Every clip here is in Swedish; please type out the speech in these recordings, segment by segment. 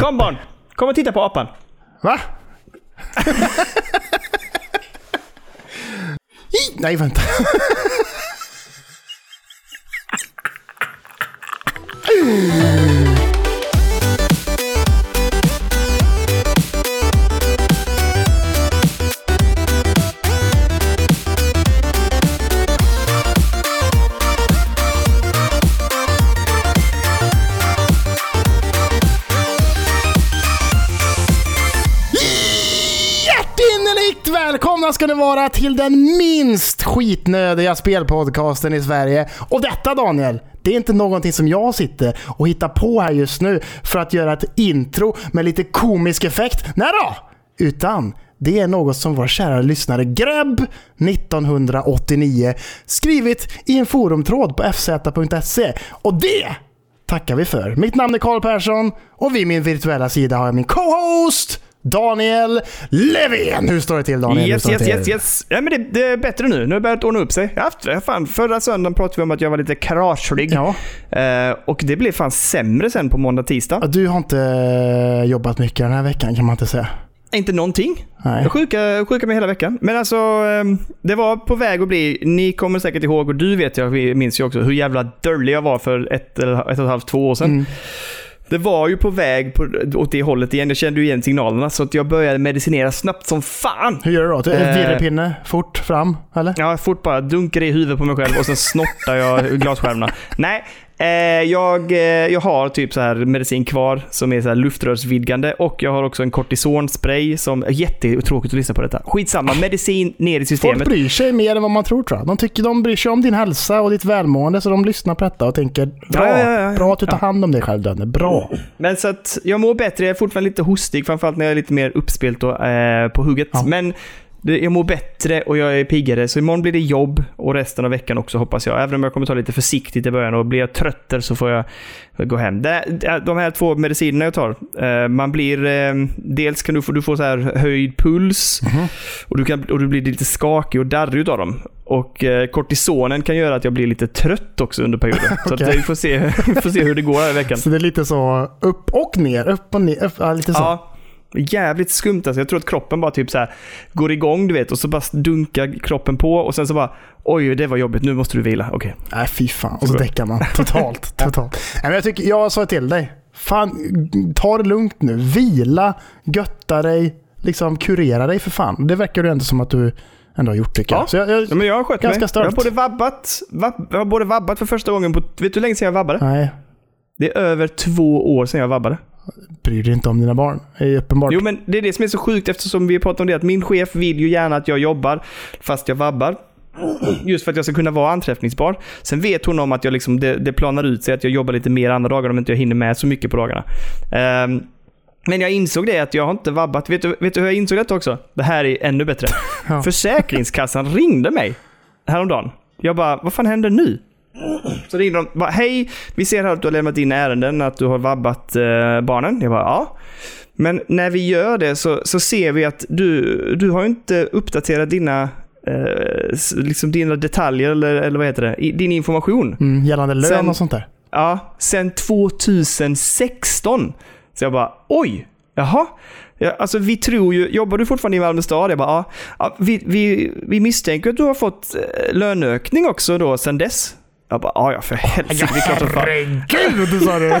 Kom barn! Kom och titta på apan. Va? Nej, vänta. Ska ni vara till den minst skitnödiga spelpodcasten i Sverige. Och detta Daniel, det är inte någonting som jag sitter och hittar på här just nu för att göra ett intro med lite komisk effekt. Nej då! Utan det är något som vår kära lyssnare Grebb 1989 skrivit i en forumtråd på fz.se. Och det tackar vi för. Mitt namn är Karl Persson och vid min virtuella sida har jag min co-host Daniel Levin. Hur står det till Daniel? Yes, yes, yes, yes. Ja, men det, det är bättre nu. Nu har det börjat ordna upp sig. Jag haft, fan, förra söndagen pratade vi om att jag var lite kraschlig. Ja. Eh, och det blev fan sämre sen på måndag, tisdag. Ja, Du har inte eh, jobbat mycket den här veckan kan man inte säga. Inte någonting. Nej. Jag sjuka, sjuka mig hela veckan. Men alltså, ehm, det var på väg att bli, ni kommer säkert ihåg, och du vet jag, vi minns ju också, hur jävla dörlig jag var för ett, ett och ett halvt, två år sedan. Mm. Det var ju på väg på, åt det hållet igen. Jag kände ju igen signalerna, så att jag började medicinera snabbt som fan. Hur gör du då? Eh. Virrepinne fort fram, eller? Ja, fort bara dunkar i huvudet på mig själv och sen snortar jag glasskärvorna. Nej, jag, eh, jag har typ så här medicin kvar som är så här luftrörsvidgande och jag har också en kortisonspray som... Jättetråkigt att lyssna på detta. Skitsamma, medicin ner i Folk systemet. bryr sig mer än vad man tror tror jag. De tycker de bryr sig om din hälsa och ditt välmående så de lyssnar på detta och tänker bra, Ja, ja, ja, bra att du tar hand om dig själv Dönne. Bra. Men så att jag mår bättre, jag är fortfarande lite hostig, framförallt när jag är lite mer uppspelt och eh, på hugget. Men jag mår bättre och jag är piggare, så imorgon blir det jobb och resten av veckan också hoppas jag. Även om jag kommer ta lite försiktigt i början och blir jag trötter så får jag gå hem. De här två medicinerna jag tar, eh, man blir... Eh, dels kan du få, du får så här höjd puls och, du kan, och du blir lite skakig och darrig utav dem. Och eh, kortisonen kan göra att jag blir lite trött också under perioden. Så att Okej. vi får se, får se hur det går här i veckan. Så det är lite så upp och ner, upp och ner, upp, lite så. Ja, jävligt skumt alltså. Jag tror att kroppen bara typ så här går igång du vet och så bara dunkar kroppen på och sen så bara oj det var jobbigt nu måste du vila. Okej. Nej fy fan. Och så däckar man totalt. totalt. Nej, men jag, tycker, jag sa till dig. Fan, ta det lugnt nu. Vila, götta dig, liksom kurera dig för fan. Det verkar ju ändå som att du ändå har gjort tycker Ja. jag. Så jag, jag Ja, men jag har skött Ganska mig. Jag har både vabbat, vab, jag har både vabbat för första gången på, vet du hur länge sedan jag vabbade? nej, Det är över två år sedan jag vabbade. Bryr dig inte om dina barn. Det är uppenbart. Jo men det är det som är så sjukt eftersom vi pratar om det att min chef vill ju gärna att jag jobbar fast jag vabbar. Just för att jag ska kunna vara anträffningsbar. Sen vet hon om att jag liksom, det, det planar ut sig att jag jobbar lite mer andra dagar om inte jag hinner med så mycket på dagarna. Ehm, men jag insåg det att jag har inte vabbat. Vet du, vet du hur jag insåg detta också? Det här är ännu bättre. Ja. Försäkringskassan ringde mig häromdagen. Jag bara, vad fan händer nu? Så ringde de bara, hej, vi ser här att du har lämnat in ärenden, att du har vabbat eh, barnen. Jag bara, ja. Men när vi gör det så, så ser vi att du, du har inte uppdaterat dina, eh, liksom dina detaljer, eller, eller vad heter det, din information. Mm, gällande lön Sen- och sånt där. Ja, sen 2016. Så jag bara, oj, jaha. Ja, alltså vi tror ju, jobbar du fortfarande i Malmö stad? Jag bara, ja. ja vi, vi, vi misstänker att du har fått eh, löneökning också då sen dess. Jag bara, ja för helsike, det är klart som. Herregud, sa du.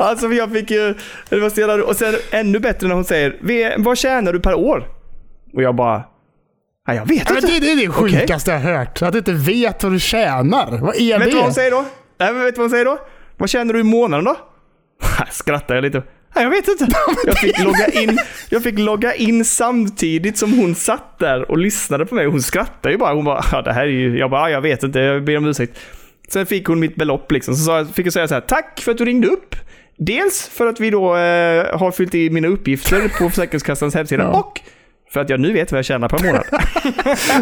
Alltså jag fick ju, det var så jävla Och sen ännu bättre när hon säger, "Vi- vad tjänar du per år? Och jag bara, ja, jag vet Ja, men inte. det, det är det sjukaste jag har hört. Att du inte vet vad du tjänar. Vad är Vet du vad hon det? säger då? Nej, vet du vad hon säger då? Vad tjänar du i månaden då? Skrattar jag lite. Nej, jag vet inte. Jag fick, logga in, jag fick logga in samtidigt som hon satt där och lyssnade på mig. Hon skrattade ju bara. Hon bara, ja det här är ju... Jag bara, ja, jag vet inte, jag ber om ursäkt. Sen fick hon mitt belopp liksom. Så fick jag säga så här, tack för att du ringde upp. Dels för att vi då eh, har fyllt i mina uppgifter på Försäkringskassans hemsida Ja. och för att jag nu vet vad jag tjänar per månad.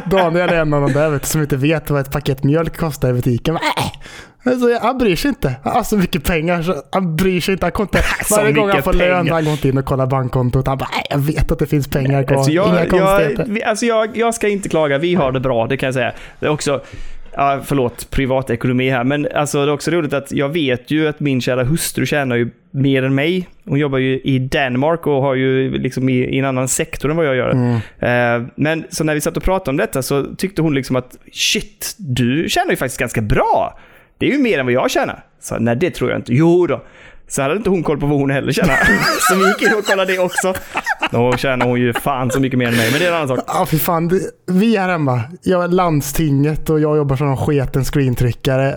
Daniel är en av de där som inte vet vad ett paket mjölk kostar i butiken. Äh. Alltså, han bryr sig inte. Han har så mycket pengar så han bryr sig inte. Han kommer inte varje gång han får lön han gått in och kollat bankkontot. Han bara, jag vet att det finns pengar kvar. Alltså Inga jag, konstigheter. jag, alltså jag, jag ska inte klaga, vi har det bra, det kan jag säga. Det är också, ja, förlåt, privatekonomi här. Men alltså, det är också roligt att jag vet ju att min kära hustru tjänar ju mer än mig. Hon jobbar ju i Danmark och har ju liksom i, i en annan sektor än vad jag gör. Eh, men så när vi satt och pratade om detta så tyckte hon liksom att shit, du tjänar ju faktiskt ganska bra. Det är ju mer än vad jag tjänar. Så nej, det tror jag inte. Jo då. Så hade inte hon koll på vad hon heller tjänar. så vi gick in och kollade det också. Då tjänar hon ju fan så mycket mer än mig, men det är en annan sak. Ja, fy fan. Det, vi här hemma, jag är landstinget och jag jobbar som en sketen screentryckare.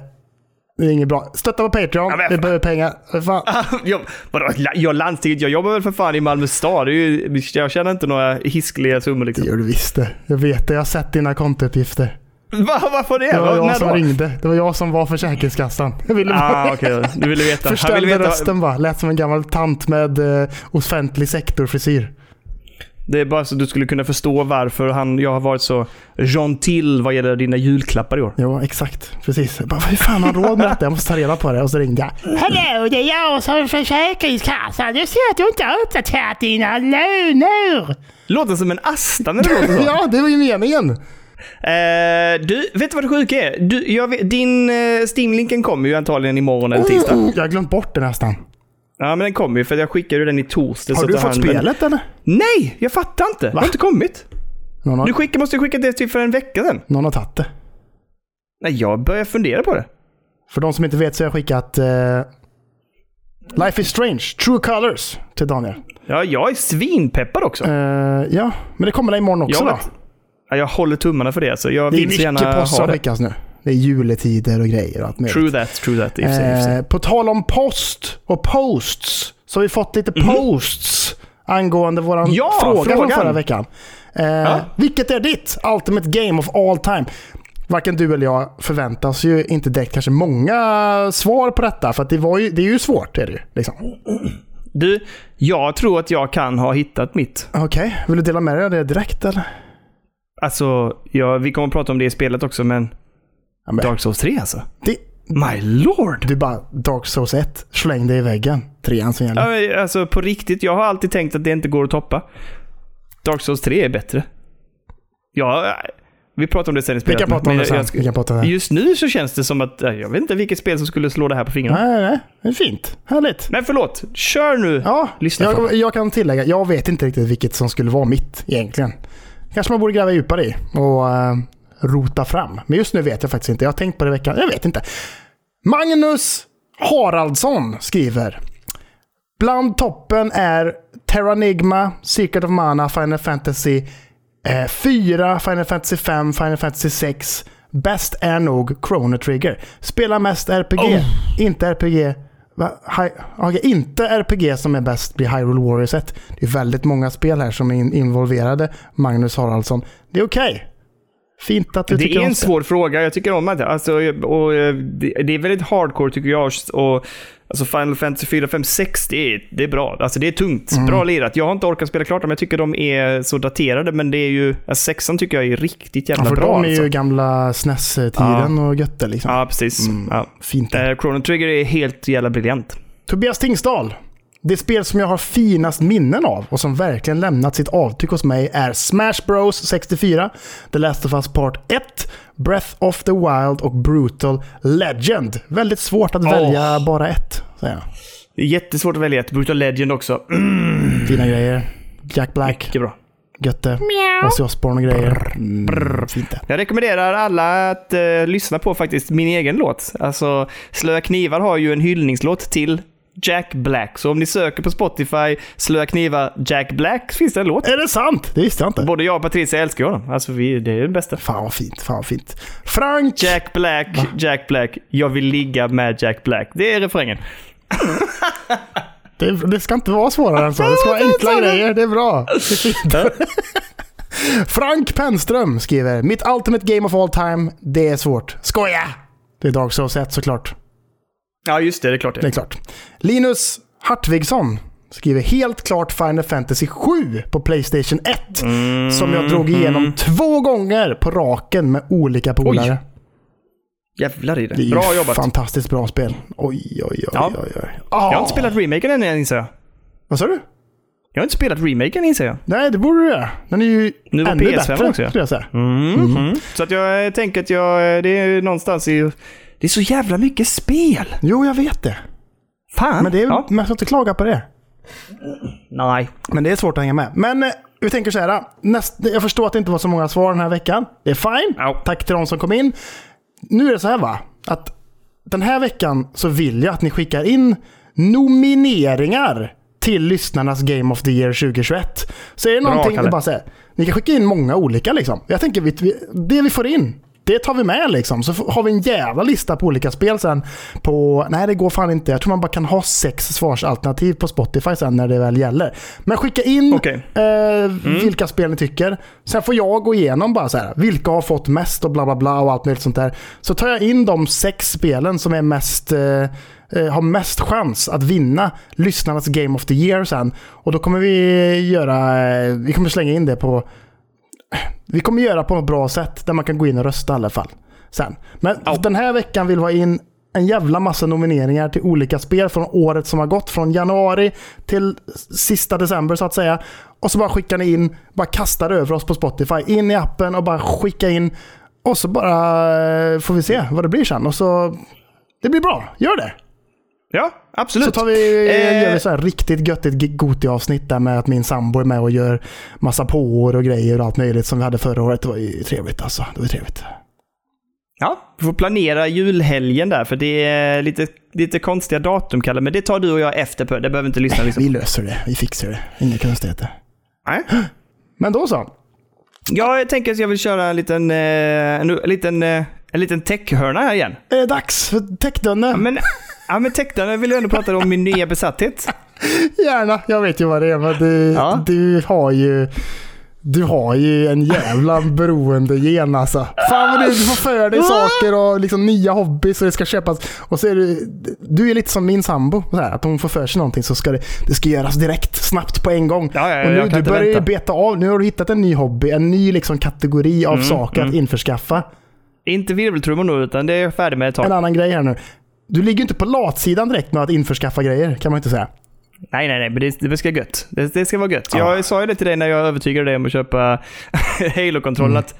Det är inget bra. Stötta på Patreon. Ja, vi behöver pengar. Fan. jag, vadå, jag landstinget, jag jobbar väl för fan i Malmö stad. Det ju, jag tjänar inte några hiskeliga summor Det liksom. gör du visst det. Jag vet det. Jag har sett dina kontouppgifter. Va, varför det? Det var Va, jag när som då? ringde. Det var jag som var Försäkringskassan. Jag ville bara Ah, okej. Du ville veta. Förställde ville veta. rösten bara. Lät som en gammal tant med eh, offentlig sektorfrisyr. Det är bara så du skulle kunna förstå varför han, jag har varit så gentil vad gäller dina julklappar i år. Jo, exakt. Precis. Jag bara, hur fan har råd med detta? Jag måste ta reda på det. Och så ringde jag. Hallå, det är jag som är Försäkringskassan. Jag ser att du inte har uppdaterat dina löner. Låter som en Asta när det låter så. ja, det var ju meningen. Eh, du, vet du vad det sjuka är? Du, jag vet, din uh, Steam-linken kommer ju antagligen imorgon eller tisdag. Jag har glömt bort det nästan. Ja, men den kommer ju för jag skickade den i torsdags. Har du fått men- spelet eller? Nej, jag fattar inte. Det har inte kommit. Någon har, Du skickade, måste ju skicka det till för en vecka sedan. någon har tagit det. Nej, jag börjar fundera på det. För de som inte vet så har jag skickat eh, Life is Strange, True Colors till Daniel. Ja, jag är svinpeppad också. Ja, men det kommer imorgon också jag, då. Ja, jag håller tummarna för det, så jag Det är vill så mycket gärna post ha som det. skickas nu. Det är juletider och grejer och allt möjligt. True that, true that. I och för sig, i och för sig. Eh, på tal om post och posts så har vi fått lite posts angående Mhm. Ja, fråga från förra veckan. Eh, Vilket är ditt Ultimate Game of All Time? Varken du eller jag förväntar oss ju inte direkt kanske många svar på detta. För att det, var ju, det är ju svårt. Är det ju, liksom. Du, jag tror att jag kan ha hittat mitt. Okej, vill du dela med dig av det direkt eller? Alltså, ja, vi kommer att prata om det i spelet också, men Ja, men, Dark Souls 3 alltså. det, My lord! du bara Dark Souls 1, släng dig i väggen. Trean som gäller. Ja, alltså på riktigt, jag har alltid tänkt att det inte går att toppa. Dark Souls 3 är bättre. Ja, vi pratar om det sen i vi spelet. kan prata om det sen. jag- jag- Vi det. Just nu så känns det som att, jag vet inte vilket spel som skulle slå det här på fingrarna. Nej, nej, nej. Det är fint. Härligt. Men förlåt, kör nu! Ja, Lyssna jag, jag kan tillägga, jag vet inte riktigt vilket som skulle vara mitt egentligen. Kanske man borde gräva djupare i och eh, rota fram. Men just nu vet jag faktiskt inte. Jag har tänkt på det i veckan. Jag vet inte. Magnus Haraldsson skriver. Bland toppen är Terranigma, Secret of Mana, Final Fantasy eh, 4, Final Fantasy 5, Final Fantasy 6. Bäst är nog Chrono Trigger. Spelar mest RPG, Oh. inte RPG. Okej, inte RPG som är bäst blir Hyrule Warriors 1. Det är väldigt många spel här som är in- involverade. Magnus Haraldsson. Det är okej. Fint att du Det tycker är om en spel. svår fråga. Jag tycker om att alltså, och, eh, det, det är väldigt hardcore tycker jag. Och, alltså Final Fantasy 4, 5, 6, det är, det är bra. Alltså det är tungt. Mm. Bra lirat. Jag har inte orkat spela klart dem. Jag tycker de är så daterade. Men det är ju, alltså, sexan tycker jag är riktigt Ja, jävla för bra. de är alltså. ju gamla SNES-tiden och götte liksom. Ja, precis. Ja. Fint. Eh, Chrono Trigger är helt jävla briljant. Tobias Tingsdal. Det spel som jag har finast minnen av och som verkligen lämnat sitt avtryck hos mig är Smash Bros 64, The Last of Us Part 1, Breath of the Wild och Brutal Legend. Väldigt svårt att Åh. välja bara ett, säger jag. Det är jättesvårt att välja ett. Brutal Legend också. Fina grejer. Jack Black, Mycket bra. götte. Ozzy Osbourne och grejer. Mm, fint det. Jag rekommenderar alla att eh, lyssna på faktiskt min egen låt. Alltså, Slöa Knivar har ju en hyllningslåt till Jack Black. Så om ni söker på Spotify, Slöa Knivar Jack Black, så finns det en låt. Är det sant? Det visste jag inte. Både jag och Patricia älskar honom. Alltså, vi, det är det bästa. Fan vad fint, fan vad fint. Frank! Jack Black, Jack Black, jag vill ligga med Jack Black. Det är refrängen. Det, det ska inte vara svårare än så. Det ska vara enkla grejer. Det är bra. Det är fint. Frank Pennström skriver Mitt ultimate game of all time, det är svårt. Skoja! Det är Dark Souls 1 såklart. Ja, just det. Det är klart Det det. är klart. Linus Hartvigsson skriver helt klart Final Fantasy 7 på Playstation 1. Som jag drog igenom två gånger på raken med olika polare. Jävlar i det. Det är Bra jobbat. fantastiskt bra spel. Oj, oj, oj, Ja. oj, oj. Jag har Ah. inte spelat remaken än, inser jag. Vad sa du? Jag har inte spelat remaken inser jag. Nej, det borde du göra. Den är ju Nu ännu PS5 bättre, också, ja. skulle jag säga. Mm. Så att jag tänker att jag, det är någonstans i... Det är så jävla mycket spel. Jo, jag vet det. Fan. Men det är, ja. man ska inte klaga på det. Nej. Men det är svårt att hänga med. Men eh, vi tänker så här. Näst, jag förstår att det inte var så många svar den här veckan. Det är fine. Ja. Tack till de som kom in. Nu är det så här va. Att den här veckan så vill jag att ni skickar in nomineringar till lyssnarnas Game of the Year 2021. Så är det Bra, någonting, Kalle. bara så här, ni kan skicka in många olika liksom. Jag tänker, vi, det vi får in, det tar vi med liksom. Så har vi en jävla lista på olika spel sen. På, nej, det går fan inte. Jag tror man bara kan ha sex svarsalternativ på Spotify sen när det väl gäller. Men skicka in Okej. eh, vilka spel ni tycker. Sen får jag gå igenom bara så här, vilka har fått mest och bla bla bla och allt möjligt sånt där. Så tar jag in de sex spelen som är mest, eh, eh, har mest chans att vinna lyssnarnas Game of the Year sen. Och då kommer vi göra, eh, vi kommer slänga in det på vi kommer göra på ett bra sätt där man kan gå in och rösta i alla fall. Sen. Men Ja. den här veckan vill vi ha in en jävla massa nomineringar till olika spel från året som har gått. Från januari till sista december så att säga. Och så bara skickar ni in, bara kastar över oss på Spotify. In i appen och bara skicka in. Och så bara eh, får vi se vad det blir sen. Och så... Det blir bra. Gör det. Ja, absolut. Så tar vi, Eh, gör vi så här riktigt göttigt Goti-avsnitt där med att min sambo är med och gör massa påor och grejer och allt möjligt som vi hade förra året. Det var ju trevligt alltså. Det var trevligt. Ja, vi får planera julhelgen där, för det är lite, lite konstiga datum, Kalle. Men det tar du och jag efter på. Det behöver inte lyssna liksom. Vi löser det. Vi fixar det. Inga konstigheter. Nej. Men då så. Ja, jag tänker att jag vill köra en liten, eh, en, en liten, eh, en liten techhörna här igen. Är det dags för täckdunne? Ja, men, ja, men techhörna vill jag ändå prata om min nya besatthet. Gärna. Jag vet ju vad det är, men du, Ja. du har ju... Du har ju en jävla beroende-gen alltså. Fan vad du, du får för dig saker och liksom nya hobbys och det ska köpas. Och så är du, du är lite som min sambo. Så här, att hon får för sig någonting så ska det, det ska göras direkt, snabbt på en gång. Ja, ja, och nu, du börjar ju beta av. Nu har du hittat en ny hobby, en ny liksom kategori av Mm, saker att införskaffa. Inte virveltrummor nu, utan det är jag färdig med ett tag. En annan grej här nu. Du ligger inte på latsidan direkt med att införskaffa grejer, kan man inte säga. Nej, nej, nej, men det, det ska gött. Det, det ska vara gött. Ja. Jag sa ju det till dig när jag övertygade dig om att köpa Halo-kontroll, Mm. att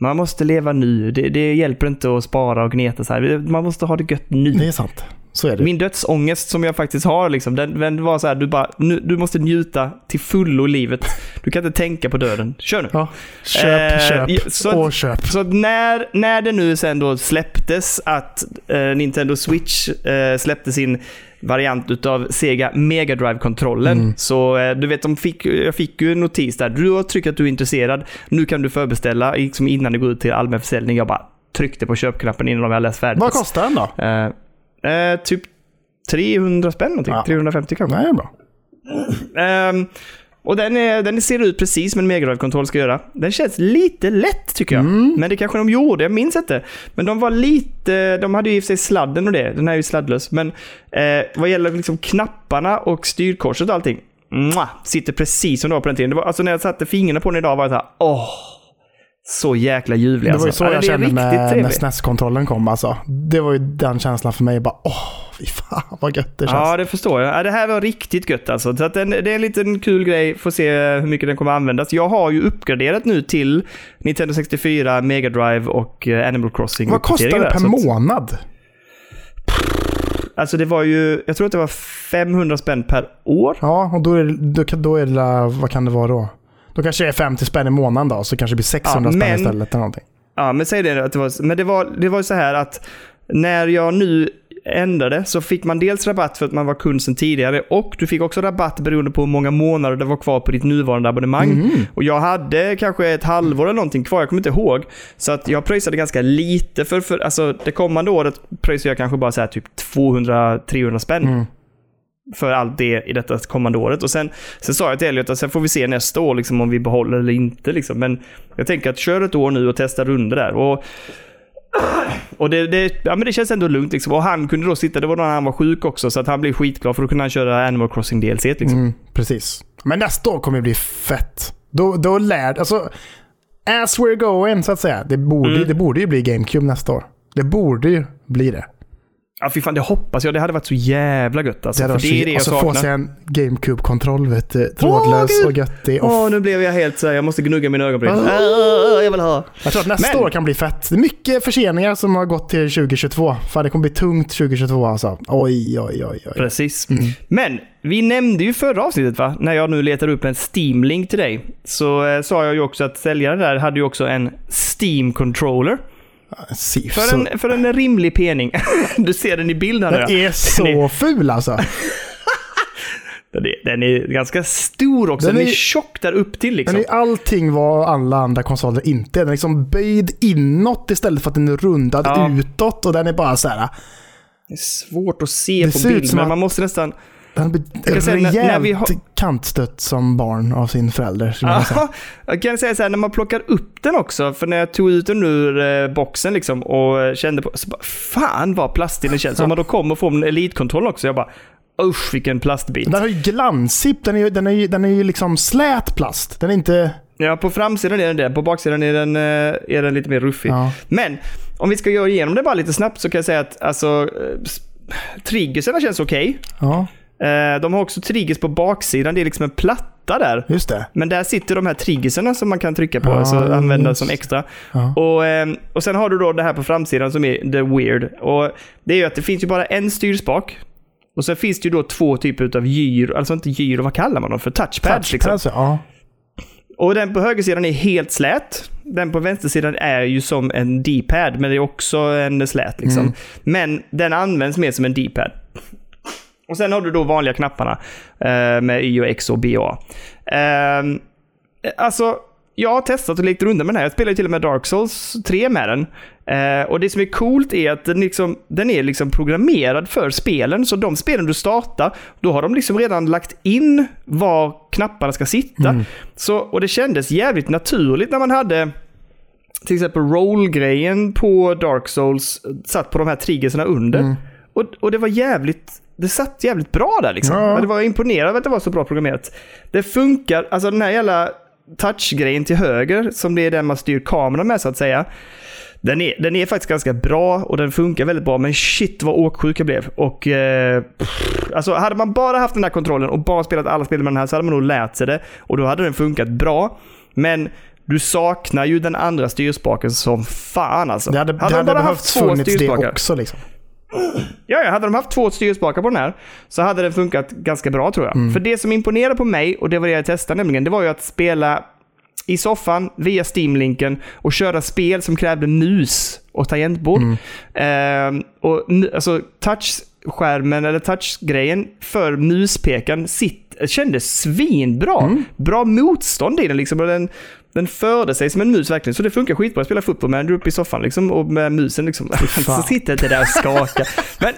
man måste leva nu. Det, det hjälper inte att spara och gneta så här. Man måste ha det gött nu. Det är sant. Så är det. Min dödsångest som jag faktiskt har, liksom, den, den var så här, du, bara, nu, du måste njuta till fullo i livet. Du kan inte tänka på döden. Kör nu. Ja. Köp, Eh, köp så att- och köp. Så när, när det nu sen då släpptes att eh, Nintendo Switch eh, släppte sin variant utav Sega Mega Drive-kontrollen. Mm. Så eh, du vet, de fick, jag fick ju en notis där. Du har tryckt att du är intresserad. Nu kan du förbeställa liksom innan det går ut till allmän försäljning. Jag bara tryckte på köpknappen innan de hade läst färdigt. Vad kostar den då? Eh, typ 300 spänn någonting. Ja. 350 kanske. Nej, bra. Ehm, och den, är, den ser ut precis som en Mega Drive-kontroll ska göra. Den känns lite lätt tycker jag. Mm. Men det kanske de gjorde, jag minns inte. Men de var lite, de hade ju i och för sig sladden och det. Den här är ju sladdlös. Men eh, vad gäller liksom knapparna och styrkorset och allting. Mwah, sitter precis som det var på den tiden. Det var, alltså när jag satte fingrarna på den idag var jag såhär, åh. Så jäkla ljuvlig Det var ju alltså. så Ja, jag kände när trevligt. SNES-kontrollen kom alltså. Det var ju den känslan för mig. Bara, åh, fy fan vad gött det känns. Ja, det förstår jag. Ja, det här var riktigt gött alltså. Så att det är en liten kul grej. Får se hur mycket den kommer användas. Jag har ju uppgraderat nu till Nintendo 64, Mega Drive och eh, Animal Crossing. vad kostar det per där. Månad? Alltså det var ju, jag tror att det var 500 spänn per år. Ja, och då är, det- då, då är det, vad kan det vara då? Då kanske det är 50 spänn i månaden då, så kanske det blir 600 Ja, spänn men- istället eller någonting. Ja, men säg det att det var, men det var, det var ju så här att när jag nu ändrade så fick man dels rabatt för att man var kund sedan tidigare och du fick också rabatt beroende på hur många månader det var kvar på ditt nuvarande abonnemang. Mhm. Och jag hade kanske ett halvår eller någonting kvar, jag kommer inte ihåg. Så att jag pröjsade ganska lite för, för alltså det kommande året pröjsade jag kanske bara så här typ 200-300 spänn. Mm. För allt det i detta kommande året. Och sen, sen sa jag till Elliot att sen får vi se nästa år liksom, om vi behåller eller inte. Liksom. Men jag tänker att kör ett år nu och testa runder där. Och, och det, det, ja, men det känns ändå lugnt. Liksom. Och han kunde då sitta, det var då när han var sjuk också, så att han blev skitglad för då kunde han köra Animal Crossing DLC. Liksom. Mm, precis. Men nästa år kommer det bli fett. Då, då lär... Alltså, as we're going, så att säga. Det borde, Mm. det borde ju bli GameCube nästa år. Det borde ju bli det. Ja, fy fan, det hoppas jag. Det hade varit så jävla gött alltså. Det För det är det och jag så få saknar. sig en GameCube-kontroll, vet du. Trådlös Åh, och göttig. Åh, Och nu blev jag helt så här, jag måste gnugga mina ögonbryn. Ah. Ah, jag vill ha. Jag tror att nästa Men- år kan bli fett. Det är mycket förseningar som har gått till 2022. Fan, det kommer bli tungt 2022 alltså. Oj, oj, oj, oj. Precis. Men vi nämnde ju förra avsnittet va? När jag nu letar upp en Steam-link till dig. Så eh, sa jag ju också att säljaren där hade ju också en Steam-controller. Sif, För så- en, för en rimlig pening. du ser den i bilden. Den är så ful alltså. Den är, den är ganska stor också. Den Den, är, är- tjock där upp till liksom. Den är allting vad alla andra konsoler inte är. Den är liksom böjd inåt istället för att den är rundad Ja. utåt. Och den är bara så här. Det är svårt att se på ser bild, men man måste nästan... Den blir när- rejält när vi har- kantstött som barn av sin förälder. Ja, jag kan säga så här, när man plockar upp den också, för när jag tog ut den ur eh, boxen liksom och kände på, så bara, fan vad plastig den känns. Om man då kommer och får en elitkontroll också, jag bara, usch vilken plastbit. Den har ju glansig, den är ju, den är ju, den är ju liksom slät plast. Den är inte... Ja, på framsidan är den det, på baksidan är den, eh, är den lite mer ruffig. Ja. Men, om vi ska göra igenom det bara lite snabbt så kan jag säga att alltså, eh, triggerserna känns okej. Ja, Eh, De har också triggers på baksidan, det är liksom en platta där. just det. Men där sitter de här triggerserna som man kan trycka på, Ja, alltså använda som extra. Ja. Och, eh, och sen har du då det här på framsidan som är the weird. Och det är ju att det finns ju bara en styrspak. Och sen finns det ju då två typer av gyro, alltså inte gyro, vad kallar man dem för? Touchpads liksom. Alltså, ja. Och den på högersidan är helt slät. Den på vänstersidan är ju som en D-pad, men det är också en slät liksom. Mm. Men den används mer som en D-pad. Och sen har du då vanliga knapparna eh, med Y och X och B och A. Eh, alltså, jag har testat och lekt runt med den här. Jag spelar till och med Dark Souls 3 med den. Eh, och det som är coolt är att den, liksom, den är liksom programmerad för spelen. Så de spelen du startar, då har de liksom redan lagt in var knapparna ska sitta. Så, och det kändes jävligt naturligt när man hade till exempel roll-grejen på Dark Souls satt på de här triggerserna under. Och, och det var jävligt, det satt jävligt bra där liksom. Ja. Det var imponerad av att det var så bra programmerat. Det funkar, alltså den här jävla touch-grejen till höger, som det är den man styr kameran med så att säga. Den är, den är faktiskt ganska bra och den funkar väldigt bra, men shit vad åksjuk jag blev. Och, eh, pff, alltså hade man bara haft den här kontrollen och bara spelat alla spel med den här så hade man nog lärt sig det. Och då hade den funkat bra. Men du saknar ju den andra styrspaken som fan alltså. Det hade, det de hade bara behövt funnits det också liksom. Ja, ja, hade de haft två styrspakar på den här så hade den funkat ganska bra tror jag. För det som imponerade på mig, och det var det jag testade nämligen, det var ju att spela i soffan via Steam-linken och köra spel som krävde mus och tangentbord. Ehm, och alltså touchskärmen eller touchgrejen för muspekaren sitt, kändes svinbra. Bra motstånd i den liksom. Och den, den förde sig som en mus verkligen. Så det funkar skitbra att spela fotboll med den uppe i soffan liksom, och med musen liksom. så sitter inte där och skakar. Men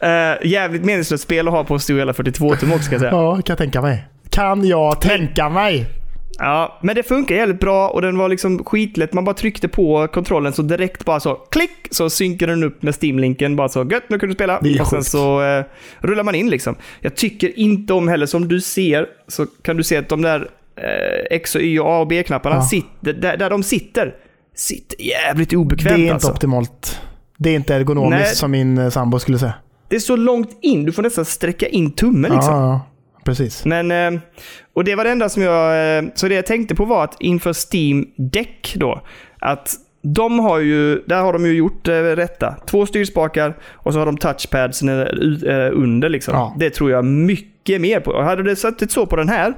eh, jävligt meningslöst spel att ha på en stor jävla 42-tum också ska jag säga. Ja, kan jag tänka mig. Kan jag tänka mig? Ja, men det funkar jävligt bra och den var liksom skitlätt. Man bara tryckte på kontrollen så direkt bara så klick så synkade den upp med Steam-linken. Bara så gött, nu kan du spela. Det är och sen sjukt. så eh, rullar man in liksom. Jag tycker inte om heller, som du ser, så kan du se att de där X och Y och A och B-knapparna, Ja. sitter, där, där de sitter, sitter jävligt Det obekvämt är inte alltså. optimalt. Det är inte ergonomiskt Nej. som min eh, sambo skulle säga. Det är så långt in, du får nästan sträcka in tummen liksom. Ja, ja, precis. Men, eh, och det var det enda som jag... eh, Så det jag tänkte på var att inför Steam Deck då, att de har ju, där har de ju gjort det rätta. Två styrspakar och så har de eh, eh, under liksom. Ja. Det tror jag mycket mer på. Hade det suttit så på den här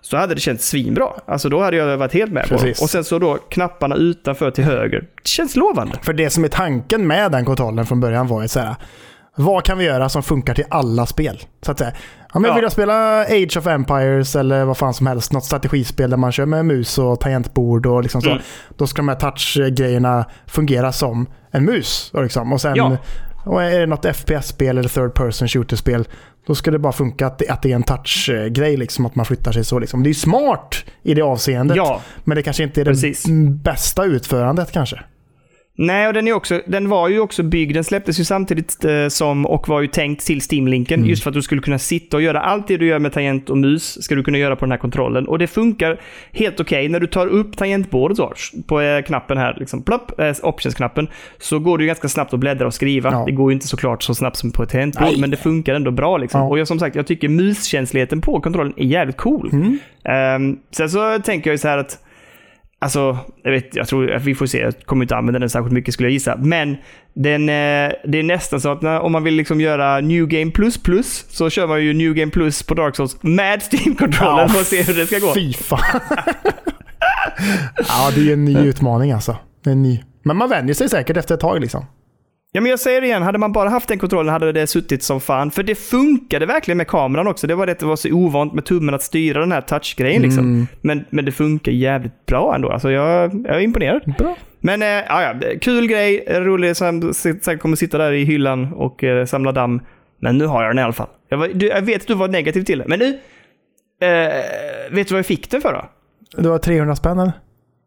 så hade det känts svinbra. Alltså då hade jag varit helt med på Precis. det. Och sen så då knapparna utanför till höger. Det känns lovande. För det som är tanken med den kontrollen från början var ju så här. Vad kan vi göra som funkar till alla spel? Så att säga. Ja, men Ja. Vill jag spela Age of Empires eller vad fan som helst, något strategispel där man kör med mus och tangentbord och liksom så. Mm. Då ska de här touch-grejerna fungera som en mus. Och, liksom. och sen Ja. och är det något FPS-spel eller third person shooter-spel, då ska det bara funka att det, att det är en touch-grej, liksom, att man flyttar sig så. Liksom. Det är smart i det avseendet, Ja, men det kanske inte är det Precis. bästa utförandet kanske. Nej, och den, är också, den var ju också byggd, den släpptes ju samtidigt eh, som och var ju tänkt till Steam-linken. Mm. Just för att du skulle kunna sitta och göra allt det du gör med tangent och mus, ska du kunna göra på den här kontrollen. Och det funkar helt okej. När du tar upp tangentbordet så, på eh, knappen här, liksom, plopp, eh, options-knappen, så går det ju ganska snabbt att bläddra och skriva. Ja. Det går ju inte såklart så snabbt som på ett tangentbord, Nej. men det funkar ändå bra. Liksom. Ja. Och jag, som sagt, jag tycker muskänsligheten på kontrollen är jävligt cool. Mm. Ehm, sen så tänker jag ju så här att Alltså, jag, vet, jag tror vi får se. Jag kommer inte använda den särskilt mycket skulle jag gissa. Men den, eh, det är nästan så att när, om man vill liksom göra New Game Plus Plus så kör man ju New Game Plus på Dark Souls med Steam-kontrollen för att se hur det ska gå. Fy fan. ja, det är en ny utmaning alltså. Det är en ny. Men man vänjer sig säkert efter ett tag liksom. Ja, men jag säger det igen. Hade man bara haft den kontrollen hade det suttit som fan. För det funkade verkligen med kameran också. Det var det att det var så ovant med tummen att styra den här touchgrejen liksom. Mm. Men, men det funkar jävligt bra ändå. Alltså jag, jag är imponerad. Bra. Men äh, ja, kul grej, rolig, som säkert kommer sitta där i hyllan och eh, samla damm. Men nu har jag den i alla fall. Jag, var, du, jag vet att du var negativ till det, men nu... Eh, vet du vad jag fick den för då? Det var 300 spänn eller?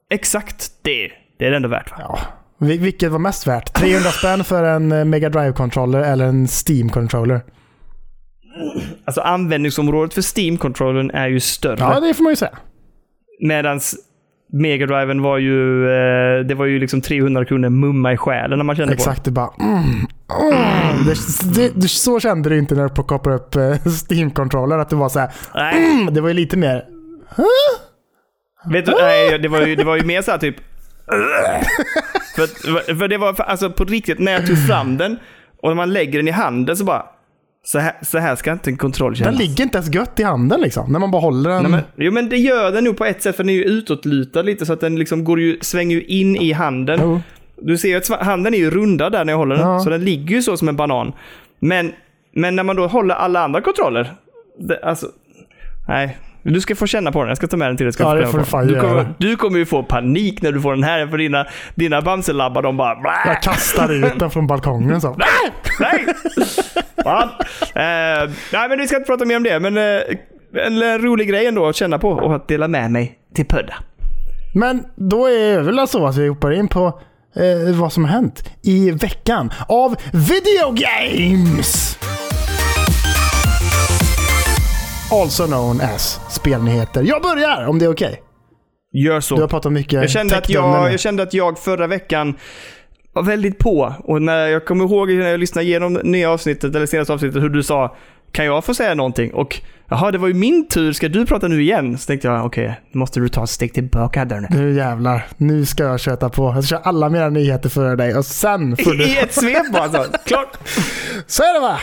Exakt det. Det är det ändå värt va? Ja. Vil- Vilket var mest värt? 300 spänn för en eh, Mega Drive-controller eller en Steam-controller? Alltså användningsområdet för Steam-controllern är ju större. Ja, det får man ju säga. Medans Mega Driven var ju, eh, det var ju liksom 300 kronor mumma i själen när man kände på Exakt, du bara mm, mm. Det, det, det, Så kände du inte när du plockade upp eh, Steam-controller, att du var så här. Mm, det var ju lite mer... vet du, nej det, var ju, det var ju mer så här typ... för, för det var för, alltså på riktigt, när jag tog fram den och när man lägger den i handen så bara... Så här, så här ska inte en kontroll Den kännas. ligger inte ens gött i handen liksom. När man bara håller den. Nej, men, jo men det gör den nog på ett sätt för den är ju utåtlutad lite så att den liksom går ju, svänger ju in i handen. Jo. Du ser ju att handen är ju rundad där när jag håller den. Ja. Så den ligger ju så som en banan. Men, men när man då håller alla andra kontroller. Det, alltså, nej. Du ska få känna på den. Jag ska ta med den till dig. Ska Ja, det får du fan du, kommer, du kommer ju få panik när du får den här. För dina, dina Bamselabbar de bara... Jag kastar ut den från balkongen så. Nej! Fan. Eh, nej, men vi ska inte prata mer om det. Men eh, en, en rolig grej ändå att känna på och att dela med mig till Pudda. Men då är det väl så att vi hoppar in på eh, vad som har hänt i veckan av video Also known as spelnyheter. Jag börjar om det är okej. Gör Du har så. pratat mycket Jag kände, att jag, jag kände att jag förra veckan var väldigt på. Och när jag kommer ihåg när jag lyssnade igenom nya avsnittet, eller senaste avsnittet, hur du sa kan jag få säga någonting? Och jaha, det var ju min tur. Ska du prata nu igen? Så tänkte jag, okej, nu måste du ta ett steg tillbaka där nu. Nu jävlar, nu ska jag köta på. Jag ska köra alla mina nyheter för dig och sen får du... I ett svep bara alltså. Klart. Så är det va?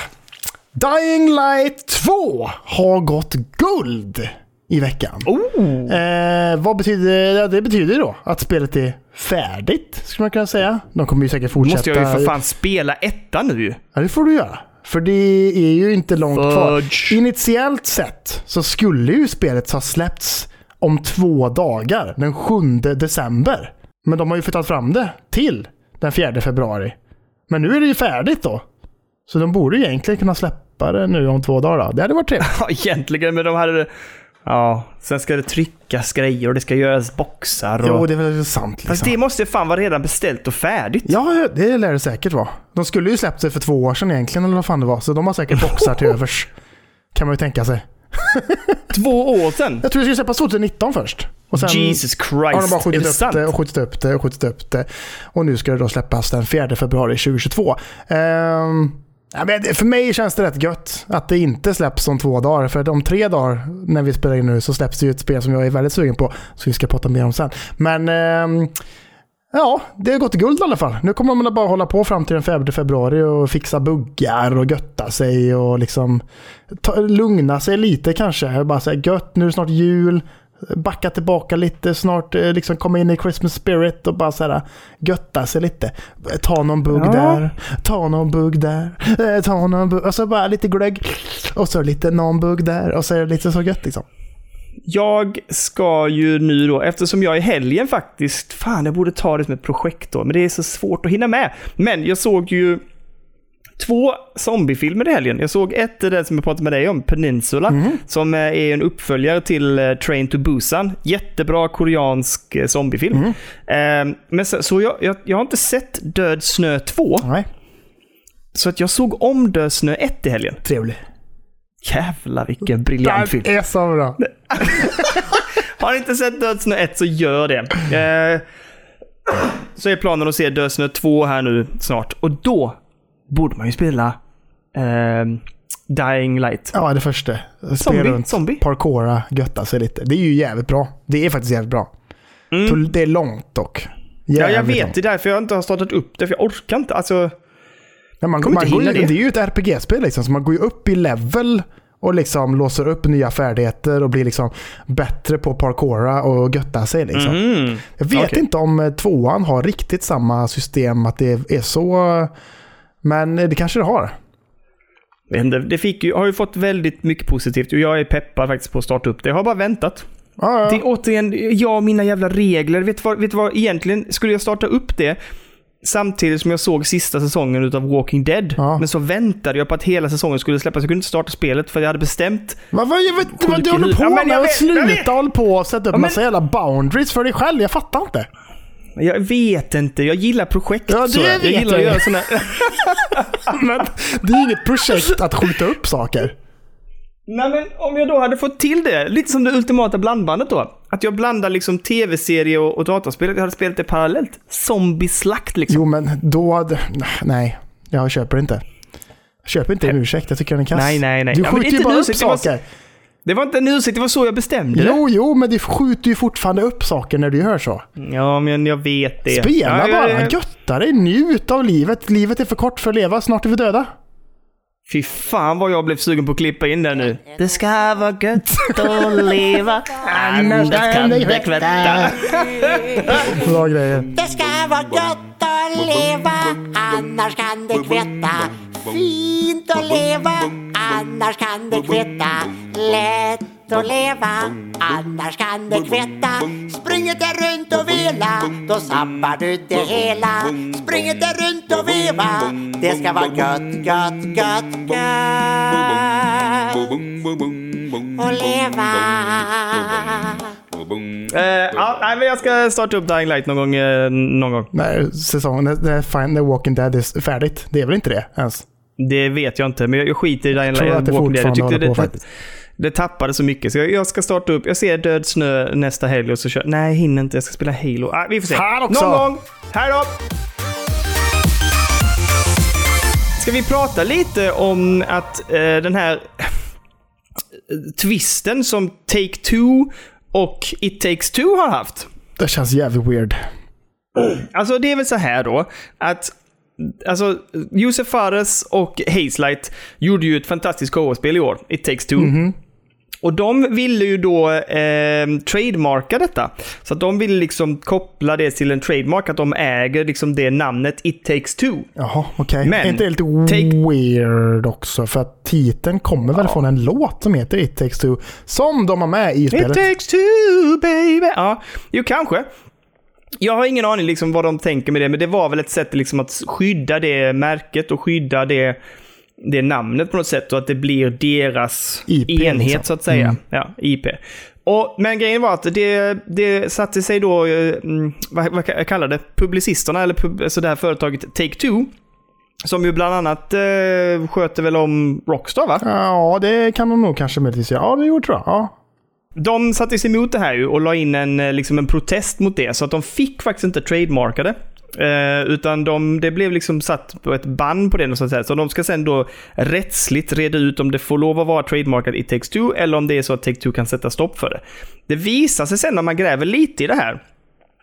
Dying Light 2 har gått guld i veckan. Oh. Eh, vad betyder ja, det? betyder då att spelet är färdigt, skulle man kunna säga. De kommer ju säkert fortsätta. måste jag ju för fan spela ettan nu. Ja, det får du göra. För det är ju inte långt kvar. Fudge. Initiellt sett så skulle ju spelet ha släppts om två dagar, den 7 december. Men de har ju flyttat fram det till den 4 februari. Men nu är det ju färdigt då. Så de borde egentligen kunna släppa det nu om två dagar då. Det hade varit trevligt. Ja, egentligen, men de hade... Ja, sen ska det tryckas grejer och det ska göras boxar och... Jo, det är väl sant Fast liksom. det måste fan vara redan beställt och färdigt. Ja, det lär det säkert vara. De skulle ju släppt det för två år sedan egentligen, eller vad fan det var. Så de har säkert boxar till övers. Kan man ju tänka sig. Två år sedan. Jag tror det skulle släppas 2019 först. Och sen Jesus Christ. har de bara är skjutit det upp sant? det och skjutit upp det och skjutit upp det. Och nu ska det då släppas den 4 februari 2022. Ehm, ja, men för mig känns det rätt gött att det inte släpps om två dagar. För om tre dagar, när vi spelar in nu, så släpps det ju ett spel som jag är väldigt sugen på. Så vi ska prata mer om sen. Men eh, Ja, det har gått guld i alla fall. Nu kommer man bara hålla på fram till den 5 februari och fixa buggar och götta sig och liksom ta, lugna sig lite kanske. Bara säga gött, nu är det snart jul. Backa tillbaka lite, snart eh, liksom komma in i Christmas spirit och bara såhär götta sig lite. Ta någon bugg Ja. där, ta någon bugg där, eh, ta någon bugg. Och så bara lite glögg. Och så lite någon bugg där och så är det lite så gött liksom. Jag ska ju nu då, eftersom jag i helgen faktiskt, fan jag borde ta det som ett projekt då, men det är så svårt att hinna med. Men jag såg ju två zombiefilmer i helgen. Jag såg ett, den som jag pratade med dig om, Peninsula, Mhm. som eh, är en uppföljare till eh, Train to Busan. Jättebra koreansk eh, zombiefilm. Eh, men så, så jag, jag, jag har inte sett Död snö 2, Nej, så att jag såg om Död snö 1 i helgen. trevlig. Jävlar vilken briljant film. Den är så bra. Har ni inte sett Död snö 1 så gör det. Eh, så är planen att se Död snö 2 här nu snart. Och då borde man ju spela eh, Dying Light. Ja, det första. Spela Zombie, runt, zombie. parkoura, götta sig lite. Det är ju jävligt bra. Det är faktiskt jävligt bra. Det är långt dock. Mm. Ja, jag vet. långt. Det är därför jag inte har startat upp det, för jag orkar inte. Alltså, Ja, man, man hinna det. det. är ju ett RPG-spel liksom, så man går ju upp i level och liksom låser upp nya färdigheter och blir liksom bättre på parkoura och götta sig. Liksom. mm. Jag vet Okej. inte om tvåan har riktigt samma system, att det är så... Men eh, det kanske det har. Det fick ju, har ju fått väldigt mycket positivt och jag är peppad faktiskt på att starta upp det. Jag har bara väntat. Ja, ja. Det är återigen, jag och mina jävla regler. Vet du vad, vet du vad egentligen, skulle jag starta upp det samtidigt som jag såg sista säsongen utav Walking Dead. Ja. Men så väntade jag på att hela säsongen skulle släppas. Jag kunde inte starta spelet för jag hade bestämt. Vad, vad, jag vet vad du håller på Ja, men med? vet. Sluta hålla på och sätta upp men- massa jävla boundaries för dig själv. Jag fattar inte. Jag vet inte, jag gillar projekt. Ja, det så. Jag vet gillar att göra såna Men det är inget projekt att skjuta upp saker. Nej men om jag då hade fått till det, lite som det ultimata blandbandet då. Att jag blandar liksom tv-serie och, och dataspel, jag hade spelat det parallellt. Zombieslakt liksom. Jo, men då... hade- Nej, jag köper inte. Jag köper inte en ursäkt. Jag tycker den är kass. Nej, nej, nej. Du Ja, skjuter ju inte bara upp saker. Det var inte en ursäkt, det var så jag bestämde det. Jo, jo, men du skjuter ju fortfarande upp saker när du gör så. Ja, men jag vet det. Spela ja, bara, götta dig, njut av livet. Livet är för kort för att leva, snart är vi döda. Fy fan vad jag blev sugen på att klippa in den nu. Det ska vara gött att leva, annars kan det kvätta. Bra grejer. Det ska vara gott att leva, annars kan det kvitta. Fint att leva, annars kan det kvitta. Lätt att leva, annars kan det kvitta. Springer det runt och vela, då sabbar du det hela. Springer det runt och veva, det ska vara gött, gött, gött, gött. Och leva. Eh, ja, nej, men jag ska starta upp Dying Light någon gång. eh, någon gång. När säsongen, när, när, fine, när Walking Dead är färdigt. Det är väl inte det ens? Det vet jag inte, men jag, jag skiter i Dying tror Light. att det Dead. Jag fortfarande tyckte håller på det, faktiskt. det tappade så mycket. Så jag, jag ska starta upp. Jag ser Död Snö nästa helg och så kör Nej, jag hinner inte. Jag ska spela Halo. Ah, vi får se. Fan också! Någon gång. Hej då! Ska vi prata lite om att eh, den här eh, twisten som Take-Two och It Takes Two har haft. Det känns jävligt weird. Alltså det är väl så här då, att Alltså, Josef Fares och Hazelight gjorde ju ett fantastiskt co-spel i år, It takes two. Och de ville ju då eh, trademarka detta. Så att de ville liksom koppla det till en trademark, att de äger liksom det namnet It takes two. Jaha, okej. Men, Är inte det lite take- weird också? För att titeln kommer väl från en låt som heter It takes two. Som de har med i It spelet. takes two baby. Ja, jo kanske. Jag har ingen aning liksom vad de tänker med det, men det var väl ett sätt liksom att skydda det märket och skydda det, det namnet på något sätt och att det blir deras IP, enhet liksom. så att säga. Mm. Ja, IP. Och, men grejen var att det, det satte sig då, eh, mm, vad, vad kallar det, publicisterna, eller pub, alltså det här företaget Take-Two, som ju bland annat eh, sköter väl om Rockstar va? Ja, det kan de nog kanske möjligtvis göra. Ja, det gjorde jag. Ja. De satte sig emot det här ju och la in en, eh, liksom en protest mot det. Så att de fick faktiskt inte trademarka det. Eh, utan de, det blev liksom satt på ett band på det. Så, att säga. så de ska sen då rättsligt reda ut om det får lov att vara trademarkat i Take-Two eller om det är så att Take-Two kan sätta stopp för det. Det visar sig sen när man gräver lite i det här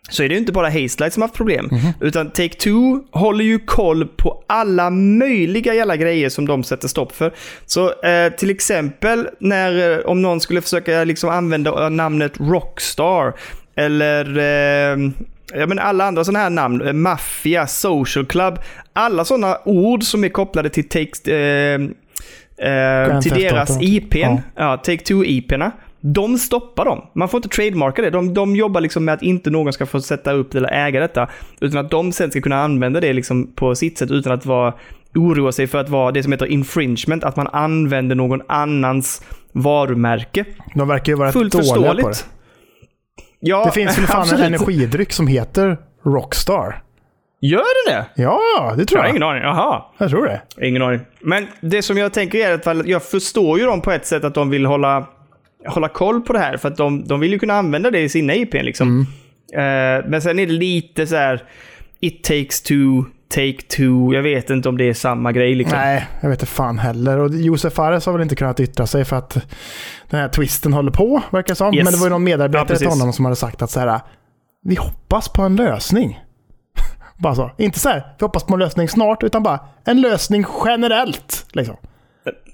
så är det ju inte bara Hazelight som har haft problem. Utan Take-Two håller ju koll på alla möjliga jävla grejer som de sätter stopp för. Så eh, till exempel när, eh, om någon skulle försöka liksom använda eh, namnet Rockstar eller eh, Ja, men alla andra sådana här namn, eh, Mafia, Social Club, alla sådana ord som är kopplade till Take, eh, till deras. IPn, Ja. ja. Take-Two-IPna, de stoppar dem. Man får inte trademarka det. De, de jobbar liksom med att inte någon ska få sätta upp eller äga detta. Utan att de sen ska kunna använda det liksom på sitt sätt utan att vara oroa sig för att vara det som heter infringement, att man använder någon annans varumärke. De verkar ju vara Fullt dåliga på det. förståeligt. Ja, Det finns väl fan en absolut. energidryck som heter Rockstar? Gör det det? Ja, det tror Jag har jag. ingen aning. Jaha. Jag tror det. Ingen aning. Men det som jag tänker är att jag förstår ju dem på ett sätt att de vill hålla, hålla koll på det här. För att de, de vill ju kunna använda det i sina IP liksom. Eh, men sen är det lite så här. It takes two, take two. Jag vet inte om det är samma grej liksom. Nej, jag vet inte fan heller. Och Josef Fares har väl inte kunnat yttra sig för att den här twisten håller på, verkar som. Yes. Men det var ju någon Ja, medarbetare precis. till honom som hade sagt att så här, vi hoppas på en lösning. bara så. Inte så här, vi hoppas på en lösning snart, utan bara en lösning generellt. Liksom.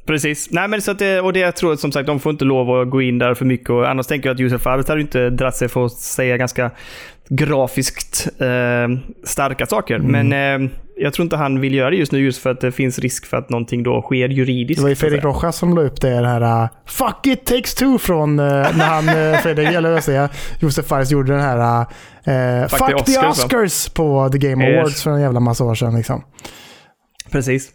Precis. Nej, men så att det, och det jag tror som sagt, de får inte lov att gå in där för mycket. Och annars tänker jag att Josef Fares hade inte dratt sig för att säga ganska grafiskt eh, starka saker. Mm. Men eh, jag tror inte han vill göra det just nu just för att det finns risk för att någonting då sker juridiskt. Det var ju Fredrik. Rojas som la upp det här uh, Fuck it takes two från uh, när han, uh, Fredrik, eller vad säger jag, Josef Fares gjorde den här uh, Fuck Fuck, the Oscars, va? På The Game Yes. Awards för en jävla massa år sedan. Liksom. Precis.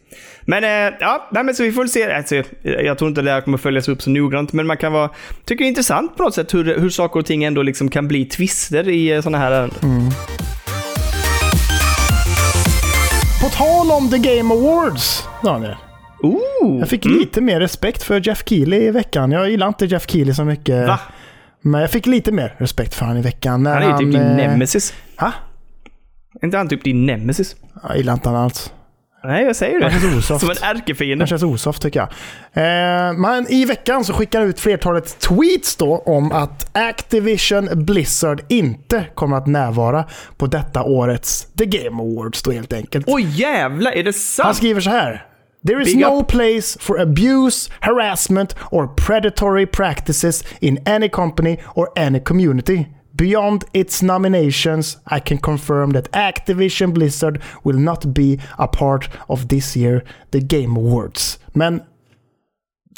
Men eh, ja, nej, men så vi får väl se. Alltså, jag tror inte det här kommer följas upp så noggrant, men man kan vara... Tycker det är intressant på något sätt hur, hur saker och ting ändå liksom kan bli twister i sådana här ärenden. Mm. På tal om The Game Awards, Daniel. Ooh! Jag fick lite mer respekt för Jeff Keely i veckan. Jag gillar inte Jeff Keely så mycket. Va? Men jag fick lite mer respekt för honom i veckan. När Han är ju typ din eh, nemesis. Ha? Är inte han typ din nemesis? Jag gillar inte honom alls. Nej, jag säger Han det. känns osoft. Som en ärkefiende. Det känns osoft tycker jag. Eh, men i veckan så skickar han ut flertalet tweets då om att Activision Blizzard inte kommer att närvara på detta årets The Game Awards då helt enkelt. Oj jävlar, är det Han sant? skriver så här. There is Big no up. place for abuse, harassment or predatory practices in any company or any community. Beyond its nominations, I can confirm that Activision Blizzard will not be a part of this year the Game Awards. Men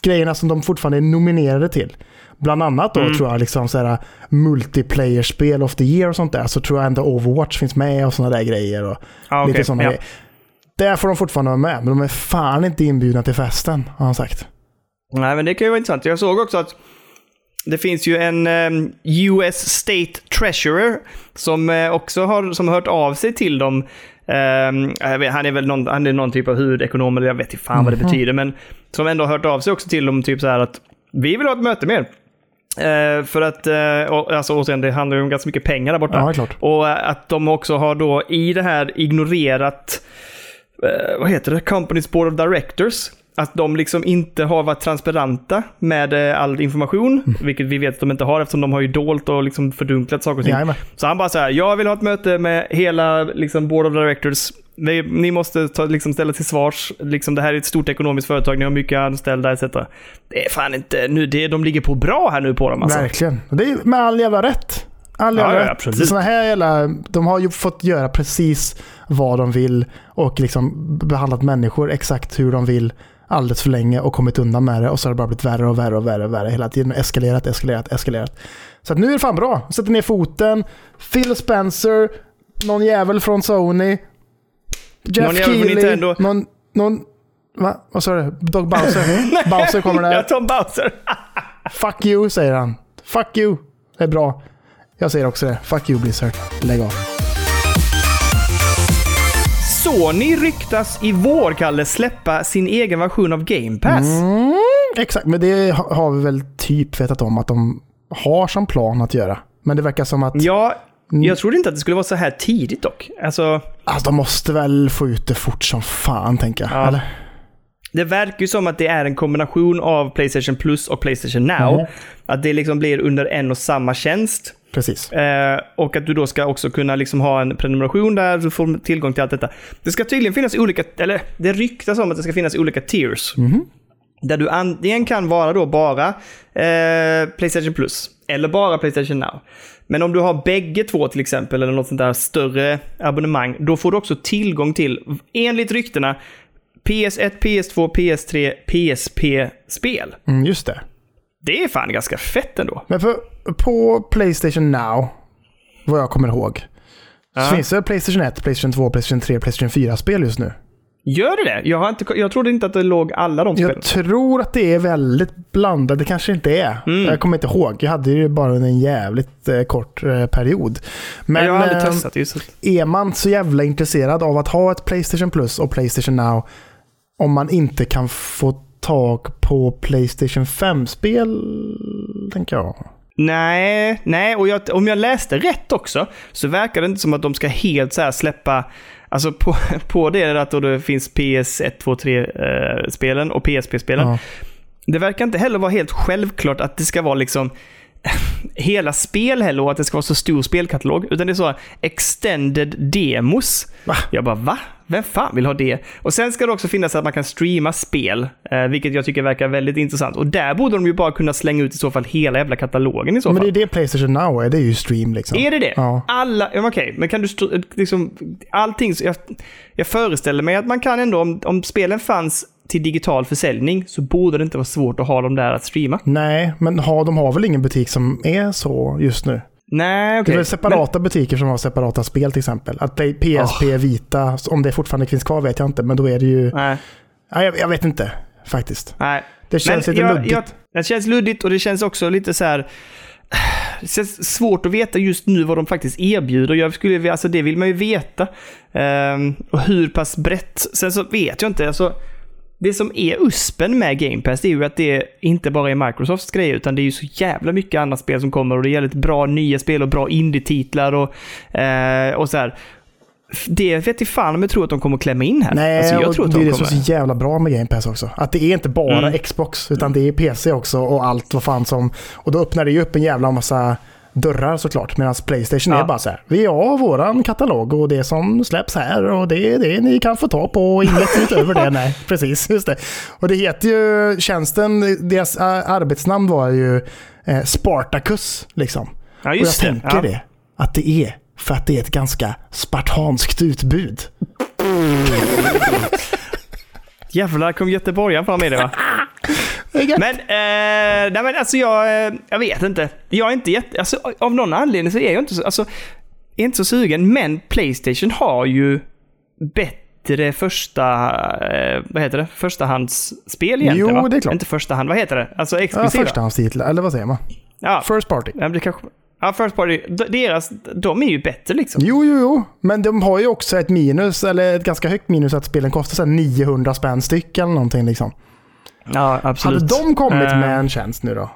grejerna som de fortfarande är nominerade till. Bland annat då tror jag liksom så här multiplayer-spel of the year och sånt där. Så tror jag ändå Overwatch finns med och sådana där grejer. Och okej. lite sådana Ja. grejer. Där får de fortfarande vara med, men de är fan inte inbjudna till festen, har han sagt. Nej, men det kan ju vara intressant. Jag såg också att det finns ju en ehm, US State Treasurer som eh, också har som har hört av sig till dem. Jag vet, han är väl någon, han är någon typ av huvudekonom, eller jag vet inte fan vad det betyder, men som ändå har hört av sig också till dem, typ så här att vi vill ha ett möte med er. Eh, för att, uh, och, alltså återigen, det handlar ju om ganska mycket pengar där borta. Ja, klart. Och att de också har då i det här ignorerat, vad heter det, Companies Board of Directors. Att de liksom inte har varit transparenta med eh, all information, Mm. vilket vi vet att de inte har eftersom de har ju dolt och liksom fördunklat saker och ting. Jajamän. Så han bara så här, jag vill ha ett möte med hela liksom, Board of Directors. Ni, ni måste ta, liksom, ställa till svars. Liksom, det här är ett stort ekonomiskt företag, ni har mycket anställda etc. Det är fan inte, nu, det, de ligger på bra här nu på dem alltså. Verkligen. Det är med all jävla rätt. All Ja, jävla ja, rätt. absolut. Såna här jävla, de har ju fått göra precis vad de vill och liksom behandlat människor exakt hur de vill alldeles för länge och kommit undan med det och så har det bara blivit värre och värre och värre och värre hela tiden. Eskalerat, eskalerat, eskalerat. Så nu är det fan bra. Sätter ner foten. Phil Spencer, någon jävel från Sony. Jeff Någon jävel från Keely, Nintendo. någon, någon, va? Vad sa du? Dog Bowser? Bowser kommer där. Ja, Tom Bowser. Fuck you, säger han. Fuck you. Det är bra. Jag säger också det. Fuck you Blizzard. Lägg av. Sony ryktas i vår, Kalle, släppa sin egen version av Game Pass. Mm, exakt, men det ha- har vi väl typ vetat om att de har som plan att göra. Men det verkar som att Ja, Mm. jag trodde inte att det skulle vara så här tidigt dock. Alltså, alltså, de måste väl få ut det fort som fan, tänker jag. Ja. Eller? det verkar ju som att det är en kombination av Playstation Plus och Playstation Now. Mhm. Att det liksom blir under en och samma tjänst. Precis. Eh, och att du då ska också kunna liksom ha en prenumeration där, du får tillgång till allt detta. Det ska tydligen finnas olika, eller det ryktas om att det ska finnas olika tiers. Där du antingen kan vara då bara eh, Playstation Plus, eller bara Playstation Now. Men om du har bägge två till exempel, eller något sånt där större abonnemang, då får du också tillgång till, enligt ryktena, PS1, PS2, PS3, PSP-spel. Mm, just det. Det är fan ganska fett ändå. Men för, på Playstation Now, vad jag kommer ihåg, Ja. så finns det Playstation 1, Playstation 2, Playstation 3, Playstation 4-spel just nu. Gör det det? Jag, har inte, jag trodde inte att det låg alla de spelen. Jag tror att det är väldigt blandat. Det kanske inte är. Mm. Jag kommer inte ihåg. Jag hade ju bara en jävligt eh, kort eh, period. Men jag har aldrig eh, testat just är man så jävla intresserad av att ha ett Playstation Plus och Playstation Now om man inte kan få tag på Playstation 5-spel, tänker jag. Nej, nej och jag, om jag läste rätt också så verkar det inte som att de ska helt så här släppa Alltså på, på det att då det finns PS1, 2, 3-spelen och PSP-spelen. Ja. Det verkar inte heller vara helt självklart att det ska vara liksom hela spel heller och att det ska vara så stor spelkatalog. Utan det är så extended demos. Va? Jag bara va? Vem fan vill ha det? Och sen ska det också finnas att man kan streama spel, eh, vilket jag tycker verkar väldigt intressant. Och där borde de ju bara kunna slänga ut i så fall hela jävla katalogen i så Men fall. det är det Playstation Now är. Det är ju stream liksom. Är det det? Ja. Alla, men okej, men kan du str- liksom, allting, jag, jag föreställer mig att man kan ändå, om, om spelen fanns till digital försäljning så borde det inte vara svårt att ha dem där att streama. Nej, men ha, de har väl ingen butik som är så just nu? Nej, Det okej. är väl separata butiker som har separata spel till exempel. Att PSP Vita, om det fortfarande finns kvar vet jag inte, men då är det ju... Men, nej, Nej, jag, jag vet inte faktiskt. nej. Det känns Men lite jag, luddigt. Jag, det känns luddigt och det känns också lite så här... Det känns svårt att veta just nu vad de faktiskt erbjuder. Jag skulle, alltså det vill man ju veta. Ehm, och hur pass brett. Sen så vet jag inte. Alltså, det som är uspen med Game Pass det är ju att det inte bara är Microsofts grej utan det är ju så jävla mycket annat spel som kommer och det är jävligt bra nya spel och bra indie-titlar och, eh, och så här. Det vet jag fan om jag tror att de kommer att klämma in här. Nej, alltså, jag och tror att det är de det som är så jävla bra med Game Pass också. Att det är inte bara Mm. Xbox, utan det är PC också och allt vad fan som... Och då öppnar det ju upp en jävla massa dörrar såklart. Medan Playstation Ja. är bara så här. Vi har våran katalog och det som släpps här och det är det ni kan få ta på och inget utöver det. Nej, precis. Just det. Och det heter ju, tjänsten, deras äh, arbetsnamn var ju eh, Spartacus liksom. Ja, och jag just det. tänker Ja. det. Att det är för att det är ett ganska spartanskt utbud. Jävlar kom göteborgaren fram med det va? Men, eh, nej men alltså jag, eh, jag vet inte. Jag är inte jätte, alltså av någon anledning så är jag inte så, alltså, är inte så sugen. Men Playstation har ju bättre första, eh, vad heter det, förstahandsspel egentligen Jo, va? det är klart. Inte förstahand, vad heter det? Alltså Ja, exklusiva. förstahandstitlar, eller vad säger man? ja, First party. ja, det kanske, ja, first party. Deras, de är ju bättre liksom. Jo, jo, jo. Men de har ju också ett minus, eller ett ganska högt minus, att spelen kostar så här 900 spänn styck eller någonting liksom. Ja, absolut. Hade de kommit Eh, med en tjänst nu då?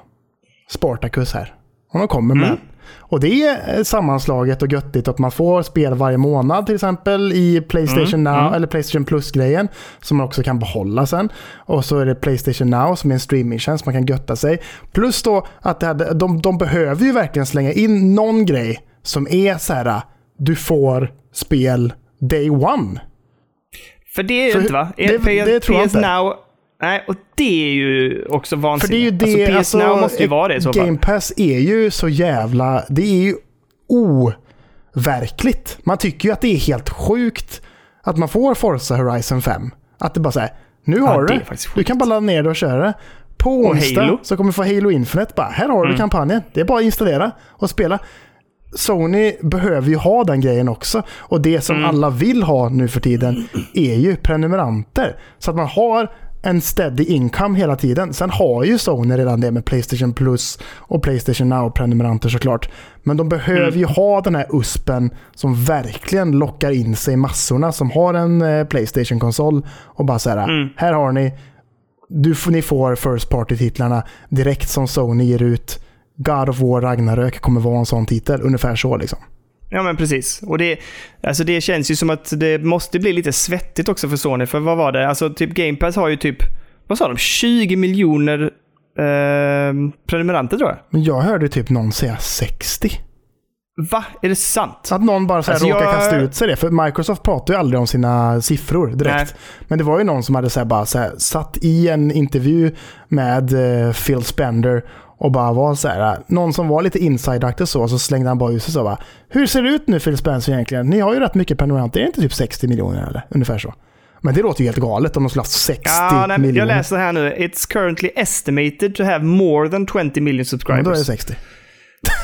Spartacus här. Om de kommer med. Mm. Och det är sammanslaget och göttigt att man får spel varje månad till exempel i Playstation Mm, Now, mm. eller Playstation Plus-grejen. Som man också kan behålla sen. Och så är det Playstation Now som är en streamingtjänst man kan götta sig. Plus då att det hade, de, de behöver ju verkligen slänga in någon grej som är så här, du får spel day one. För det är ju inte va? det- det tror jag PS inte. Now, nej, och det är ju också För vansinnigt. det är ju det, alltså, PS alltså, Now måste ju vara det i så fall. Game Pass är ju så jävla, det är ju overkligt. Man tycker ju att det är helt sjukt att man får Forza Horizon 5. Att det bara säger nu har du det Du kan bara ladda ner det och köra det. På onsdag så kommer du få Halo Infinite bara, här har du Mm. kampanjen. Det är bara att installera och spela. Sony behöver ju ha den grejen också. Och det som Mm. alla vill ha nu för tiden är ju prenumeranter. Så att man har en steady income hela tiden. Sen har ju Sony redan det med Playstation Plus och Playstation Now-prenumeranter såklart. Men de behöver Mm. ju ha den här USPen som verkligen lockar in sig massorna som har en eh, Playstation-konsol och bara säga Mm. här har ni, du, får- ni får First Party-titlarna direkt som Sony ger ut. God of War Ragnarök kommer vara en sån titel, ungefär så liksom. Ja men precis. Och det, alltså det känns ju som att det måste bli lite svettigt också för Sony. För vad var det? Alltså typ Game Pass har ju typ, vad sa de? 20 miljoner eh, prenumeranter tror jag. Men jag hörde typ någon säga 60. Va? Är det sant? Att någon bara så här Alltså, råkar jag- kasta ut sig det. För Microsoft pratar ju aldrig om sina siffror direkt. Men det var ju någon som hade så här bara så här, satt i en intervju med eh, Phil Spender och bara var så här, någon som var lite insideaktig så, så slängde han bara ut sig så bara, hur ser det ut nu Phil Spencer egentligen? Ni har ju rätt mycket prenumeranter, är det inte typ 60 miljoner eller? Ungefär så. Men det låter ju helt galet om de skulle haft 60 Ja, nej, men miljoner. jag läser här nu. It's currently estimated to have more than 20 million Men subscribers. då är det 60.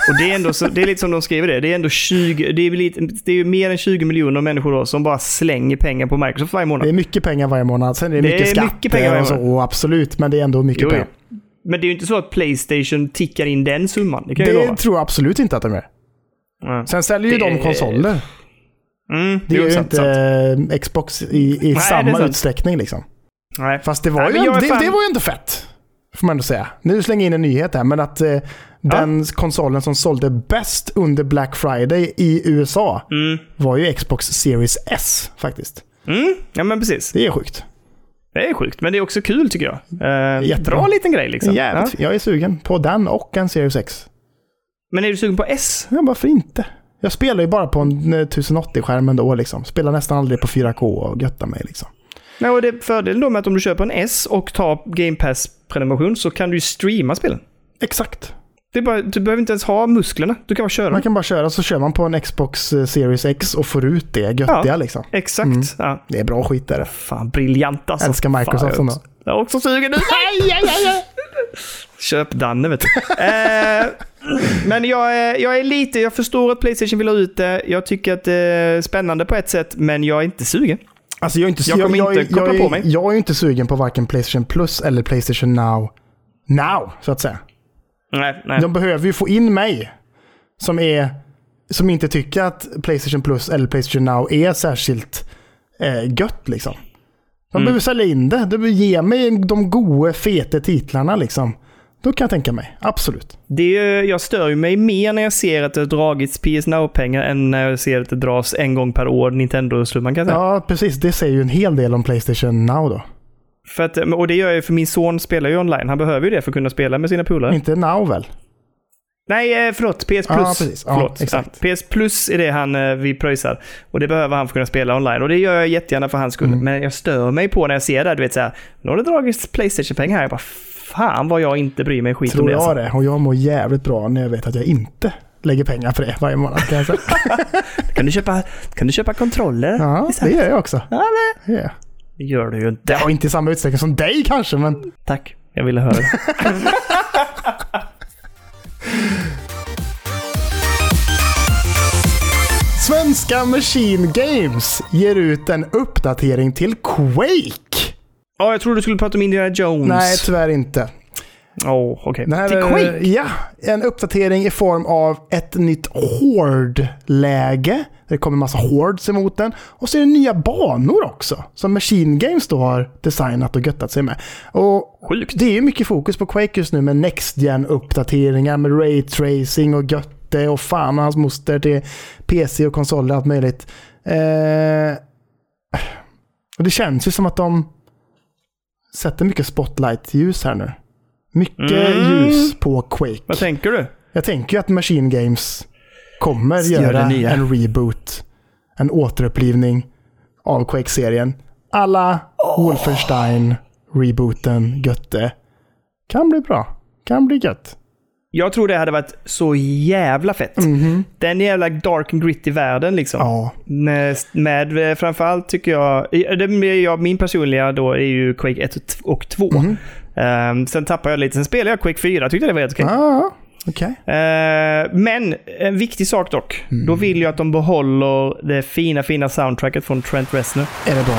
Och det är, ändå så, det är lite som de skriver det. Det är ändå 20, det är, lite, det är mer än 20 miljoner människor då som bara slänger pengar på Microsoft varje månad. Det är mycket pengar varje månad. Sen är det, Det mycket är skatter mycket pengar varje och så, månad. och absolut. Men det är ändå mycket jo. pengar. Men det är ju inte så att Playstation tickar in den summan. Det kan jag Det lova. tror jag absolut inte att de är. Ja. Sen säljer ju Det- de konsoler. Mm, Det är ju sant, inte sant. eh, Xbox i, i är samma utsträckning liksom. Nej. Fast det var, Nej, ju, jag är det, fan- det var ju ändå fett. Får man ändå säga. Nu slänger jag in en nyhet här, men att eh, den konsolen som sålde bäst under Black Friday i USA Mm. var ju Xbox Series S faktiskt. Mm, ja men precis. Det är sjukt. Det är sjukt, men det är också kul tycker jag. Eh, Jättebra. bra liten grej liksom. Jävligt. Ja. Jag är sugen på den och en Series X. Men är du sugen på S? Ja, varför inte? Jag spelar ju bara på en eh, 1080-skärm ändå liksom. Spelar nästan aldrig på 4K och göttar mig liksom. Nej, och det fördelen då med att om du köper en S och tar Game Pass-prenumeration så kan du ju streama spelen. Exakt. Bara, du behöver inte ens ha musklerna. Du kan bara köra. Man kan bara köra så kör man på en Xbox eh, Series X och får ut det göttiga Ja. liksom. Exakt. Mm. Ja. Det är bra skit där. Fan, briljant alltså. Älskar Microsoft ändå. jag, är också- jag är också sugen nu. Köp Danne vet du. eh, men jag är, jag är lite, jag förstår att Playstation vill ha ut det. Jag tycker att det är spännande på ett sätt, men jag är inte sugen. Alltså jag är inte, Jag kommer jag, inte koppla jag, på jag, mig. Jag är inte sugen på varken Playstation Plus eller Playstation Now. Now, så att säga. Nej, nej. De behöver ju få in mig. Som är som inte tycker att Playstation Plus eller Playstation Now är särskilt eh, gött liksom. De Mm. behöver sälja in det. De behöver ge mig de goa, feta titlarna liksom. Då kan jag tänka mig. Absolut. Det, är- jag stör mig mer när jag ser att det har dragits PS Now-pengar än när jag ser att det dras en gång per år säga. Ja, precis. Det säger ju en hel del om Playstation Now då. För att, och det gör jag ju för min son spelar ju online. Han behöver ju det för att kunna spela med sina polare. Inte Now väl? Nej, eh, förlåt. PS Plus. Ja, precis. Ja, förlåt. exakt. Ja, PS Plus är det han eh, vi pröjsar. Och det behöver han för att kunna spela online. Och det gör jag jättegärna för hans skull. Mm. Men jag stör mig på när jag ser det. Du vet såhär, nu har det dragits Playstation-pengar här. Jag bara, fan vad jag inte bryr mig skit om Tror det. jag alltså. det. Och jag mår jävligt bra när jag vet att jag inte lägger pengar på det varje månad. Kan. Kan, du köpa, kan du köpa kontroller? Ja, det gör jag också. Ja, men, Ja. Det gör du ju inte. Ja, inte i samma utsträckning som dig kanske, men Tack, jag ville höra. Svenska Machine Games ger ut en uppdatering till Quake. Ja, jag trodde du skulle prata om Indiana Jones. Nej, tyvärr inte. Åh, okej. Här Till är- Quake? Ja, en uppdatering i form av ett nytt Horde-läge. Det kommer massa Hordes emot den. Och så är det nya banor också. Som Machine Games då har designat och göttat sig med. Och Sjukt. det är ju mycket fokus på Quake just nu med Next gen uppdateringar med Raytracing och götte och fan och hans moster till PC och konsoler och allt möjligt. Eh, och det känns ju som att de sätter mycket spotlight-ljus här nu. Mycket Mm. ljus på Quake. Vad tänker du? Jag tänker ju att Machine Games kommer Gör göra nya. en reboot. En återupplivning av Quake-serien. Alla Wolfenstein, rebooten, götte. Kan bli bra. Kan bli gött. Jag tror det hade varit så jävla fett. Den jävla dark and gritty världen liksom. Ja. Med, med eh, framförallt tycker jag, eh, det, är jag, min personliga då är ju Quake 1 och 2. Ehm, sen tappade jag lite, sen spelade jag Quake 4, tyckte det var helt okej. Ja, okej. Eh, men en viktig sak dock. Då vill jag att de behåller det fina, fina soundtracket från Trent Reznor. Är det bra?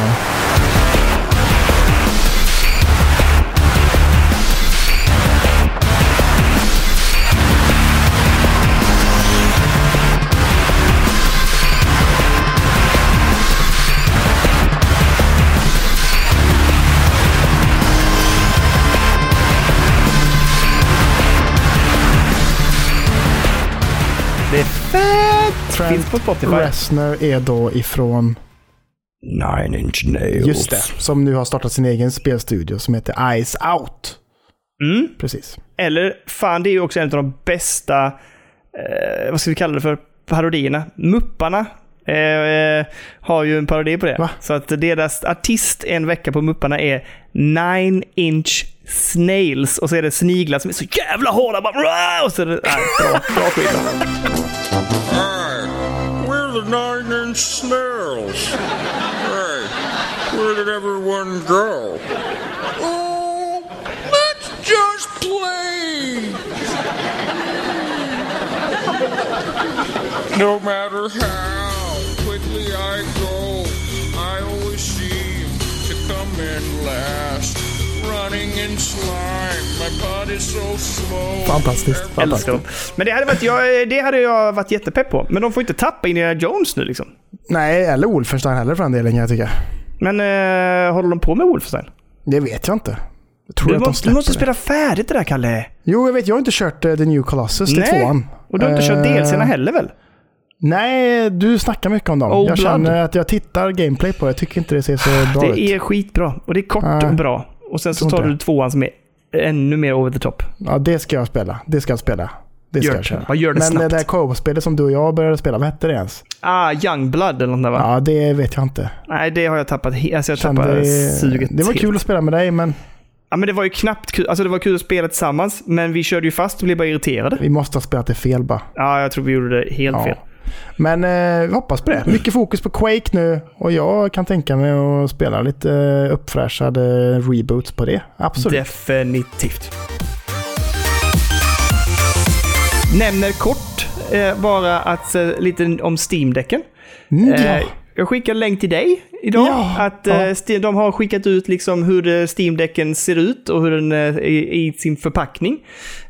Finns på Spotify. Reznor är då ifrån, Nine Inch Nails. just det, som nu har startat sin egen spelstudio som heter Eyes Out. Mm. Precis. Eller, fan det är ju också en av de bästa, eh, vad ska vi kalla det för, parodierna. Mupparna eh, eh, har ju en parodi på det. Va? Så att deras artist en vecka på Mupparna är Nine Inch Snails. Och så är det sniglar som är så jävla hårda. Bara, och så är det, nej, bra, bra skit. The Nine Inch Snails. Hey, where did everyone go? Oh, let's just play. No matter how quickly I go, I always seem to come in last. Fantastiskt. Fantastiskt. Men det hade, varit, jag, det hade jag varit jättepepp på. Men de får inte tappa Indiana Jones nu liksom. Nej, eller Wolfenstein heller för den delen kan jag tycka. Men eh, håller de på med Wolfenstein? Det vet jag inte. Jag tror Du, att de måste, du måste det. spela färdigt det där, Kalle. Jo, jag vet. Jag har inte kört eh, The New Colossus, det är Nej. tvåan. Och du har inte kört Eh, DLCerna heller väl? Nej, du snackar mycket om dem. Old jag Blood. känner att jag tittar gameplay på det. Jag tycker inte det ser så bra Det ut. är skitbra. Och det är kort Nej. och bra. Och sen så tar inte du tvåan som är ännu mer over the top. Ja, det ska jag spela. Det ska jag spela. Det ska Gör jag köra. Gör det Men snabbt. det där co-op-spelet som du och jag började spela, vad hette det ens? Ah, Youngblood eller något där va? Ja, det vet jag inte. Nej, det har jag tappat. he- Alltså jag Kände, tappade suget det var helt. kul att spela med dig, men Ja, men det var ju knappt kul. Alltså det var kul att spela tillsammans, men vi körde ju fast och blev bara irriterade. vi måste ha spelat det fel bara. Ja, jag tror vi gjorde det helt Ja. fel. Men eh, vi hoppas på det. Mycket fokus på Quake nu och jag kan tänka mig att spela lite eh, uppfräschade reboots på det. Absolut. Definitivt. Nämner kort eh, bara att, eh, lite om Steam-däcken. Mm, ja. Eh, jag skickar en länk till dig idag. Ja, att eh, ja. Ste- de har skickat ut liksom hur eh, Steam-däcken ser ut och hur den eh, är i sin förpackning.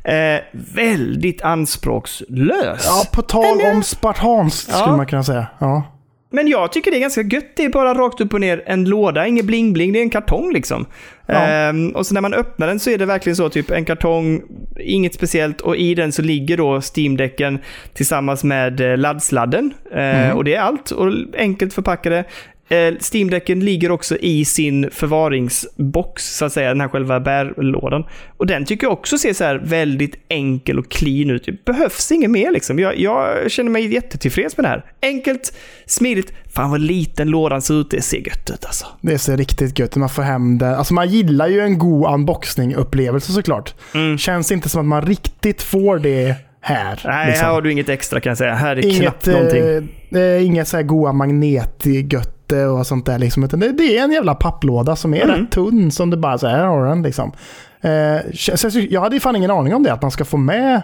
Eh, väldigt anspråkslös. ja, på tal om spartanskt Ja. skulle man kunna säga. Ja. Men jag tycker det är ganska gött. Det är bara rakt upp och ner en låda, inget bling-bling, det är en kartong liksom. Ja. Ehm, och så när man öppnar den så är det verkligen så, typ en kartong, inget speciellt och i den så ligger då Steam-däcken tillsammans med eh, laddsladden. Eh, Och det är allt och enkelt förpackade. Eh, Steam-däcken ligger också i sin förvaringsbox, så att säga, den här själva bärlådan. Och den tycker jag också ser så här väldigt enkel och clean ut. Det behövs inget mer liksom. Jag, jag känner mig jättetillfreds med det här. Enkelt, smidigt. Fan vad liten lådan ser ut. Det ser gött ut alltså. Det ser riktigt gött ut. Man får hem det. Alltså man gillar ju en god unboxing-upplevelse såklart. Mm. Känns inte som att man riktigt får det här. Nej, liksom. här har du inget extra kan jag säga. Här är Inget, knappt någonting. eh, är inga så här goa magnetgötte och sånt där. Liksom. Utan det, det är en jävla papplåda som är Mm. rätt tunn. Som det bara så här har den liksom. Eh, jag hade ju fan ingen aning om det. Att man ska få med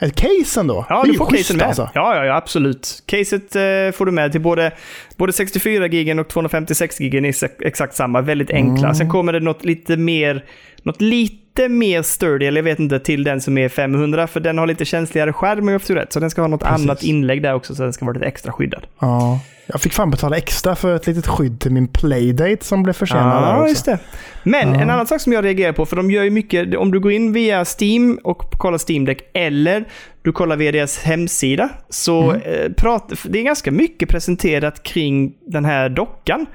ett case ändå. Ja, du får schysst, casen med. Alltså. Ja, ja, ja, absolut. Caset eh, får du med till både, både 64 gigen och 256 gigen är ex- exakt samma. Väldigt enkla. Mm. Sen kommer det något lite mer, något lite mer sturdy, eller jag vet inte, till den som är 500. För den har lite känsligare skärm om jag förstår rätt. Så den ska ha något Precis. annat inlägg där också, så den ska vara lite extra skyddad. Ja. Jag fick fan betala extra för ett litet skydd till min playdate som blev försenad Ja, just det. Men Ja. en annan sak som jag reagerar på, för de gör ju mycket, om du går in via Steam och kollar Steam Deck, eller du kollar via deras hemsida, så Mm. eh, prat, det är ganska mycket presenterat kring den här dockan.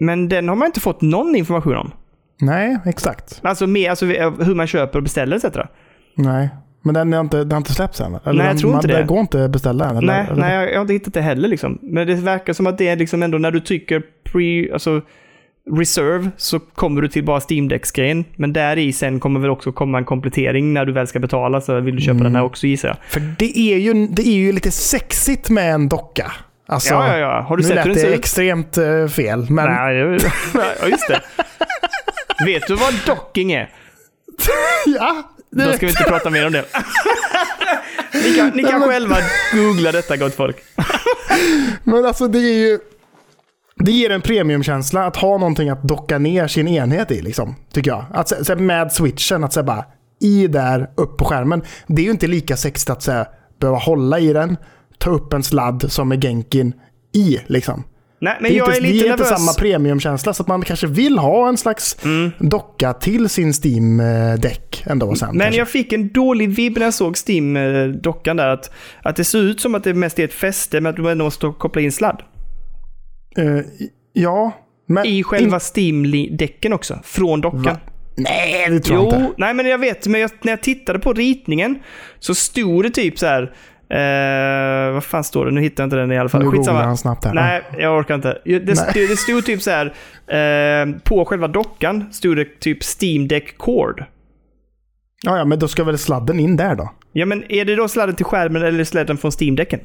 Men den har man inte fått någon information om. Nej, exakt. Alltså, med, alltså hur man köper och beställer etc. Nej. Men den har inte, den har inte släppts än? Eller Nej, jag tror inte man, det. går inte att beställa än? Eller? Nej, eller? nej, jag har inte hittat det heller liksom. Men det verkar som att det är liksom ändå när du trycker pre, alltså reserve så kommer du till bara Steam Decks-grejen. Men där i sen kommer väl också komma en komplettering när du väl ska betala. Så vill du köpa Mm. den här också gissar jag. För det är, ju, det är ju lite sexigt med en docka. Alltså, ja, ja, ja. Har du nu sett hur lät den ser det ut? extremt eh, fel, men Nej, det- ja, just det. Vet du vad docking är? ja. Då Det, ska vi inte prata mer om det. ni kan, ni kan men- själva googla detta gott folk. Men alltså det är ju... Det ger en premiumkänsla att ha någonting att docka ner sin enhet i, liksom, tycker jag. Att, så, med switchen, att så, bara i där, upp på skärmen. Det är ju inte lika sexigt att så, behöva hålla i den, ta upp en sladd som är Genkin i. Liksom. Nej, men det är, jag inte, är lite det är inte samma premiumkänsla, så att man kanske vill ha en slags docka till sin Steam-däck ändå sen. Men kanske. jag fick en dålig vibb när jag såg Steam-dockan där. Att, att det ser ut som att det mest är ett fäste, men att du ändå måste koppla in sladd. Eh, ja, men... I själva Steam-däcken också, från dockan. Va? Nej, det tror jag Jo, inte. nej men jag vet, men jag, när jag tittade på ritningen så stod det typ så här. Eh, vad fan står det? Nu hittar jag inte den i alla fall. Nu Skitsamma. han snabbt här. Nej, jag orkar inte. Det, det, det stod typ så här. Eh, på själva dockan stod det typ Steam Deck Cord. Ja, ja, men då ska väl sladden in där då? Ja, men är det då sladden till skärmen eller sladden från Steam-däcken?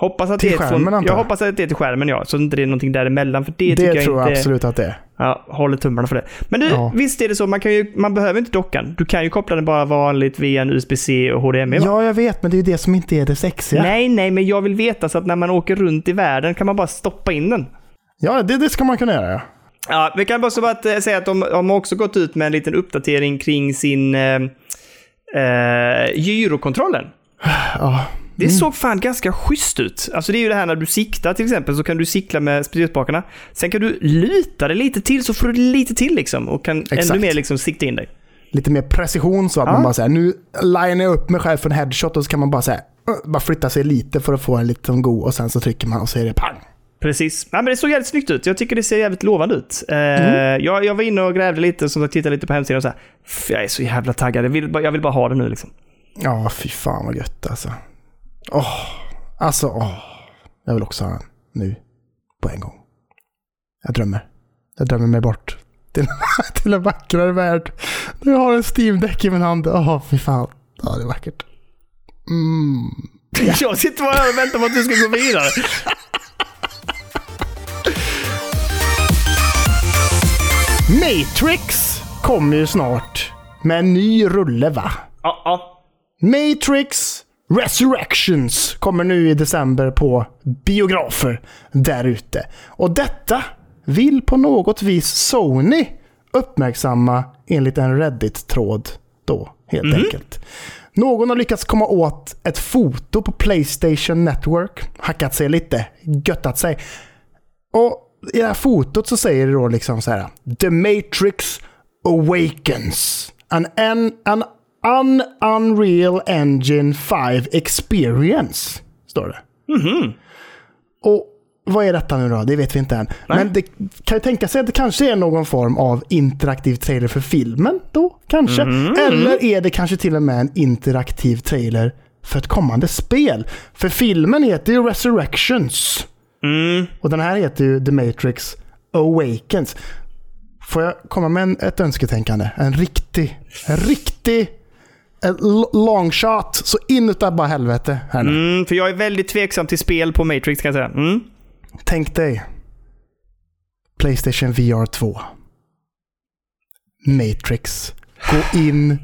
Hoppas att Till det är skärmen, antar Jag hoppas att det är till skärmen ja, så inte det är någonting däremellan. För det, Det, tycker jag tror jag inte... absolut att det är. Ja, håller tummarna för det. Men du, Ja. visst är det så, man, kan ju, man behöver inte dockan. Du kan ju koppla den bara vanligt via en USB-C och HDMI va? Ja, jag vet, men det är ju det som inte är det sexiga. Nej, nej, men jag vill veta så att när man åker runt i världen kan man bara stoppa in den. Ja, det, det ska man kunna göra. Ja. Ja, vi kan bara så bara att, eh, säga att de, de har också gått ut med en liten uppdatering kring sin eh, eh, gyrokontrollen. Ja. Det såg fan ganska schysst ut. Alltså det är ju det här när du siktar till exempel så kan du sikla med spjutspakarna. Sen kan du luta det lite till så får du lite till liksom och kan Exakt. ännu mer liksom sikta in dig. Lite mer precision så att Ja. man bara säger nu linar jag upp mig själv för en headshot och så kan man bara säga bara flytta sig lite för att få en liten go och sen så trycker man och så är det pang. Precis. Ja, men det såg jävligt snyggt ut. Jag tycker det ser jävligt lovande ut. Eh, Mm. jag, jag var inne och grävde lite, som sagt, tittade lite på hemsidan och så här. "F, Jag är så jävla taggad. Jag vill, bara- jag vill bara ha det nu liksom. Ja, fy fan vad gött alltså. Åh, alltså åh. Jag vill också ha den nu. På en gång. Jag drömmer. Jag drömmer mig bort. Till, till en vackrare värld. Nu har en Steam-däck i min hand. Åh, fy fan. Ja, det är vackert. Mm. Jag sitter bara här och väntar på att du ska gå vidare. Matrix kommer ju snart med en ny rulle va? Ja, ja. Matrix Resurrections kommer nu i december på biografer där ute. Och detta vill på något vis Sony uppmärksamma enligt en Reddit-tråd då, helt enkelt. Någon har lyckats komma åt ett foto på Playstation Network, hackat sig lite, göttat sig. Och i det här fotot så säger det då liksom så här. The Matrix Awakens. An, an, an un Unreal Engine 5 Experience. Står det. Och vad är detta nu då? Det vet vi inte än. Men det kan ju tänka sig att det kanske är någon form av interaktiv trailer för filmen då, kanske. Eller är det kanske till och med en interaktiv trailer för ett kommande spel? För filmen heter ju Resurrections. Och den här heter ju The Matrix Awakens. Får jag komma med en, ett önsketänkande? En riktig, en riktig long shot. Så in utav bara helvete här nu. Mm, för jag är väldigt tveksam till spel på Matrix kan jag säga. Mm. Tänk dig Playstation VR 2. Matrix. Gå in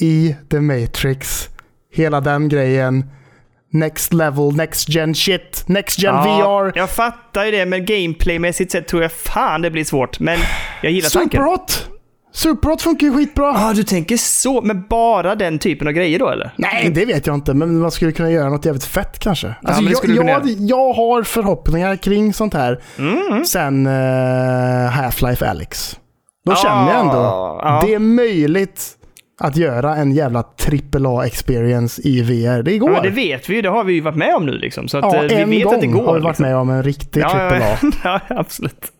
i The Matrix. Hela den grejen. Next level, next gen shit, next gen VR. jag fattar ju det, men gameplaymässigt sett tror jag fan det blir svårt. Men jag gillar tanken. Superhot! Superhot funkar ju skitbra. Ja, ah, du tänker så. Men bara den typen av grejer då eller? Nej, det vet jag inte, men man skulle kunna göra något jävligt fett kanske. Alltså, men det jag, jag, jag har förhoppningar kring sånt här Mm. sen uh, Half-Life Alyx. Då känner jag ändå, ja. det är möjligt att göra en jävla AAA experience i VR. Det går. Ja, det vet vi ju. Det har vi ju varit med om nu liksom. Så att Ja, eh, vi vet att det går. har vi varit liksom. med om en riktig ja, AAA. ja, ja, absolut.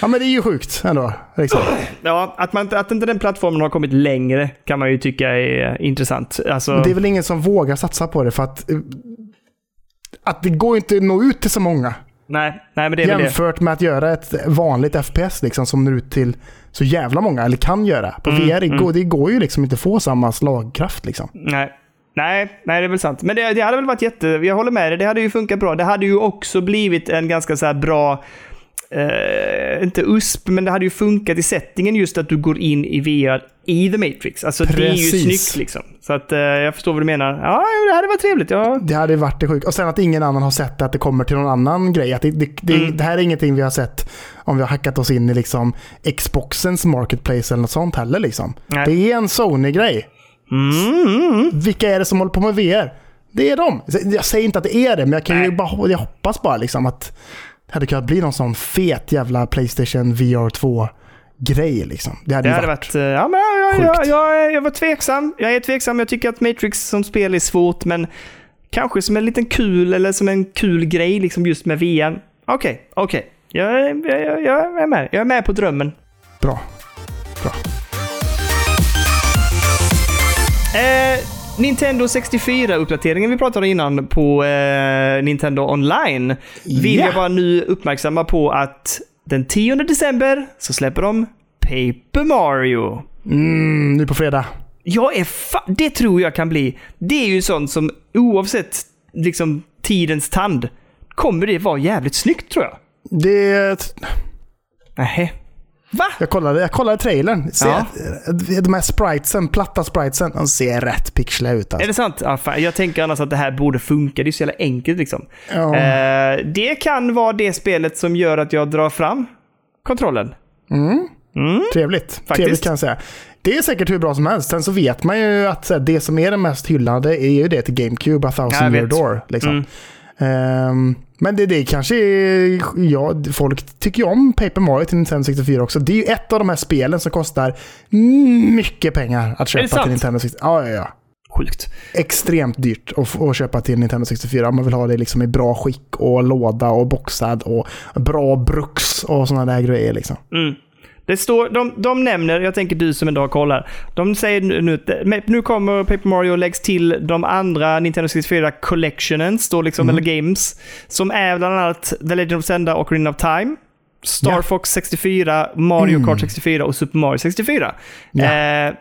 Ja, men det är ju sjukt ändå. Liksom. Ja, att, man, att inte den plattformen har kommit längre kan man ju tycka är intressant. Alltså, Det är väl ingen som vågar satsa på det för att, eh, att det går inte att nå ut till så många. nej, nej, men det är väl det. Jämfört med att göra ett vanligt FPS liksom, som når ut till så jävla många, eller kan göra. På Mm, VR, det, går, det går ju liksom inte att få samma slagkraft. Liksom. Nej. Nej, nej, det är väl sant. Men det, det hade väl varit jätte... Jag håller med dig, det hade ju funkat bra. Det hade ju också blivit en ganska så bra... Eh, inte USP, men det hade ju funkat i settingen just att du går in i VR i The Matrix. Alltså det är ju Precis. snyggt liksom. Så att eh, jag förstår vad du menar. Ja, det hade varit trevligt. Ja. Det hade varit det sjukt. Och sen att ingen annan har sett att det kommer till någon annan grej. Att det, det, det, Mm. det här är ingenting vi har sett om vi har hackat oss in i liksom Xboxens marketplace eller något sånt heller. Liksom. Nej. Det är en Sony-grej. Mm. Vilka är det som håller på med VR? Det är de. Jag säger inte att det är det, men jag, kan ju bara, jag hoppas bara liksom att det hade kunnat bli någon sån fet jävla Playstation VR 2-grej. Liksom. Det hade Det hade varit. varit... eh, Ja, men jag, jag, jag, jag, var tveksam. Jag är tveksam. Jag tycker att Matrix som spel är svårt, men kanske som en liten kul, eller som en kul grej liksom just med VR. Okej, okej. Jag, är- jag, jag, jag är med. Jag är med på drömmen. Bra. Bra. Eh, Nintendo 64-uppdateringen vi pratade innan på eh, Nintendo Online vill Ja. jag bara nu uppmärksamma på att den 10 december så släpper de Paper Mario. Mm, nu på fredag. Jag är Det tror jag kan bli. Det är ju sånt som oavsett liksom tidens tand kommer det vara jävligt snyggt tror jag. Det... Nej. Va? Jag kollade, jag kollade trailern. Ser, Ja. De här spritesen, platta spritesen, de ser rätt pixliga ut. Är Alltså. det sant? Ja, fan. Jag tänker annars att det här borde funka. Det är så jävla enkelt liksom. Ja. Eh, det kan vara det spelet som gör att jag drar fram kontrollen. Trevligt. Faktiskt. Trevligt kan jag säga. Det är säkert hur bra som helst. Sen så vet man ju att här, det som är det mest hyllade är ju det till GameCube, A Ja, thousand year vet. door. Liksom. Mm. Ehm, men det, det kanske är... Ja, folk tycker ju om Paper Mario till Nintendo 64 också. Det är ju ett av de här spelen som kostar mycket pengar att köpa till Nintendo 64. Ja, ja, ja. Sjukt. Extremt dyrt att, att köpa till Nintendo 64 om man vill ha det liksom i bra skick och låda och boxad och bra bruks och sådana där grejer. Liksom. Mm. Det står, de, de nämner, jag tänker du som ändå kollar, de säger nu, nu, kommer Paper Mario läggs till de andra Nintendo 64 Collectionen, står liksom, eller Games, som är bland annat The Legend of Zelda och Ring of Time, Star Ja. Fox 64, Mario Kart 64 och Super Mario 64. Ja. Eh,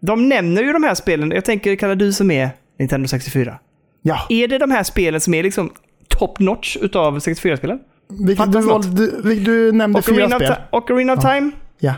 de nämner ju de här spelen, jag tänker, kallar du som är Nintendo 64. Ja, Är det de här spelen som är liksom top notch utav 64-spelen? vilket, du, du, du nämnde fyra Ocarina of, spel. Ocarina of Time, Ja.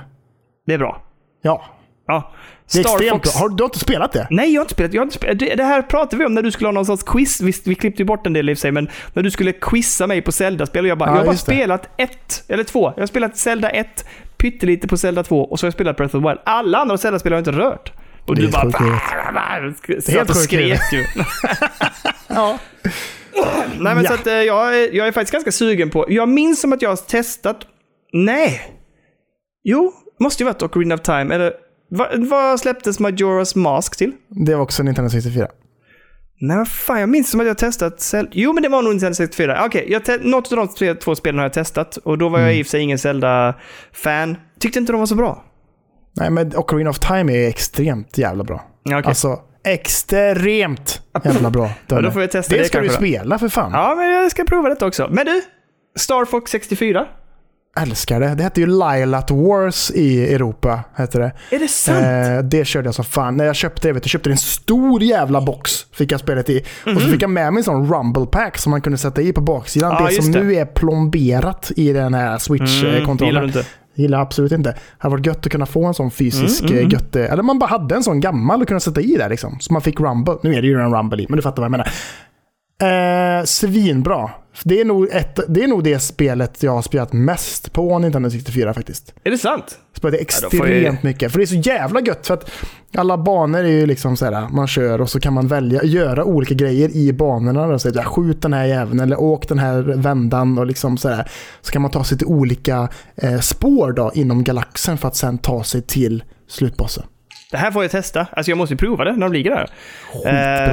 det är bra. ja. Ja. Det är Star extremt Fox. bra. Har, du har inte spelat det? Nej, jag har inte spelat. Jag har inte spelat. Det, det här pratade vi om när du skulle ha någon sorts quiz. Visst, vi klippte ju bort en del i sig, men när du skulle quizza mig på Zelda-spel och jag bara, Ja, jag har bara just det. spelat ett, eller två. Jag har spelat Zelda 1, pyttelite på Zelda 2 och så har jag spelat Breath of the Wild. Alla andra Zelda-spel har jag inte rört. Och du bara... sjukt helt satt och sjukt skrek ju. Ja. Nej, men Ja. så att eh, jag, jag är faktiskt ganska sugen på... Jag minns som att jag har testat... Nej. Jo, måste ju varit Ocarina of Time. Eller vad, släpptes Majora's Mask till? Det var också Nintendo 64. Nej, vad fan, jag minns som att jag testat Zelda. Jo, men det var nog Nintendo 64. Okej, te- något av de tre, två spelen har jag testat. Och då var jag i och för sig ingen Zelda-fan. Tyckte inte de var så bra. Nej, men Ocarina of Time är extremt jävla bra. Okej. Alltså, extremt jävla bra. Ja, då får jag testa det det ska du spela för fan. Ja, men jag ska prova detta också. Men du, Star Fox 64. Älskar det. Det hette ju Lilat Wars i Europa. Hette det. Är det sant? Eh, det körde jag som fan. När jag köpte det, vet du, jag köpte en stor jävla box. Fick jag spelet i. Och så fick jag med mig en sån rumble pack som man kunde sätta i på baksidan. Mhm. Ja, det som det. nu är plomberat i den här Mm, Switch-kontrollen. gillar du inte? Gillar jag absolut inte. Det hade varit gött att kunna få en sån fysisk Mm, mm, götte... Eller man bara hade en sån gammal att kunna sätta i där liksom. Så man fick rumble. Nu är det ju en rumble i, men du fattar vad jag menar. Eh, svinbra. Det är, nog ett, det är nog det spelet jag har spelat mest på Nintendo 64 faktiskt. Är det sant? Spelade då extremt jag- mycket. För det är så jävla gött. För att alla banor är ju liksom så här, man kör och så kan man välja, göra olika grejer i banorna. Då. Så ja, skjut den här jäveln eller åk den här vändan och liksom så här. Så kan man ta sig till olika eh, spår då inom galaxen för att sen ta sig till slutbossen. Det här får jag testa. Alltså jag måste ju prova det när de ligger där. Skitbra.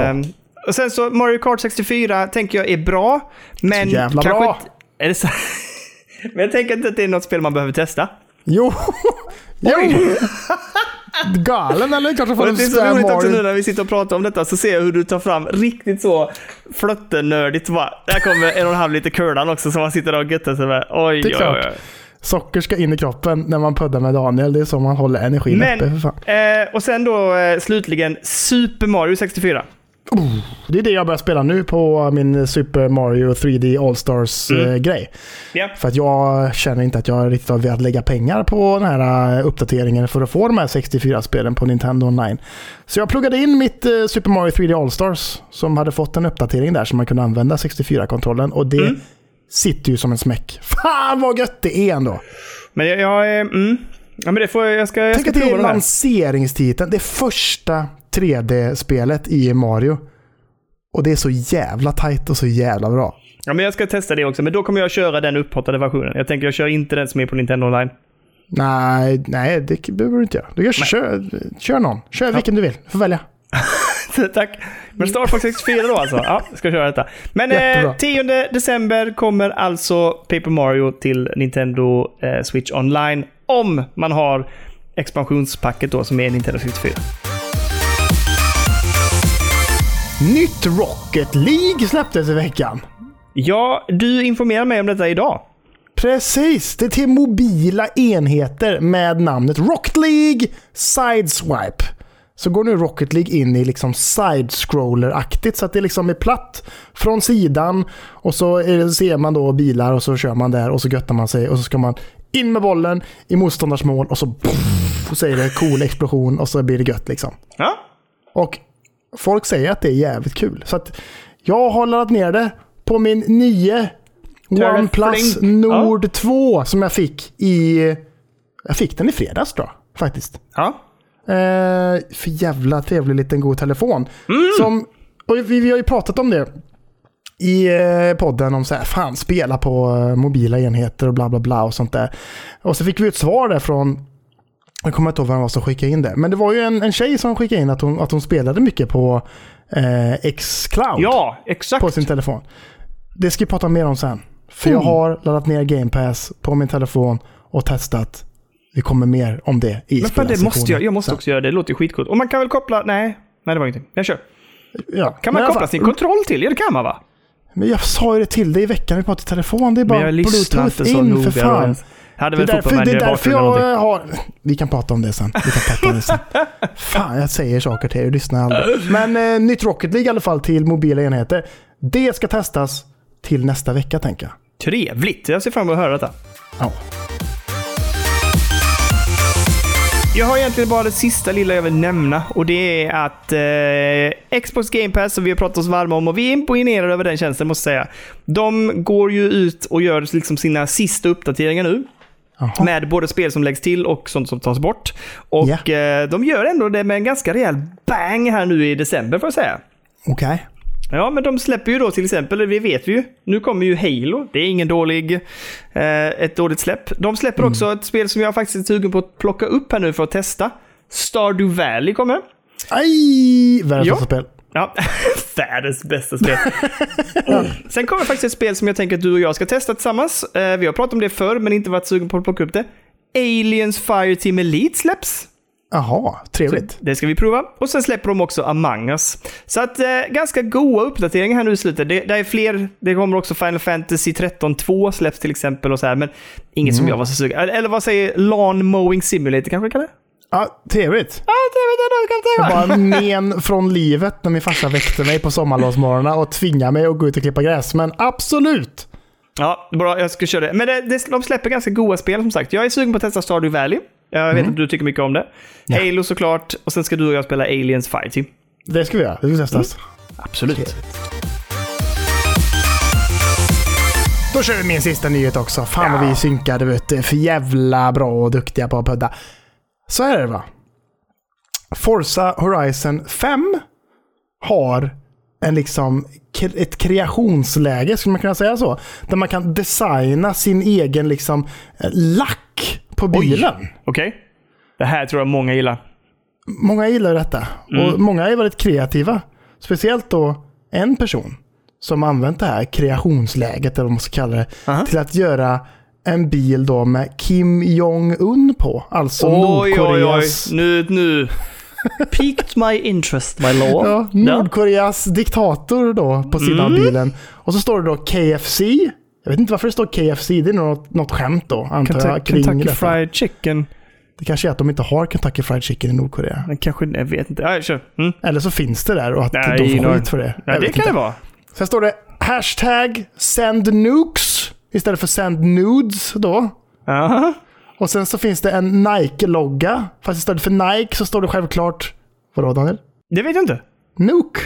Ehm, och sen så Mario Kart 64 tänker jag är bra. Men Så jävla kanske bra. Inte, är det så? men jag tänker inte att det är något spel man behöver testa. Jo! jo. Galen eller? Kanske får det är så roligt också nu när vi sitter och pratar om detta så ser jag hur du tar fram riktigt så flöttenördigt. Där kommer en och en halv liter curlan också som man sitter och göttar sig med. Oj, Det är oj, klart. oj. Socker ska in i kroppen när man puddar med Daniel. Det är så man håller energin Men, uppe för fan. eh, och sen då eh, slutligen Super Mario 64. Det är det jag börjar spela nu på min Super Mario 3D All-Stars-grej. Ja. För att jag känner inte att jag riktigt har velat lägga pengar på den här eh, uppdateringen för att få de här 64-spelen på Nintendo Online. Så jag pluggade in mitt eh, Super Mario 3D All-Stars som hade fått en uppdatering där så man kunde använda 64-kontrollen. Och det Mm. sitter ju som en smäck. Fan vad gött det är ändå! Men jag, jag är... Mm. Ja, men det får jag... Jag ska, jag Tänk ska att det är lanseringstiteln. Det första 3D-spelet i Mario. Och det är så jävla tight och så jävla bra. Ja, men jag ska testa det också. Men då kommer jag köra den upphottade versionen. Jag tänker jag kör inte den som är på Nintendo Online. Nej, nej det behöver du inte göra. Du kan köra, kör någon. Kör vilken du vill. Du får välja. Tack. Men Star Fox 64 då alltså? Ja, ska köra detta. Men eh, 10 december kommer alltså Paper Mario till Nintendo eh, Switch Online. Om man har expansionspacket då som är Nintendo 64. Nytt Rocket League släpptes i veckan. Ja, du informerar mig om detta idag. Precis, det är till mobila enheter med namnet Rocket League Sideswipe. så går nu Rocket League in i liksom side-scroller-aktigt. Så att det liksom är platt från sidan och så det, ser man då bilar och så kör man där och så göttar man sig och så ska man in med bollen i motståndars mål och så, pff, så är det cool explosion och så blir det gött liksom. Ja. Och folk säger att det är jävligt kul. Så att jag har laddat ner det på min nya Trädet OnePlus flink. Nord 2 som jag fick i... Jag fick den i fredags jag, faktiskt. Ja. Eh, för jävla trevlig liten god telefon. Som, och vi, vi har ju pratat om det i eh, podden om så här, fan spela på eh, mobila enheter och bla bla bla och sånt där. Och så fick vi ett svar där från, jag kommer inte ihåg vem det var som skickade in det, men det var ju en, en tjej som skickade in att hon, att hon spelade mycket på eh, Xcloud Ja, exakt. på sin telefon. Det ska vi prata mer om sen. För jag har laddat ner Game Pass på min telefon och testat. Vi kommer mer om det i Men fan, det måste jag. Jag måste sen. också göra det. Det låter ju skitcoolt. Och man kan väl koppla... Nej. Nej, det var ingenting. Jag kör. Ja. Kan man koppla sin kontroll till? Ja, det kan man va? Men jag sa ju det till dig i veckan, vi pratade i telefon. Det är Men bara jag lyssnar bluetooth inte så in noga. för fan. Jag hade Det väl därför, fotboll det är därför jag har... Vi kan prata om det sen. Vi kan prata om det sen. Fan, jag säger saker till er, lyssnar aldrig. Men eh, nytt Rocket League i alla fall till mobila enheter. Det ska testas till nästa vecka tänker jag. Trevligt. Jag ser fram emot att höra detta. Ja. Jag har egentligen bara det sista lilla jag vill nämna och det är att eh, Xbox Game Pass, som vi har pratat oss varma om och vi är imponerade över den tjänsten måste jag säga. De går ju ut och gör liksom sina sista uppdateringar nu. Jaha. Med både spel som läggs till och sånt som tas bort. Och Ja. eh, de gör ändå det med en ganska rejäl bang här nu i december får jag säga. Okej. Ja, men de släpper ju då till exempel, det vet vi ju, nu kommer ju Halo. Det är ingen dålig, eh, ett dåligt släpp. De släpper Mm. också ett spel som jag faktiskt är sugen på att plocka upp här nu för att testa. Stardew Valley kommer. Aj! Världens bästa spel. Ja, världens bästa spel. Sen kommer faktiskt ett spel som jag tänker att du och jag ska testa tillsammans. Eh, vi har pratat om det förr, men inte varit sugen på att plocka upp det. Aliens Fireteam Elite släpps. Jaha, trevligt. Det ska vi prova. Och sen släpper de också Among Us. Så att eh, ganska goa uppdateringar här nu i slutet. Det, det är fler. Det kommer också Final Fantasy 13 2 släpps till exempel och så här. Men inget som jag var så sugen Eller, vad säger Lawn Mowing Simulator kanske kallar det? Ja, trevligt. Ja, det jag Jag bara men från livet när min farsa väckte mig på sommarlovsmorgnarna och tvingade mig att gå ut och klippa gräs. Men absolut! Ja, bra. Jag ska köra det. Men det, det, de släpper ganska goda spel som sagt. Jag är sugen på att testa Stardew Valley. Jag vet att du tycker mycket om det. Halo såklart. Och sen ska du och jag spela Aliens Fireteam. Det ska vi göra. Det ska testas. Absolut. Då kör vi min sista nyhet också. Fan vad vi är synkade vet du. För jävla bra och duktiga på att pudda. Så här är det va. Forza Horizon 5 har en liksom ett kreationsläge, skulle man kunna säga så. Där man kan designa sin egen liksom eh, lack på bilen. Okej. Det här tror jag många gillar. Många gillar detta. Och många är väldigt kreativa. Speciellt då en person som använt det här kreationsläget, eller vad man ska kalla det, Aha. till att göra en bil då med Kim Jong-Un på. Alltså Oj, oj, oj. Nordkoreas, Nu, nu. Piqued my interest, my lord. Ja, Nordkoreas diktator då på sidan av Mm. bilen. Och så står det då KFC. Jag vet inte varför det står KFC. Det är något, något skämt då, antar jag, Kentucky, kring Kentucky detta. Fried Chicken. Det kanske är att de inte har Kentucky Fried Chicken i Nordkorea. Men kanske, jag vet inte. Ja, kör. Mm. Eller så finns det där och att Nej, de får skit för det. Ja, Jag det kan inte. det vara. Sen står det hashtag send nukes istället för send nudes då. Aha. Och sen så finns det en Nike-logga. Fast istället för Nike så står det självklart... Vadå Daniel? Det vet jag inte. Nuke.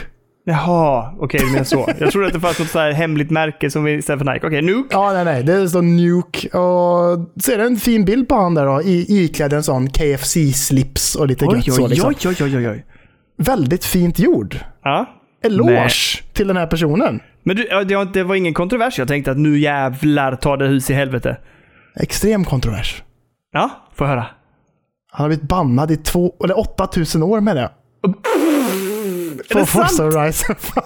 Jaha, okej du menar så. Jag trodde att det fanns något så hemligt märke som vi istället för Nike. Okej, nu. Ja, nej, nej. Det står Nuke. Och så är det en fin bild på han där då. I, iklädd en sån KFC-slips och lite Oj, gött oj, så liksom. oj, oj, oj, oj. Väldigt fint gjord. Ja. Eloge Nej. till den här personen. Men du, det var- ingen kontrovers. Jag tänkte att nu jävlar tar det hus i helvete. Extrem kontrovers. Ja, får höra. Han har blivit bannad i två, eller 8000 år med det. Är det Forza? Horizon 5.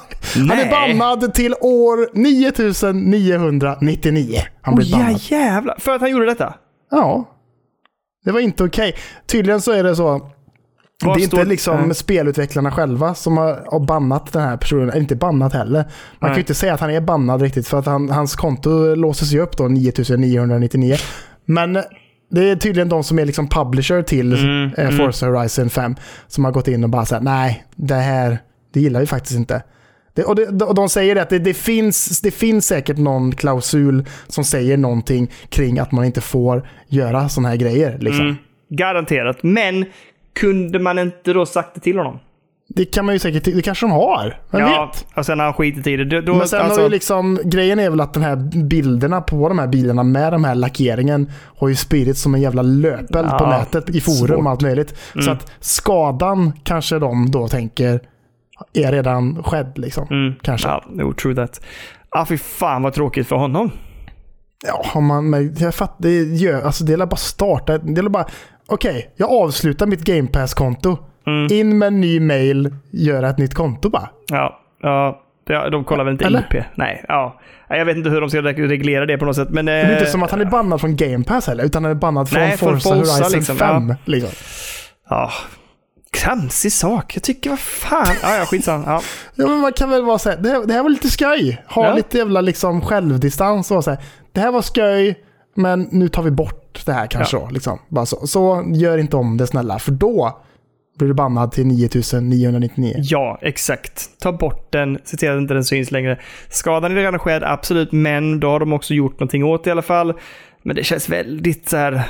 Han är bannad till år 9999. Han blev ja, bannad. jävlar. För att han gjorde detta? Ja. Det var inte okej. Tydligen så är det så. Det är inte liksom Ja. spelutvecklarna själva som har, har bannat den här personen. Eller inte bannat heller. Man kan Nej. ju inte säga att han är bannad riktigt för att han, hans konto låses ju upp då 9999. Men Det är tydligen de som är liksom publisher till Mm, eh, mm. Forza Horizon 5 som har gått in och bara sagt nej, det här det gillar vi faktiskt inte. Det, och, det, och de säger det att det, det, finns, det finns säkert någon klausul som säger någonting kring att man inte får göra sådana här grejer. Liksom. Mm, garanterat. Men kunde man inte då sagt det till honom? Det kan man ju säkert, det kanske de har. Vem ja, vet? och sen har han skitit i det. Då, Men sen alltså, har ju liksom, grejen är väl att den här bilderna på de här bilarna med de här lackeringen har ju spridits som en jävla löpeld på Ja, nätet i forum och allt möjligt. Så Mm. att skadan kanske de då tänker är redan skedd liksom. mm, Kanske. Ja, no, true that. Ah, fy fan vad tråkigt för honom. Ja, man, men jag fattar, det gör, alltså det är bara starta, det är bara, okej, jag avslutar mitt Game Pass-konto. Mm. In med en ny mail, göra ett nytt konto bara. Ja, ja, ja, de kollar väl inte Eller? IP? Nej, ja. Jag vet inte hur de ska reg- reglera det på något sätt. Men, Det är inte som att han är bannad från Game Pass heller, utan han är bannad från Nej, Forza Forza Horizon liksom, 5. ja. Liksom. Ja, tramsig sak. Jag tycker, vad fan. Ja, ja, skitsamma. Ja. Ja, men man kan väl vara såhär, det, här- det här var lite skoj. Ha Ja. lite jävla liksom självdistans och säga det här var skoj, men nu tar vi bort det här kanske. då, Liksom. Bara så. så gör inte om det snälla, för då blir du bannad till 9999. ja, exakt. Ta bort den, se till att inte den syns längre. Skadan är redan skedd, absolut, men då har de också gjort någonting åt det i alla fall. Men det känns väldigt så här,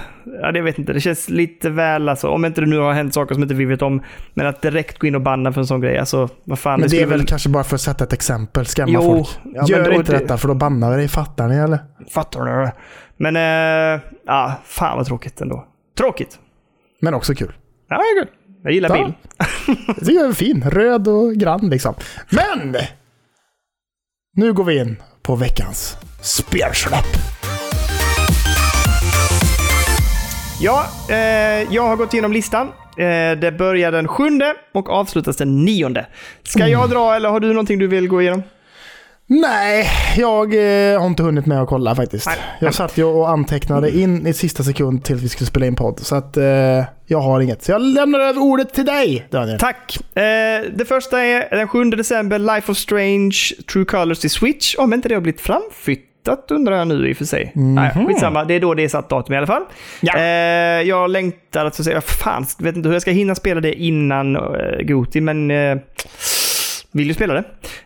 ja det vet inte, det känns lite väl alltså, om inte det nu har hänt saker som inte vi vet om, men att direkt gå in och banna för en sån grej, alltså vad fan. Men det är skulle väl kanske bara för att sätta ett exempel, skrämma Jo, folk. ja, men Gör då- inte det- detta för då bannar vi dig, fattar ni eller? Fattar du? Men, eh, ja, fan vad tråkigt ändå. Tråkigt. Men också kul. Ja, jag, är good. jag gillar Ja. bil. Jag tycker den är fin, röd och grann liksom. Men! Nu går vi in på veckans spelsläpp. Ja, eh, jag har gått igenom listan. Eh, det börjar den sjunde och avslutas den nionde. Ska Mm. jag dra eller har du någonting du vill gå igenom? Nej, jag eh, har inte hunnit med att kolla faktiskt. Nej. Jag satt ju och antecknade in i sista sekund till vi skulle spela in podd. Så att eh, jag har inget. Så jag lämnar över ordet till dig, Daniel. Tack! Eh, det första är den 7 december, Life of Strange, True Colors till Switch. Om inte det har blivit framflyttat undrar jag nu i och för sig. Nej, skitsamma, det är då det är satt datum i alla fall. Ja. Eh, jag längtar att få se, fan, vet inte hur jag ska hinna spela det innan uh, Goti, men eh, vill ju spela det.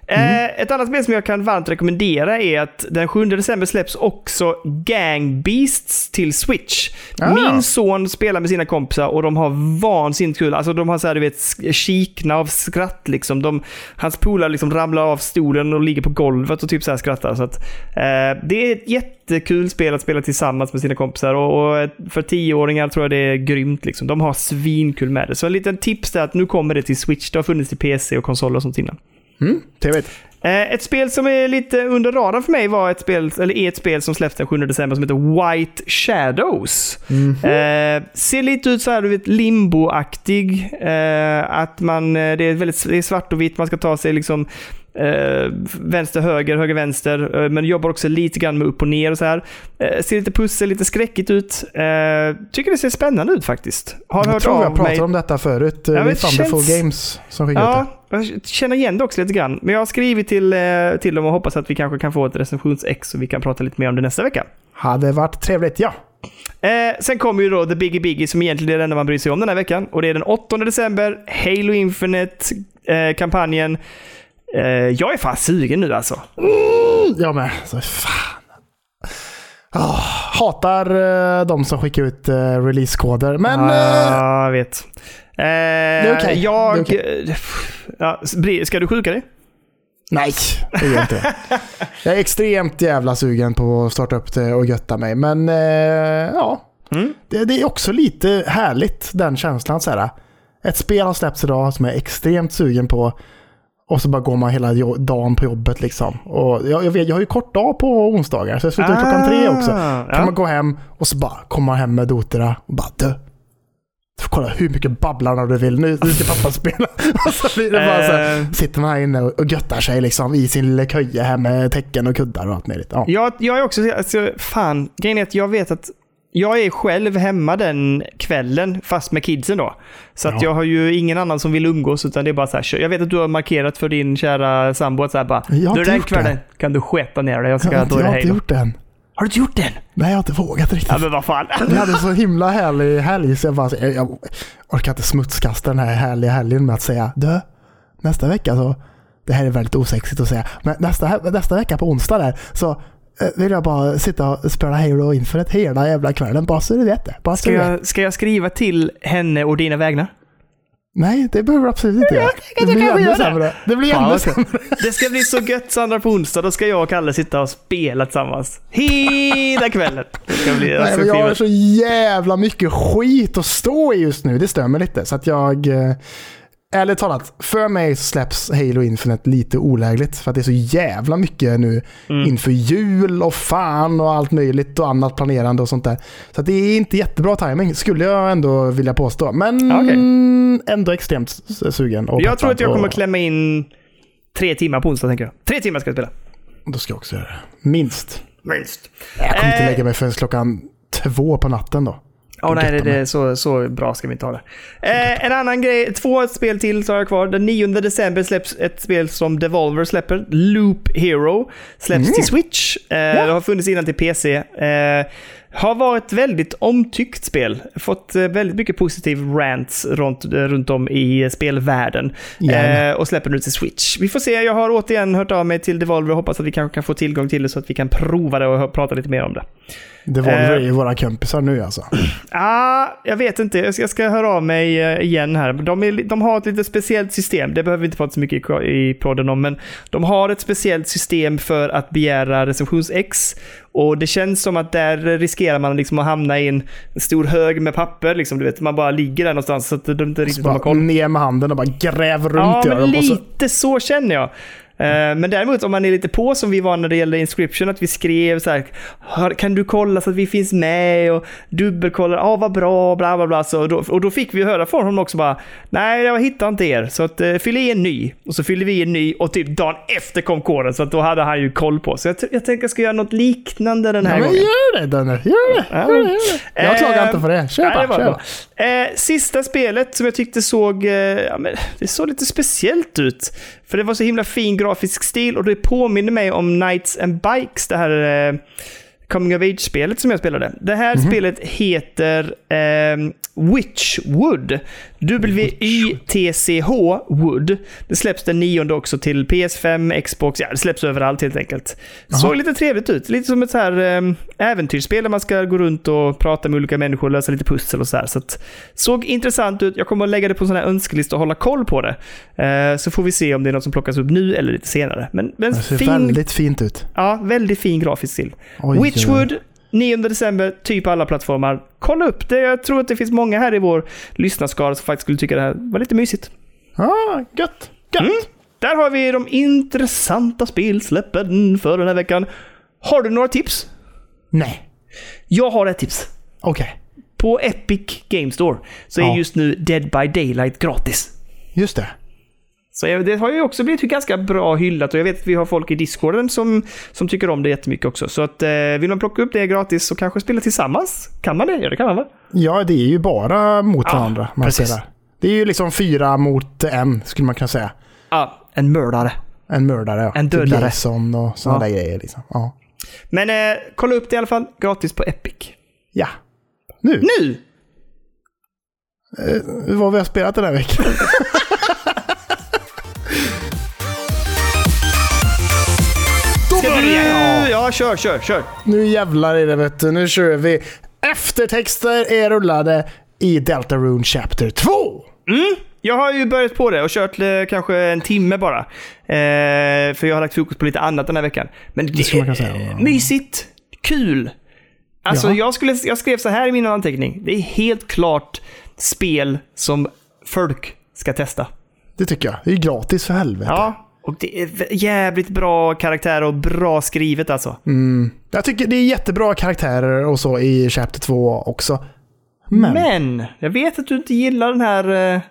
Eh, ett annat spel som jag kan varmt rekommendera är att den 7 december släpps också Gang Beasts till Switch. Ah. Min son spelar med sina kompisar och de har vansinnigt kul. Alltså de har så här, du vet, kikna av skratt liksom. De, hans polare liksom ramlar av stolen och ligger på golvet och typ så här skrattar. Så att, eh, det är ett jättekul spel att spela tillsammans med sina kompisar och, och för tioåringar tror jag det är grymt. Liksom. De har svinkul med det. Så en liten tips är att nu kommer det till Switch. Det har funnits till PC och konsoler och sånt innan. Mm, trevligt. Eh, Ett spel som är lite under radarn för mig var ett spel, eller är ett spel som släpptes den 7 december som heter White Shadows. Eh, ser lite ut så här, du vet, limbo-aktig. Eh, att man, eh, det är, väldigt, det är svart och vitt, man ska ta sig liksom eh, vänster, höger, höger, vänster. Eh, men jobbar också lite grann med upp och ner och så här. Eh, ser lite pussel, lite skräckigt ut. Eh, tycker det ser spännande ut faktiskt. Har Jag hört tror jag av pratade mig. om detta förut. Ja, men det Thunderful känns- Games som skickade ut det. Ja, jag känner igen det också lite grann. Men jag har skrivit till, eh, till dem och hoppas att vi kanske kan få ett recensionsex och vi kan prata lite mer om det nästa vecka. Hade varit trevligt, ja. Eh, sen kommer ju då The Biggie Biggie som egentligen är det enda man bryr sig om den här veckan. Och det är den 8 december, Halo Infinite-kampanjen. Eh, jag är fan sugen nu alltså. Jag med. Så, fan. Ah, hatar eh, de som skickar ut uh, releasekoder. Men eh, Ja, jag vet. Eh, är okej. Jag... Det är Ja, ska du sjuka dig? nej, det gör jag inte. jag är extremt jävla sugen på att starta upp det och götta mig. Men eh, ja, Mm. det, det är också lite härligt den känslan. Så här, ett spel har släppts idag som jag är extremt sugen på. Och så bara går man hela dagen på jobbet liksom. Och jag, jag, vet, jag har ju kort dag på onsdagar, så jag slutar klockan tre också. Ah, Kan ja. man gå hem och så bara komma man hem med doterna och bara du. Du får kolla hur mycket babblarna du vill. Nu, nu ska pappa spela. och så blir det bara så här, Eh. sitter man här inne och och göttar sig liksom i sin lilla köja här med täcken och kuddar och allt möjligt. Ja. Jag, jag är också, alltså, fan, grejen är att jag vet att jag är själv hemma den kvällen, fast med kidsen då. Så att Ja. jag har ju ingen annan som vill umgås, utan det är bara så här. Jag vet att du har markerat för din kära sambo att så här bara, Jag har du inte den kvällen kan du sketa ner dig, jag ska Jag, då jag det har inte gjort det än. Har du inte gjort den? Nej, jag har inte vågat riktigt. Ja, men vad fan. Vi hade så himla härlig helg så jag bara, jag, jag orkar inte smutskasta den här härliga helgen med att säga du, nästa vecka så, det här är väldigt osexigt att säga, men nästa, nästa vecka på onsdag där så vill jag bara sitta och spela Halo inför ett hela jävla kvällen, bara så du vet det. Bara Ska du vet. jag, ska jag skriva till henne och dina vägnar? Nej, det behöver du absolut inte göra. Det blir kan ännu göra sämre. Det blir Fan, ännu sämre. Det ska bli så gött Sandra på onsdag. Då ska jag och Kalle sitta och spela tillsammans. Hela kvällen. Det ska bli... Nej, men jag har så jävla mycket skit att stå i just nu. Det mig lite. Så att jag... Ärligt talat, för mig släpps Halo Infinite lite olägligt. För att det är så jävla mycket nu Mm. inför jul och fan och allt möjligt och annat planerande och sånt där. Så det är inte jättebra timing skulle jag ändå vilja påstå. Men okej. ändå extremt sugen. Och Jag tror att jag kommer och- klämma in tre timmar på onsdag, tänker jag. Tre timmar ska jag spela. Då ska jag också göra det. Minst. Minst. Jag kommer inte Eh. lägga mig förrän klockan två på natten då. Åh nej, det, det, så, så bra ska vi inte ha det. Eh, en annan grej, två spel till så har jag kvar. Den 9 december släpps ett spel som Devolver släpper. Loop Hero. Släpps Mm. till Switch. Eh, Det har funnits innan till PC. Eh, har varit väldigt omtyckt spel. Fått eh, väldigt mycket positiv rants runt, eh, runt om i spelvärlden. Gärna. Eh, och släpper nu till Switch. Vi får se, jag har återigen hört av mig till Devolver och hoppas att vi kanske kan få tillgång till det så att vi kan prova det och prata lite mer om det. Devolver Eh. är ju våra kompisar nu alltså. Ah, jag vet inte. Jag ska, jag ska höra av mig eh, igen här. De, är, de har ett lite speciellt system. Det behöver vi inte prata så mycket i, i podden om, men de har ett speciellt system för att begära recensions-X. Och det känns som att där riskerar man liksom att hamna i en stor hög med papper. Liksom, du vet, man bara ligger där någonstans så att de inte riktigt har koll. ner med handen och bara gräv runt Ja, i men dem. lite så känner jag. Eh, Men däremot om man är lite på som vi var när det gällde Inscription, att vi skrev så här, "Har- kan du kolla så att vi finns med och dubbelkolla, ja vad bra, bla bla bla. Så då, och då fick vi höra från honom också bara, nej jag hittar inte er, så att uh, fyll i en ny. Och så fyllde vi i en ny och typ dagen efter kom koden, så att då hade han ju koll på. Så jag, jag tänker jag ska göra något liknande den här Ja, men gången. gör det Danne, gör det. Gör det, gör det. Jag klagar inte på det. Kör bara, Eh, sista spelet som jag tyckte såg, eh, ja, men det såg lite speciellt ut. För det var så himla fin grafisk stil och det påminner mig om Knights and Bikes, det här eh, Coming of Age-spelet som jag spelade. Det här spelet heter eh, Witchwood. W-Y-T-C-H Wood. Det släpps den nionde också till PS5, Xbox, ja det släpps överallt helt enkelt. Såg lite trevligt ut. Lite som ett så här eh, äventyrsspel där man ska gå runt och prata med olika människor och lösa lite pussel och så här. Så att, såg intressant ut. Jag kommer att lägga det på en sån här önskelista och hålla koll på det. Eh, så får vi se om det är något som plockas upp nu eller lite senare. Men, men Det ser fin, väldigt fint ut. ja, väldigt fin grafisk stil. Oj. Witchwood, 9 december, typ alla plattformar. Kolla upp det. Jag tror att det finns många här i vår lyssnarskara som faktiskt skulle tycka det här var lite mysigt. Ah, gött. Gött. Mm. Där har vi de intressanta spelsläppen för den här veckan. Har du några tips? Nej. Jag har ett tips. Okej. På Epic Game Store så är Ja. just nu Dead by Daylight gratis. Just det. Så det har ju också blivit ganska bra hyllat och jag vet att vi har folk i Discorden som, som tycker om det jättemycket också. Så att eh, vill man plocka upp det gratis och kanske spela tillsammans? Kan man det? Ja, det kan man va? Ja, det är ju bara mot Ja, varandra man precis. spelar. Det är ju liksom fyra mot en, skulle man kunna säga. Ja, en mördare. En mördare, ja. En Typ dödare. Jason och sådana Ja. där grejer. Liksom. Ja. Men eh, kolla upp det i alla fall. Gratis på Epic. ja. Nu, Nu! nu vad vi har spelat den här veckan. börjar du... jag! Ja, kör, kör, kör. Nu jävlar är det vet du. Nu kör vi. Eftertexter är rullade i Deltarune Chapter 2. Jag har ju börjat på det och kört eh, kanske en timme bara. Eh, för jag har lagt fokus på lite annat den här veckan. Men det, skulle man säga, ja. mysigt. Kul. Alltså Ja. jag, skulle, jag skrev så här i min anteckning. Det är helt klart spel som folk ska testa. Det tycker jag. Det är gratis för helvete. Ja. Och det är jävligt bra karaktär och bra skrivet alltså. Jag tycker det är jättebra karaktärer och så i Chapter 2 också. Men, Men, jag vet att du inte gillar den här eh,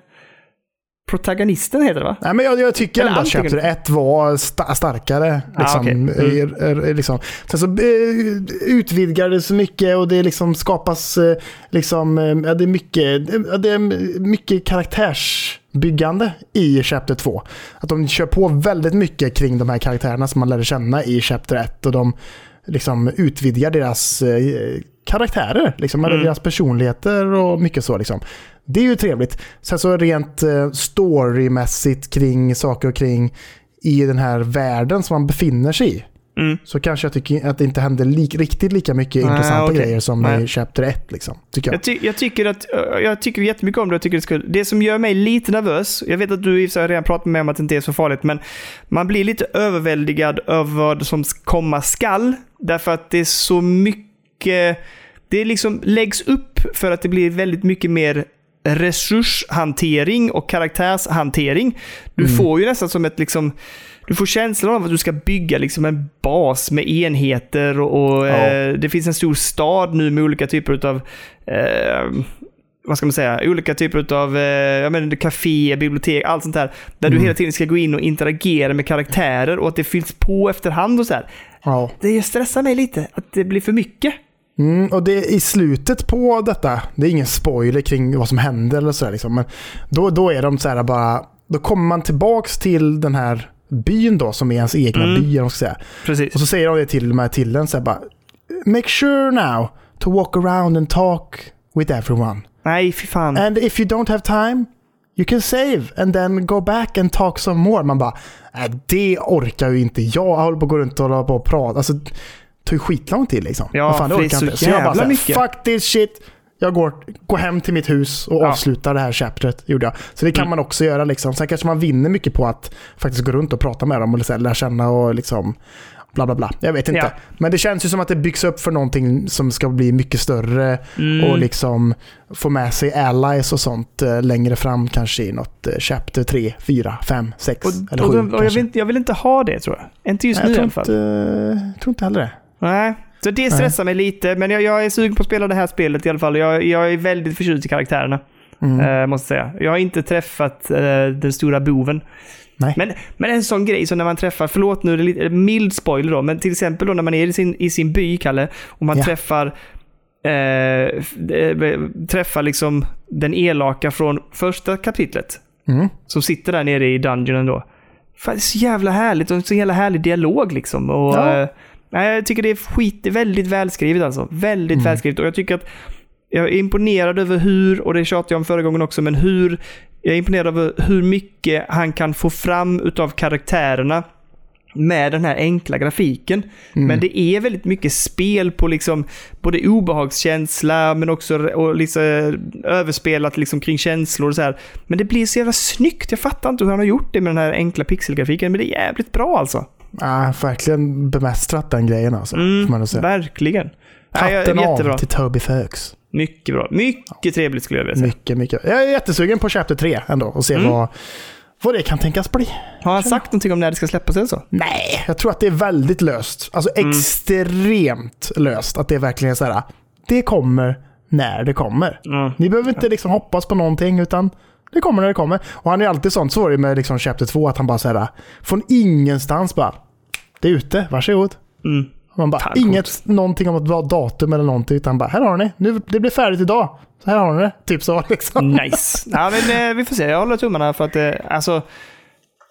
protagonisten heter det va? nej, men jag, jag tycker Eller ändå att Chapter 1 var sta starkare. Liksom, okej. Mm. är- är- är liksom. Sen så eh, så mycket och det liksom skapas eh, liksom, eh, ja, det är mycket, ja, det är mycket karaktärsbyggande i Chapter 2. Att de kör på väldigt mycket kring de här karaktärerna som man lärde känna i Chapter 1 och de liksom utvidgar deras eh, karaktärer, liksom, Mm. deras personligheter och mycket så. Liksom. Det är ju trevligt. Sen så rent eh, storymässigt kring saker och kring i den här världen som man befinner sig i. Mm. Så kanske jag tycker att det inte händer lik, riktigt lika mycket Nej, intressanta okej. grejer som Nej. i Chapter 1. Liksom, tycker jag. Jag, ty- jag tycker att, jag tycker jättemycket om det. Jag tycker det, ska, det som gör mig lite nervös, jag vet att du i redan pratat med mig om att det inte är så farligt, men man blir lite överväldigad över vad som komma skall. Därför att det är så mycket, det liksom läggs upp för att det blir väldigt mycket mer resurshantering och karaktärshantering. Du får ju nästan som ett liksom, du får känslan av att du ska bygga liksom en bas med enheter och, och Ja. eh, det finns en stor stad nu med olika typer av eh, vad ska man säga, olika typer av eh, jag menar, café, bibliotek, allt sånt där. Där du hela tiden ska gå in och interagera med karaktärer och att det fylls på efterhand och så här. Ja. Det stressar mig lite, att det blir för mycket. Mm, och det i slutet på detta, det är ingen spoiler kring vad som händer eller sådär liksom, men då, då är de så här bara, då kommer man tillbaks till den här byn då som är ens egna Mm. by, ska säga. Precis. Och så säger de det till de här till en så här bara, make sure now to walk around and talk with everyone. Nej, fy fan. And if you don't have time, you can save and then go back and talk some more. Man bara, äh, det orkar ju inte jag. Jag håller på att gå runt och hålla på och prata. Alltså, det tar ju skitlång tid liksom. Ja, fan, det orkar inte. Så jag bara mycket. fuck this shit. Jag går, går hem till mitt hus och Ja. avslutar det här chaptret. Gjorde jag. Så det kan Mm. man också göra. Liksom. Sen kanske man vinner mycket på att faktiskt gå runt och prata med dem och här, lära känna och liksom bla bla bla. Jag vet inte. Ja. Men det känns ju som att det byggs upp för någonting som ska bli mycket större Mm. och liksom få med sig allies och sånt eh, längre fram kanske i något eh, chapter 3, 4, 5, 6 och, eller och, 7 och jag, vill, inte- jag vill inte ha det tror jag. Inte just Nej, nu i alla fall. inte, jag tror inte heller det. Nej. Så det stressar mig lite, men jag, jag är sugen på att spela det här spelet i alla fall. Jag, jag är väldigt förtjust i karaktärerna, Mm. eh, måste jag säga. Jag har inte träffat eh, den stora boven. Nej. Men, men en sån grej som när man träffar, förlåt nu, det är lite mild spoiler då, men till exempel då när man är i sin, i sin by, Kalle, och man Ja. träffar eh, f- eh, träffar liksom den elaka från första kapitlet, Mm. som sitter där nere i dungeonen då. Fan, det är så jävla härligt och en så jävla härlig dialog liksom. Och, Ja. Nej, jag tycker det är skit, det är väldigt välskrivet alltså. Väldigt Mm. välskrivet. Och jag tycker att jag är imponerad över hur, och det tjatade jag om förra gången också, men hur jag är imponerad över hur mycket han kan få fram utav karaktärerna med den här enkla grafiken. Mm. Men det är väldigt mycket spel på liksom både obehagskänsla men också och liksom överspelat liksom kring känslor och så här. Men det blir så jävla snyggt. Jag fattar inte hur han har gjort det med den här enkla pixelgrafiken, men det är jävligt bra alltså. Ja, verkligen bemästrat den grejen alltså. Mm. Verkligen. Nej, Hatten jättebra. av till Toby Fox. Mycket bra. Mycket trevligt skulle jag vilja säga. Mycket, mycket. Jag är jättesugen på Chapter 3 ändå och se Mm. vad, vad det kan tänkas bli. Har han sagt någonting om när det ska släppas eller så? Nej, jag tror att det är väldigt löst. Alltså Mm. extremt löst. Att det är verkligen så här. Det kommer när det kommer. Mm. Ni behöver inte liksom hoppas på någonting utan det kommer när det kommer. Och han är alltid sånt. Så var det med liksom Chapter 2 att han bara såhär från ingenstans bara. Det är ute, varsågod. Mm. Man bara, Fan, inget, någonting om ett datum eller någonting. Utan bara, här har ni. Nu, det blir färdigt idag. Så här har ni det. Typ så liksom. Nice. ja, men, eh, vi får se. Jag håller tummarna för att eh, alltså,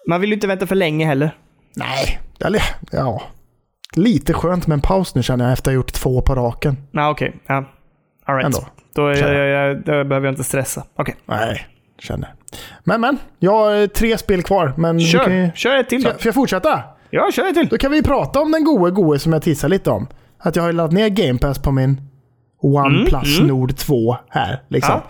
man vill ju inte vänta för länge heller. Nej, eller ja. Lite skönt med en paus nu känner jag efter att ha gjort två på raken. Nej, okej. Ja. All right. Ändå. Då, jag, jag, då behöver jag inte stressa. Okej. Nej, känner. Men men, jag har tre spel kvar. Men Kör. Kan ju, Kör ett till då. får jag fortsätta? Ja, kör ett till. Då kan vi prata om den goe goe som jag tissade lite om. Att jag har laddat ner Game Pass på min OnePlus Nord 2 här. Liksom.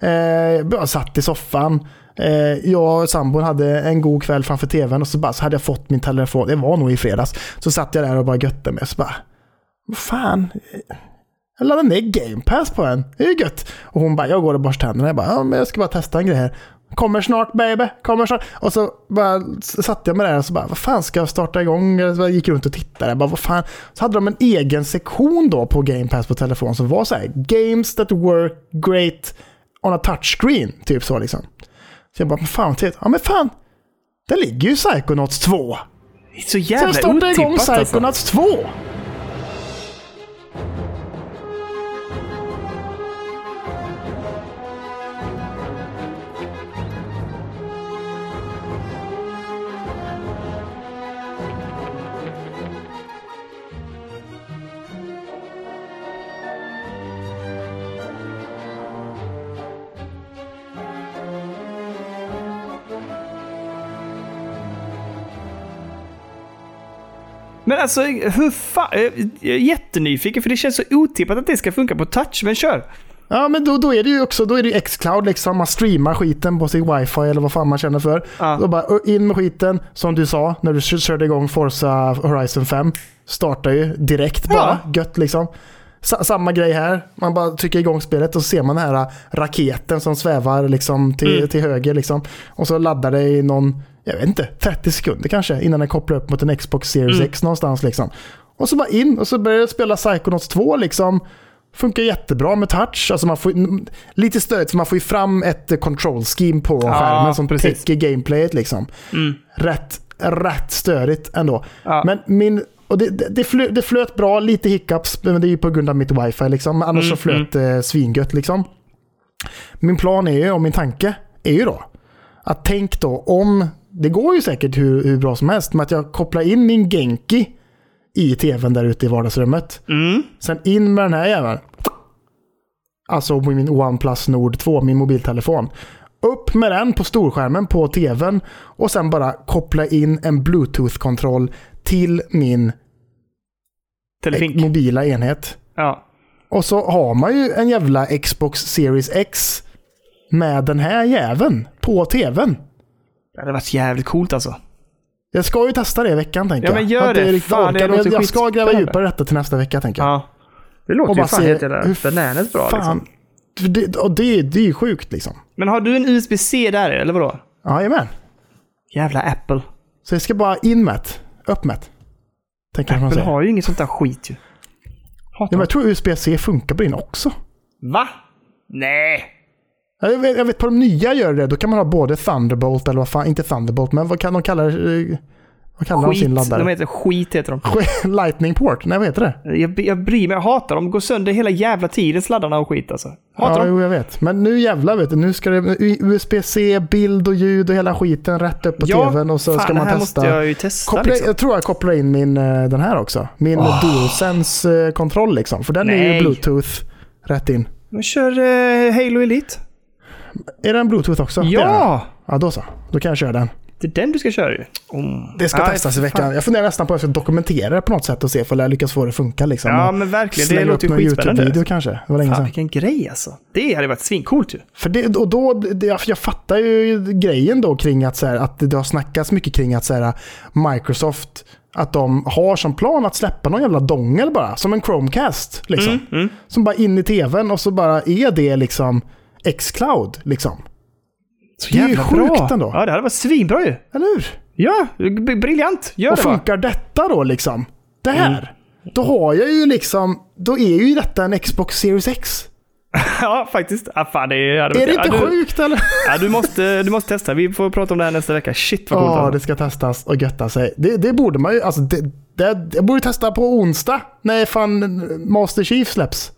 Eh, jag satt i soffan. Eh, jag och sambon hade en god kväll framför tvn och så, bara, så hade jag fått min telefon. Det var nog i fredags. Så satt jag där och bara götte mig. Så bara, vad fan. Jag laddade ner Game Pass på den. Det är ju gött. Och hon bara, jag går och borstar tänderna. Jag bara, ja, men jag ska bara testa en grej här. Kommer snart baby, kommer snart. Och så bara satte jag mig där och så bara, vad fan ska jag starta igång? Jag gick runt och tittade. Jag bara, vad fan? Så hade de en egen sektion då på Game Pass på telefon som var så här, games that work great on a touchscreen. Typ så liksom. Så jag bara, vad fan, trevligt. ja men fan. Där ligger ju Psychonauts 2. Det är så Så jävla jag startar igång otippat alltså. Psychonauts 2. Men alltså, hur fan... Jag är jättenyfiken för det känns så otippat att det ska funka på touch, men kör. Ja, men då, då är det ju också då är det ju Xcloud liksom. Man streamar skiten på sin wifi eller vad fan man känner för. Ja. Då bara in med skiten, som du sa, när du kö- körde igång Forza Horizon 5. Startar ju direkt bara. Gött liksom. Sa- samma grej här. Man bara trycker igång spelet och så ser man den här raketen som svävar liksom till, Mm. till höger. Liksom. Och så laddar det i någon, jag vet inte, 30 sekunder kanske innan den kopplar upp mot en Xbox Series Mm. X någonstans. Liksom. Och så bara in och så börjar jag spela Psychonauts 2 liksom. Funkar jättebra med touch. Alltså man får, lite stöd, för man får ju fram ett eh, control scheme på Ja, skärmen som precis. täcker gameplayet. Liksom. Mm. Rätt, rätt stödigt ändå. Ja. Men min, och det, det, det, flöt, det flöt bra, lite hiccups, men det är ju på grund av mitt wifi. Liksom. Annars Mm, så flöt det svingött. Liksom. Min plan är ju, och min tanke är ju då, att tänk då om, det går ju säkert hur, hur bra som helst, med att jag kopplar in min Genki i tvn där ute i vardagsrummet. Mm. Sen in med den här jäveln. Alltså min OnePlus Nord 2, min mobiltelefon. Upp med den på storskärmen på tvn och sen bara koppla in en Bluetooth-kontroll till min Telefink. mobila enhet. Ja. Och så har man ju en jävla Xbox Series X med den här jäveln på tvn. Det hade varit jävligt coolt alltså. Jag ska ju testa det i veckan tänker Ja, jag. men gör Jag det. riktigt Fan, det men jag, ska gräva djupare i detta till nästa vecka tänker jag. Ja. Det låter Och ju fan helt jävla bananas bra Fan. liksom. Det, och det, det är ju sjukt liksom. Men har du en USB-C där eller vadå? Jajamän. Jävla Apple. Så jag ska bara in med. Upp med. Tänker jag man Apple säga. har ju inget sånt där skit ju. Ja, men jag tror USB-C funkar på din också. Va? Nej. Ja, Jag vet, jag vet på de nya gör det. Då kan man ha både Thunderbolt eller vad fan, inte Thunderbolt, men vad kan de kalla det? eh, Vad kallar de sin Skit. laddare? De heter skit heter de. Lightning port? Nej, vad heter det? Jag, jag bryr mig. Jag hatar dem. De går sönder hela jävla tiden sladdarna och skit alltså. Hatar Ja, dem. jo, jag vet. Men nu jävlar vet du. Nu ska det USB-C, bild och ljud och hela skiten rätt upp på tvn och så fan, ska det man här testa. måste jag ju testa Koppla, liksom. Jag tror jag kopplar in min, eh, den här också. Min DualSense-kontroll liksom. För den är Nej. ju Bluetooth rätt in. Men kör eh, Halo Elite. Är den Bluetooth också? Det. Ja! Ja, då så. Då kan jag köra den. Det är den du ska köra ju. Mm. Det ska Ja, testas i fan. veckan. Jag funderar nästan på att jag ska dokumentera det på något sätt och se om jag lyckas få det att funka. Liksom. Ja men verkligen. Det låter ju skitspännande. YouTube-video kanske. Det var länge Fan sedan. vilken grej alltså. Det hade varit svincoolt ju. För det, och då, det, jag, jag fattar ju grejen då kring att, så här, att det har snackats mycket kring att så här, Microsoft att de har som plan att släppa någon jävla dongel bara, som en Chromecast. Liksom. Mm, Som bara in i tvn och så bara är det liksom X-Cloud. Liksom. Så Det är ju sjukt bra. ändå. Ja det hade varit svinbra ju. Eller hur? Ja, briljant. Gör Och det funkar detta då liksom? Det här? Mm. Då har jag ju liksom, då är ju detta en Xbox Series X. Ja faktiskt. Ja, fan, det hade Är det inte ja, du, sjukt eller? Ja, du, måste, du måste testa. Vi får prata om det här nästa vecka. Shit vad coolt. Ja, alltså. det ska testas och götta sig. Det, det borde man ju, alltså det, det, jag borde testa på onsdag när fan Master Chief släpps.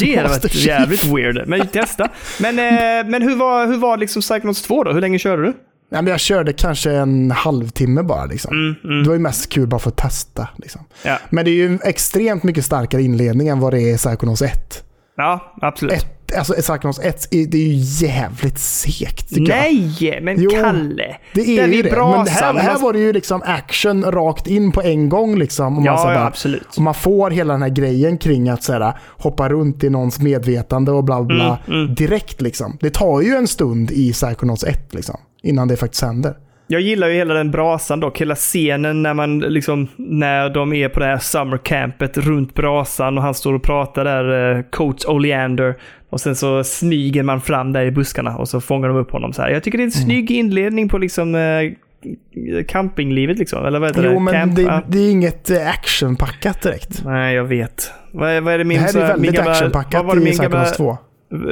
Det hade varit jävligt weird. Men testa. Men, eh, men hur var, hur var liksom Psychonauts 2 då? Hur länge körde du? Nej, men jag körde kanske en halvtimme bara. Liksom. Det var ju mest kul bara för att testa. Liksom. Mm, Ja, Men det är ju extremt mycket starkare inledning än vad det är i Psychonauts 1. ja absolut. Ett, alltså Psychonauts 1, är- det är ju jävligt segt tycker jag. Nej, men Jo, Kalle. Det är Där ju det. Men det här, här var det ju liksom action rakt in på en gång. Liksom, och Ja, man, så ja, absolut. och man får hela den här grejen kring att så här, hoppa runt i någons medvetande och bla bla. Mm, Direkt liksom. Det tar ju en stund i Psychonauts 1 liksom, innan det faktiskt händer. Jag gillar ju hela den brasan dock. Hela scenen när man liksom, när de är på det här summercampet runt brasan och han står och pratar där, eh, coach Oleander. Och sen så smyger man fram där i buskarna och så fångar de upp honom så här. Jag tycker det är en Mm. snygg inledning på liksom eh, campinglivet liksom. Eller vad heter Jo, det? men Camp- det, ja. det är inget eh, actionpackat direkt. Nej, jag vet. Vad är, vad är det min... Det här är väldigt gamla- actionpackat vad var det i Psychonauts 2.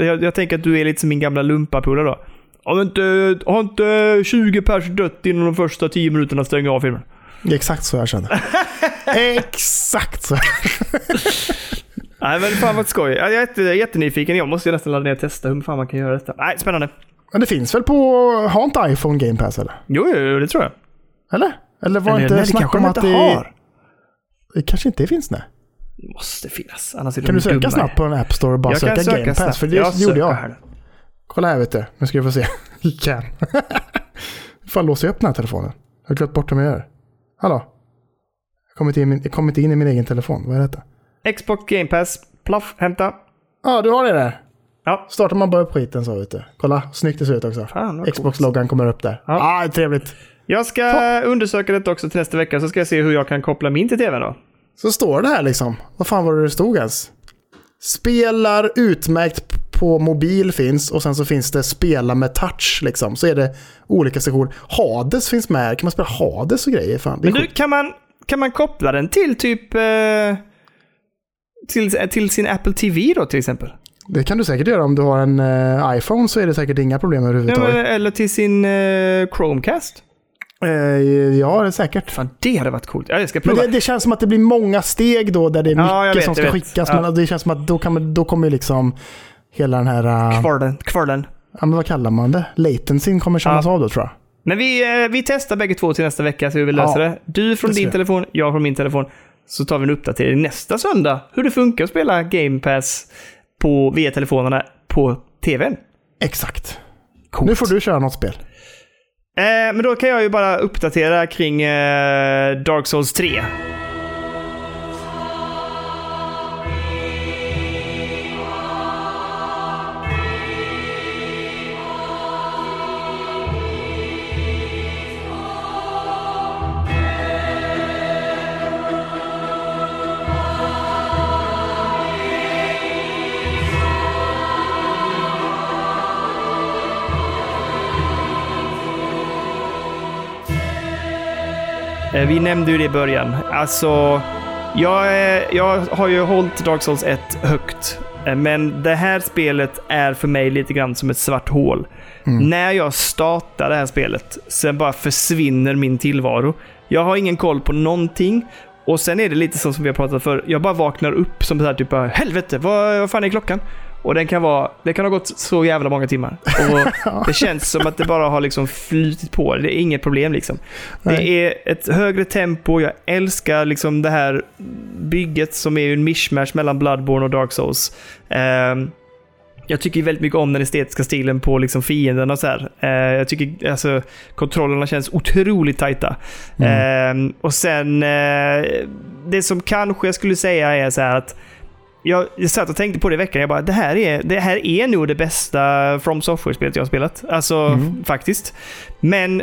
jag, jag tänker att du är lite som min gamla lumpapolare då. Har inte, har inte 20 pers dött inom de första 10 minuterna stänger av filmen? Det är exakt så jag känner. exakt så. Nej men fan vad skoj. Jag är jätte, jättenyfiken. Jag måste ju nästan ladda ner och testa hur fan man kan göra detta. Nej, spännande. Men det finns väl på... Har inte iPhone Game Pass eller? Jo, jo, jo det tror jag. Eller? Eller var Eller, inte nej, snack om att inte det... har. Det kanske inte finns nej. Det måste finnas. Annars är de Kan du söka dumma. snabbt på en App Store och bara Jag söka söka Game Pass? snabbt. För det jag gjorde jag. här. Kolla här vet du. Nu ska vi få se. Kan. Fan låser jag upp den här telefonen? Jag har glömt bort hur man gör. Hallå? Kommit in, jag kommer inte in i min egen telefon. Vad är detta? Xbox Game Pass. Plaff, hämta. Ja, du har det där. Ja. Startar man bara upp skiten så vet du. Kolla, snyggt det ser ut också. Fan, Xbox-loggan kommer upp där. Ja. Ah, trevligt. Jag ska undersöka detta också till nästa vecka, så ska jag se hur jag kan koppla min till tvn då. Så står det här liksom. Vad fan var det det stod ens? Spelar utmärkt på mobil finns och sen så finns det spela med touch liksom. Så är det olika sektioner. Hades finns med. Kan man spela Hades och grejer? Fan, Men du, kan man, kan man koppla den till typ... Eh, till, till sin Apple TV då till exempel? Det kan du säkert göra om du har en eh, iPhone så är det säkert inga problem Ja, överhuvudtaget. men, eller till sin eh, Chromecast? Eh, ja, det är säkert. Fan, det hade varit coolt. Ja, jag ska Men prova. det, det känns som att det blir många steg då där det är mycket Ja, vet, som ska skickas. Ja. Men det känns som att då, kan man, då kommer liksom hela den här... Uh, Kvarlen. Kvarlen. ja, men vad kallar man det? Latencyn kommer kännas Ja. av då tror jag. Men vi, eh, vi testar bägge två till nästa vecka så hur vi löser Ja, det. Du från det din telefon, jag från min telefon. Så tar vi en uppdatering nästa söndag. Hur det funkar att spela Game Pass på, via telefonerna på tvn. Exakt. Coolt. Nu får du köra något spel. Eh, men då kan jag ju bara uppdatera kring eh, Dark Souls 3. Vi nämnde ju det i början. Alltså, jag, jag har ju hållit Dark Souls 1 högt. Eh, Men det här spelet är för mig lite grann som ett svart hål. När jag startar det här spelet, sen bara försvinner min tillvaro. Jag har ingen koll på någonting. Och sen är det lite som vi har pratat för. Jag bara vaknar upp som så här typ bara, helvete, vad, vad fan är klockan? Och den kan vara, det kan ha gått så jävla många timmar. Och det känns som att det bara har liksom flutit på. Det är inget problem liksom. Det Nej. är ett högre tempo. Jag älskar liksom det här bygget som är en mishmash mellan Bloodborne och Dark Souls. Ehm, jag tycker väldigt mycket om den estetiska stilen på liksom fienderna och så här. Eh, jag tycker alltså kontrollerna känns otroligt tajta. Ehm, och sen, eh, det som kanske jag skulle säga är så här att jag, jag satt och tänkte på det i veckan. Jag bara, det här är, det här är nog det bästa From Software-spelet jag har spelat. Alltså, faktiskt. Men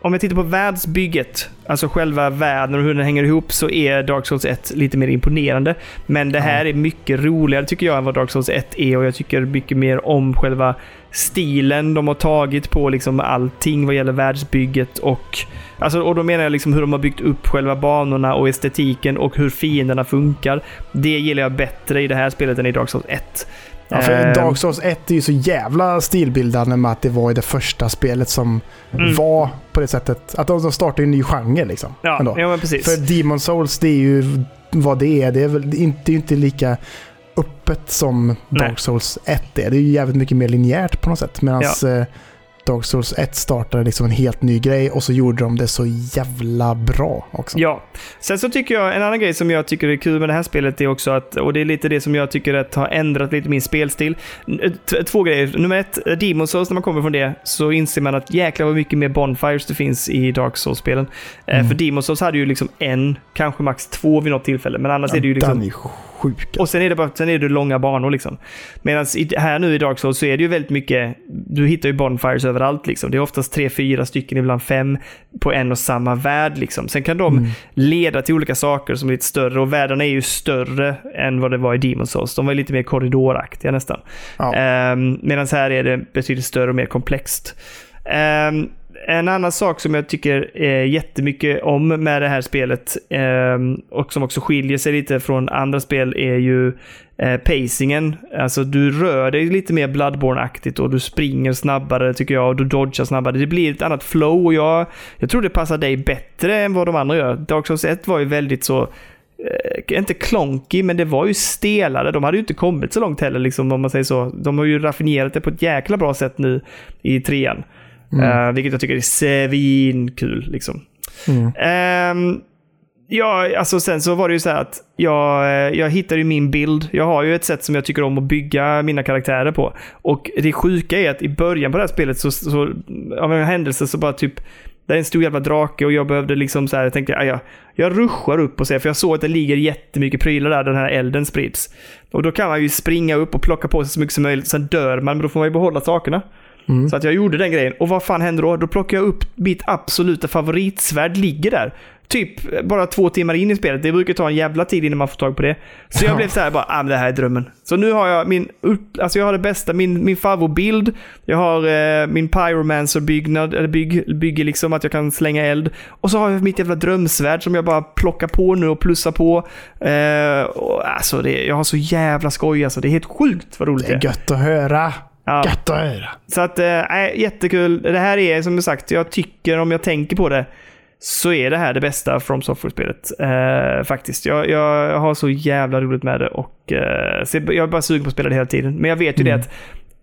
om jag tittar på världsbygget, alltså själva världen och hur den hänger ihop, så är Dark Souls 1 lite mer imponerande. Men det här är mycket roligare tycker jag än vad Dark Souls 1 är och jag tycker mycket mer om själva stilen de har tagit på liksom allting vad gäller världsbygget och Alltså, och då menar jag liksom hur de har byggt upp själva banorna och estetiken och hur fienderna funkar. Det gillar jag bättre i det här spelet än i Dark Souls 1. Ja, för Ehm, Dark Souls 1 är ju så jävla stilbildande med att det var i det första spelet som Mm. var på det sättet. Att de, de startade en ny genre liksom. Ja, ändå. ja men precis. För Demon Souls, det är ju vad det är. Det är väl inte, det är inte lika öppet som Dark Nej. Souls 1 är. Det är ju jävligt mycket mer linjärt på något sätt. Medan eh, Dark Souls 1 startade liksom en helt ny grej och så gjorde de det så jävla bra också. Ja. Sen så tycker jag, en annan grej som jag tycker är kul med det här spelet är också att, och det är lite det som jag tycker att har ändrat lite min spelstil. T- Två grejer. Nummer ett, Demon Souls, när man kommer från det så inser man att jäklar vad mycket mer Bonfires det finns i Dark Souls-spelen. Eh, För Demon Souls hade ju liksom en, kanske max två vid något tillfälle, men annars är det ju liksom... Den är sjuk. Och sen är det bara sen är det långa banor liksom. Medan här nu i Dark Souls så är det ju väldigt mycket, du hittar ju bonfires överallt liksom. Det är oftast tre, fyra stycken, ibland fem, på en och samma värld liksom. Sen kan de leda till olika saker som är lite större och världarna är ju större än vad det var i Demon Souls. De var lite mer korridoraktiga nästan. Ja. Ehm, Medan här är det betydligt större och mer komplext. Ehm, en annan sak som jag tycker är jättemycket om med det här spelet ehm, och som också skiljer sig lite från andra spel är ju eh, pacingen. Alltså du rör dig lite mer Bloodborne-aktigt och du springer snabbare tycker jag och du dodgar snabbare. Det blir ett annat flow och jag, jag tror det passar dig bättre än vad de andra gör. Dark Souls 1 var ju väldigt så eh, inte klonky, men det var ju stelare. De hade ju inte kommit så långt heller, liksom, om man säger så. De har ju raffinerat det på ett jäkla bra sätt nu i trean. Eh, vilket jag tycker är svinkul. Liksom. Ehm, ja, alltså sen så var det ju så här att jag, eh, jag hittade ju min bild. Jag har ju ett sätt som jag tycker om att bygga mina karaktärer på. Och det sjuka är att i början på det här spelet så, så av en händelse så bara typ det är en stor jävla drake och jag behövde liksom så här, jag tänkte, "Aj, jag, jag ruschar upp och ser, för jag såg att det ligger jättemycket prylar där den här elden sprids. Och då kan man ju springa upp och plocka på sig så mycket som möjligt, sen dör man, men då får man ju behålla sakerna. Så att jag gjorde den grejen. Och vad fan händer då? Då plockar jag upp mitt absoluta favoritsvärd, ligger där. Typ bara två timmar in i spelet. Det brukar ta en jävla tid innan man får tag på det. Så jag Ja. blev så här bara, ah, men det här är drömmen. Så nu har jag min, alltså jag har det bästa, min, min favoritbild. Jag har eh, min pyromancer-byggnad, eller bygg, bygge liksom, att jag kan slänga eld. Och så har jag mitt jävla drömsvärd som jag bara plockar på nu och plussar på. Eh, och, alltså det, jag har så jävla skoj alltså. Det är helt sjukt vad roligt Det är gött att höra. Ja. Gött att höra. Så att, nej, jättekul. Det här är som sagt, jag tycker om jag tänker på det, så är det här det bästa From Software-spelet. Eh, faktiskt. Jag, jag har så jävla roligt med det och eh, jag är bara sugen på att spela det hela tiden. Men jag vet ju det att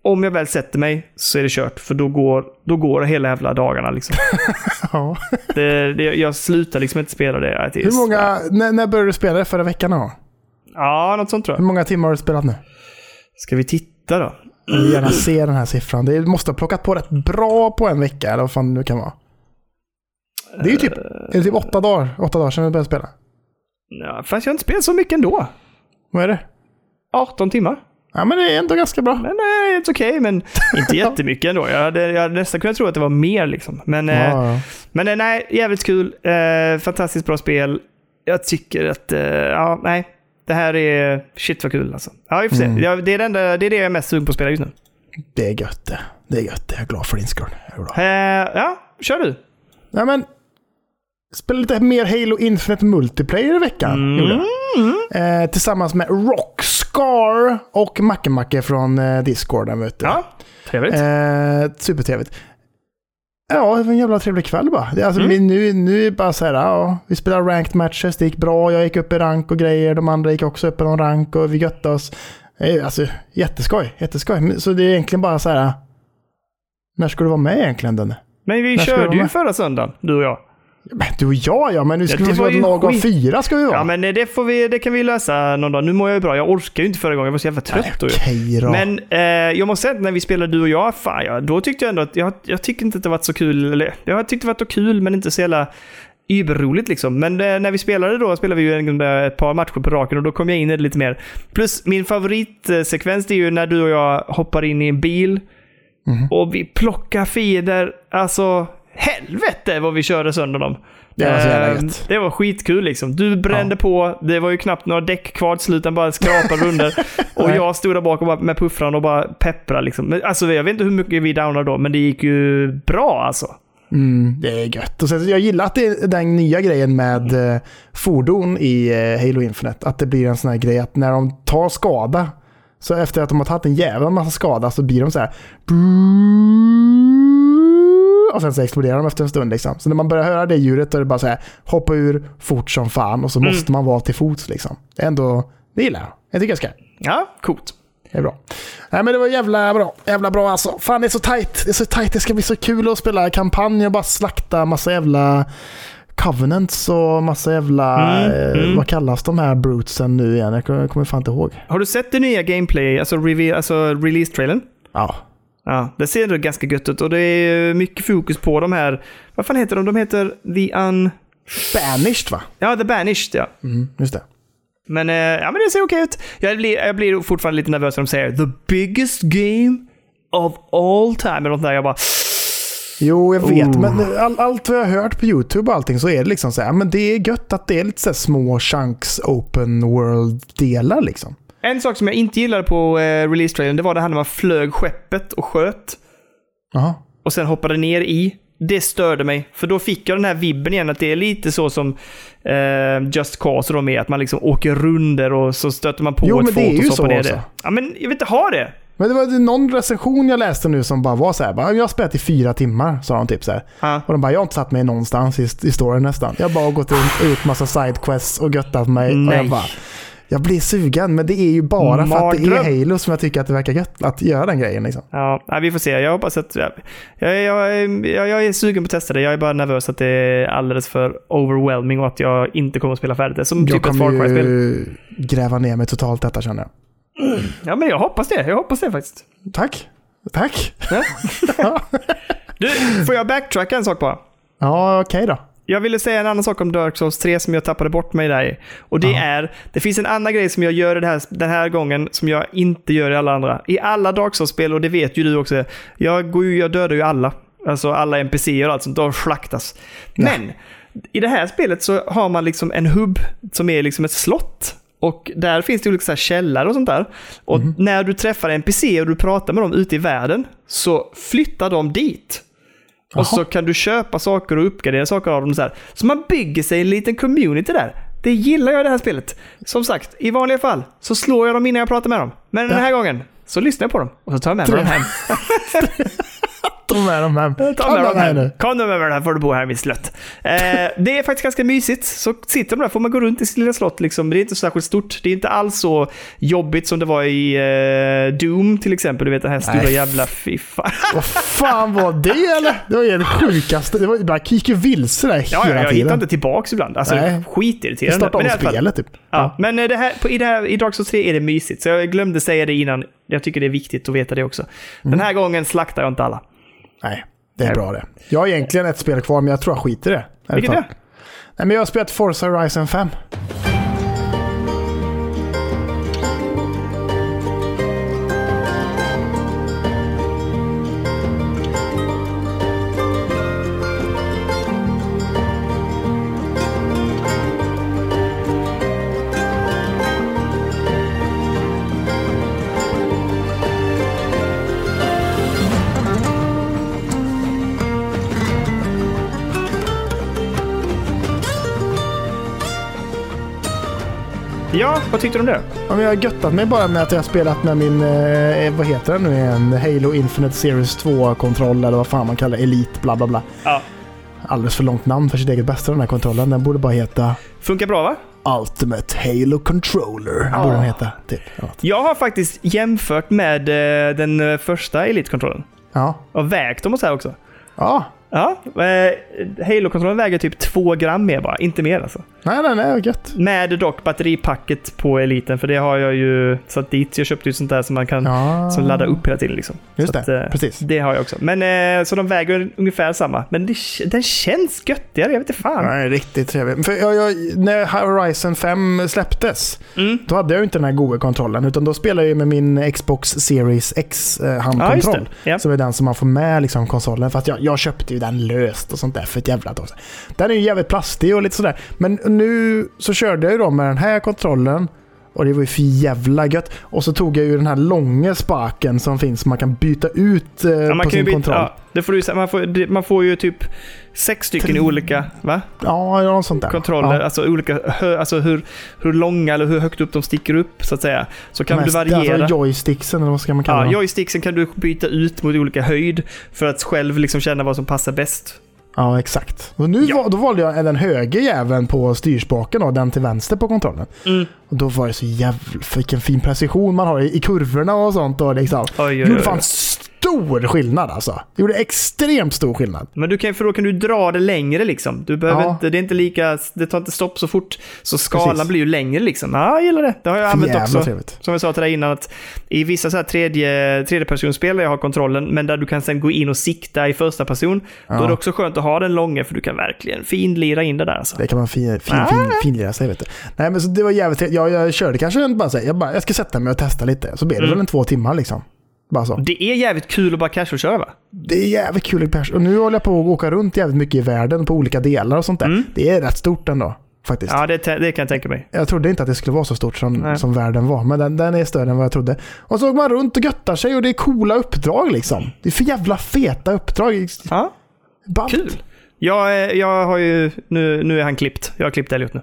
om jag väl sätter mig så är det kört, för då går, då går det hela jävla dagarna. Liksom. Ja. det, det, jag slutar liksom inte spela det. tills- Hur många, när, när började du spela det? Förra veckan? Då? Ja, något sånt tror Hur jag. många timmar har du spelat nu? Ska vi titta då? Jag vill gärna se den här siffran. Det måste ha plockat på rätt bra på en vecka, eller vad fan det nu kan vara. Det är ju typ, är det typ åtta dagar, åtta dagar sedan vi började spela. Ja, fast jag har inte spelat så mycket ändå. Vad är det? 18 timmar. Ja, men det är ändå ganska bra. Men eh, it's okej, men inte jättemycket ändå. Jag hade, jag hade nästan kunnat tro att det var mer liksom. Men, eh, Ja, ja. men eh, nej, jävligt kul. Eh, fantastiskt bra spel. Jag tycker att, eh, ja, nej. Det här är, shit vad kul alltså. Ja, vi får se. Mm. Ja, det, är det, enda, det är det jag är mest sugen på att spela just nu. Det är gött det. Det är gött det. Jag är glad för din skull. Eh, ja, kör du. Ja, men, spela lite mer Halo Infinite Multiplayer i veckan. Jag. Eh, tillsammans med Rockscar och Macke Macke från eh, Discorden. Vet du. Ja, trevligt. Eh, supertrevligt. Ja, det var en jävla trevlig kväll bara. Alltså, Mm. nu, nu är det bara så här, ja, vi spelar ranked matches, det gick bra, jag gick upp i rank och grejer, de andra gick också upp i någon rank och vi göttade oss. Alltså, jätteskoj, jätteskoj. Så det är egentligen bara så här, när ska du vara med egentligen Denne? men vi när körde ju med? förra söndagen, du och jag. Men du och jag ja, men nu ska det vi var vara ett lag av fyra ska vi vara. Ja, men eh, det, får vi, det kan vi lösa någon dag. Nu mår jag ju bra. Jag orkar ju inte förra gången. Jag var så jävla trött Nej. Okej då. Men eh, jag måste säga att när vi spelade du och jag, fan, ja, då tyckte jag ändå att jag, jag tyckte inte att det var så kul. Eller, jag tyckte det var kul, men inte så jävla überroligt liksom. Men eh, när vi spelade då, spelade vi ju en, ett par matcher på raken och då kom jag in i det lite mer. Plus min favoritsekvens är ju när du och jag hoppar in i en bil Mhm. och vi plockar fiender. Alltså, helvete vad vi körde sönder dem. Det var så jävla Eh, gött. Det var skitkul liksom. Du brände på, det var ju knappt några däck kvar till slut, bara skrapade under. och jag stod där bak med puffran och bara pepprade liksom. Men, alltså jag vet inte hur mycket vi downade då, men det gick ju bra alltså. Mm, det är gött. Och sen, jag gillar att det är den nya grejen med eh, fordon i eh, Halo Infinite. Att det blir en sån här grej att när de tar skada, så efter att de har tagit en jävla massa skada så blir de så här. Och sen så exploderar de efter en stund. Liksom. Så när man börjar höra det ljudet då är det bara så här, hoppa ur fort som fan och så måste man vara till fots. Liksom. Det är ändå, det gillar jag. Jag tycker jag ska. Ja, coolt. Det är bra. Nej men det var jävla bra. Jävla bra alltså. Fan det är så tight. Det är så tight. Det ska bli så kul att spela kampanj och bara slakta massa jävla covenants och massa jävla... Mm, eh, mm. Vad kallas de här brutesen nu igen? Jag kommer, jag kommer fan inte ihåg. Har du sett det nya gameplay, alltså, reveal, alltså release-trailern? Ja. Ja, det ser ändå ganska gött ut och det är mycket fokus på de här, vad fan heter de? De heter The Un... Banished va? Ja, The Banished ja. Mm, just det. Men, eh, ja, men det ser okej ut. Jag blir, jag blir fortfarande lite nervös när de säger “The biggest game of all time” eller något där. Jag bara... Jo, jag vet. Oh. Men all, allt vad jag har hört på YouTube och allting så är det liksom så här. Men det är gött att det är lite så små chunks open world-delar liksom. En sak som jag inte gillade på eh, release-trailern, det var det här när man flög skeppet och sköt Jaha. och sen hoppade ner i. Det störde mig, för då fick jag den här vibben igen att det är lite så som eh, Just Cause då med att man liksom åker runder och så stöter man på Jo, ett är och så hoppar ner också. det. Ja, men jag vill inte ha det. Men det var någon recension jag läste nu som bara var så här. Bara, jag har spelat i fyra timmar, sa de typ så här. Ja. Och de bara, jag har inte satt mig någonstans i, i storyn nästan. Jag har bara gått runt och gjort massa sidequests och göttat mig. Och Nej. jag bara, jag blir sugen, men det är ju bara för att det är Mardröm. Halo som jag tycker att det verkar gött att göra den grejen. Liksom. Ja, nej, vi får se. Jag hoppas att... Jag, jag, jag, jag, är sugen på att testa det. Jag är bara nervös att det är alldeles för overwhelming och att jag inte kommer att spela färdigt det. Som Jag typ ett Far Cry-spel. gräva ner mig totalt detta känner jag. Ja, men jag hoppas det. Jag hoppas det faktiskt. Tack. Tack. Ja. Du, får jag backtracka en sak bara? Ja, okej då. Jag ville säga en annan sak om Dark Souls 3 som jag tappade bort mig där. Och det Ja. är, det finns en annan grej som jag gör det här, den här gången som jag inte gör i alla andra. I alla Dark Souls-spel, och det vet ju du också, jag, går ju, jag dödar ju alla. Alltså alla NPCer och allt sånt, de slaktas. Men i det här spelet så har man liksom en hubb som är liksom ett slott. Och där finns det olika så källare och sånt där. Och Mhm. när du träffar NPC och du pratar med dem ute i världen så flyttar de dit. Och Jaha. så kan du köpa saker och uppgradera saker av dem. Så, här. så man bygger sig en liten community där. Det gillar jag i det här spelet. Som sagt, i vanliga fall så slår jag dem innan jag pratar med dem. Men den här gången så lyssnar jag på dem och så tar jag med mig dem hem. Ta med dem hem. Ta dem här hem. nu. Kom nu med mig här får du bo här i mitt slott. Eh, det är faktiskt ganska mysigt. Så sitter de där får man gå runt i sitt lilla slott. Liksom. Det är inte så särskilt stort. Det är inte alls så jobbigt som det var i eh, Doom till exempel. Du vet den här stora Nej. jävla fiffa. Vad fan var det eller? Det var ju det sjukaste. Det var bara gick ju vilse där Ja, hela ja, jag tiden. hittar inte tillbaks ibland. Alltså Nej. Skitirriterande. startade om spelet typ. Ja, men eh, det här, på, i, det här, i Dark Souls 3 är det mysigt, så jag glömde säga det innan. Jag tycker det är viktigt att veta det också. Mm. Den här gången slaktar jag inte alla. Nej, det är bra det. Jag har egentligen ett spel kvar, men jag tror jag skiter i det. Vilket är Nej, men jag har spelat Forza Horizon 5. Vad tyckte du om det? Ja, men jag har göttat mig bara med att jag har spelat med min, eh, vad heter den nu igen? Halo Infinite Series 2-kontroll eller vad fan man kallar det. Elite, bla bla bla. Ja. Alldeles för långt namn för sitt eget bästa den här kontrollen. Den borde bara heta Funkar bra va? Ultimate Halo Controller. Borde den heta. Typ. Ja. Jag har faktiskt jämfört med eh, den eh, första Elite-kontrollen. Ja. Och vägt dem och så här också. ja. Ja, eh, Halo-kontrollen väger typ två gram mer bara, inte mer alltså. Nej, nej, nej. Gött. Med dock batteripacket på Eliten, för det har jag ju satt dit. Jag köpte ju sånt där som man kan Ja. som laddar upp hela tiden. Liksom. Just så det, eh, precis. Det har jag också. Men, eh, så de väger ungefär samma. Men det, den känns göttigare, jag vet inte fan. Nej, riktigt trevligt. För jag, jag, när Horizon 5 släpptes, Mm. då hade jag ju inte den här goda kontrollen. Utan då spelade jag med min Xbox Series X eh, Ja. Ja. Som är den som man får med liksom, konsolen. För att jag, jag köpte ju den löst och sånt där för ett jävla tag sedan. Den är ju jävligt plastig och lite sådär. Men nu så körde jag ju då med den här kontrollen. Och det var ju för jävla gött. Och så tog jag ju den här långa spaken som finns som man kan byta ut eh, Ja, man på sin byta, kontroll. ja, det får du, man, får, man får ju typ sex stycken Tre- olika va? Ja, något sånt där. kontroller. Ja. Alltså, olika, hö, alltså hur, hur långa eller hur högt upp de sticker upp så att säga. Så kan De du här- variera. Alltså joysticksen, eller vad ska man kalla Ja, dem? joysticksen kan du byta ut mot olika höjd för att själv liksom känna vad som passar bäst. Ja, exakt. Och nu Ja. var, då valde jag den höger jäveln på styrspaken och den till vänster på kontrollen. Mm. Och då var det så jävla... Vilken fin precision man har i, i kurvorna och sånt. Och liksom. Oj, oj, Det gjorde oj. fan stor skillnad alltså. Det gjorde extremt stor skillnad. Men du kan, för då kan du dra det längre liksom. Du behöver Ja. inte, det är inte lika, det tar inte stopp så fort. Så skalan Precis. blir ju längre liksom. Ja, jag gillar det. Det har jag använt jävla också. trevligt. Som jag sa till dig innan, att i vissa så här tredje, tredjepersonsspel där jag har kontrollen, men där du kan sen gå in och sikta i första person, då är det också skönt att ha den långa, för du kan verkligen finlira in det där alltså. Det kan man fin, fin, Ah. fin, finlira sig vet du. Nej men så det var jävligt jag, jag körde kanske bara så här, jag, bara, jag ska sätta mig och testa lite. Så blev det Mm. väl en två timmar liksom. Bara så. Det är jävligt kul att bara casual-köra va? Det är jävligt kul i pers. Och nu håller jag på att åka runt jävligt mycket i världen på olika delar och sånt där. Mm. Det är rätt stort ändå. Faktiskt. Ja, det, det kan jag tänka mig. Jag trodde inte att det skulle vara så stort som, Nej. som världen var, men den, den är större än vad jag trodde. Och så åker man runt och göttar sig och det är coola uppdrag liksom. Det är för jävla feta uppdrag. Ja, Ballt. kul. Jag, eh, jag har ju, nu, nu är han klippt. Jag har klippt Elliot nu.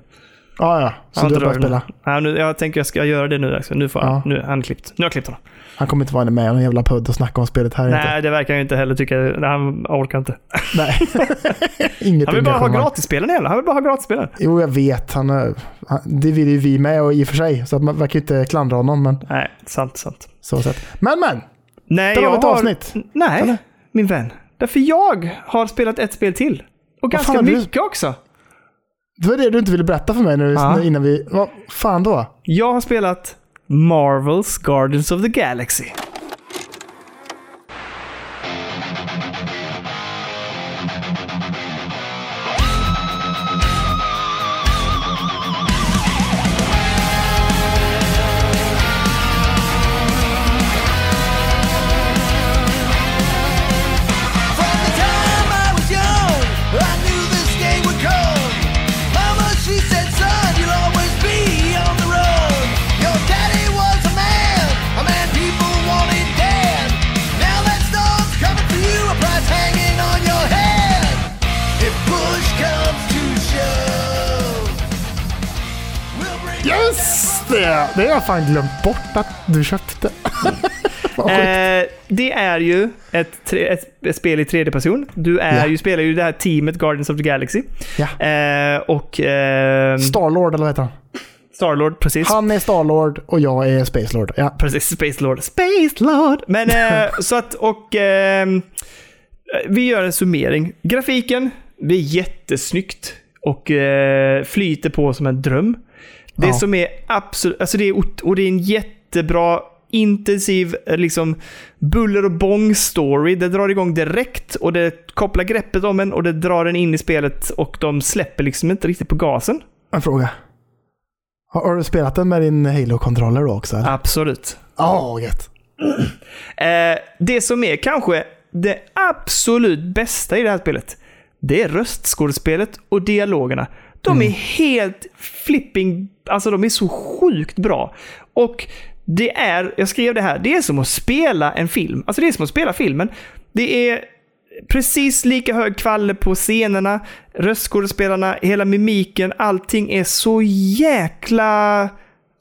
Ja, ja. Så Han du har börjat spela. Ja, nu, jag tänker jag ska göra det nu. Alltså. Nu får han, nu han klippt. Nu har jag klippt honom. Han kommer inte vara med i någon jävla podd och snacka om spelet här inte. Nej, det verkar ju inte heller tycka. Nej, Han orkar inte. Nej. Inget Han vill bara ha gratisspelen jävla. Han vill bara ha gratisspelen. Jo, jag vet. Han, är- han, det vill ju vi med och i och för sig. Så att man verkar inte klandra honom, men Nej, sant, sant. så sett. Men, men! Nej, Där har jag ett har... avsnitt. Nej, Eller? min vän. Därför jag har spelat ett spel till. Och ganska har du- mycket också. Det var det du inte ville berätta för mig nu Ja. innan vi... Vad fan då? Jag har spelat Marvels Guardians of the Galaxy. Det! Det har jag fan glömt bort att du köpte. Eh, det är ju ett, tre, ett, ett spel i tredje person. Du är Ja. ju, spelar ju det här teamet Guardians of the Galaxy. Ja. Eh, och eh, Starlord eller vad heter han? Starlord, precis. Han är Starlord och jag är Space Lord. Ja. Precis, Space Lord. Space Lord! Men eh, så att, och ehm, vi gör en summering. Grafiken, det är jättesnyggt och eh, flyter på som en dröm. Det Ja. som är absolut, alltså det är, och det är en jättebra intensiv eh, liksom buller och bång story. Det drar igång direkt och det kopplar greppet om en och det drar en in i spelet och de släpper liksom inte riktigt på gasen. En fråga. Har, har du spelat den med din Halo-kontroller då också? eller? Absolut. Ja, gött. Eh, det som är kanske det absolut bästa i det här spelet, det är röstskådespelet och dialogerna. De är helt flipping, alltså de är så sjukt bra. Och det är, jag skrev det här, det är som att spela en film. Alltså det är som att spela filmen. Det är precis lika hög kvalle på scenerna, röstskådespelarna, hela mimiken, allting är så jäkla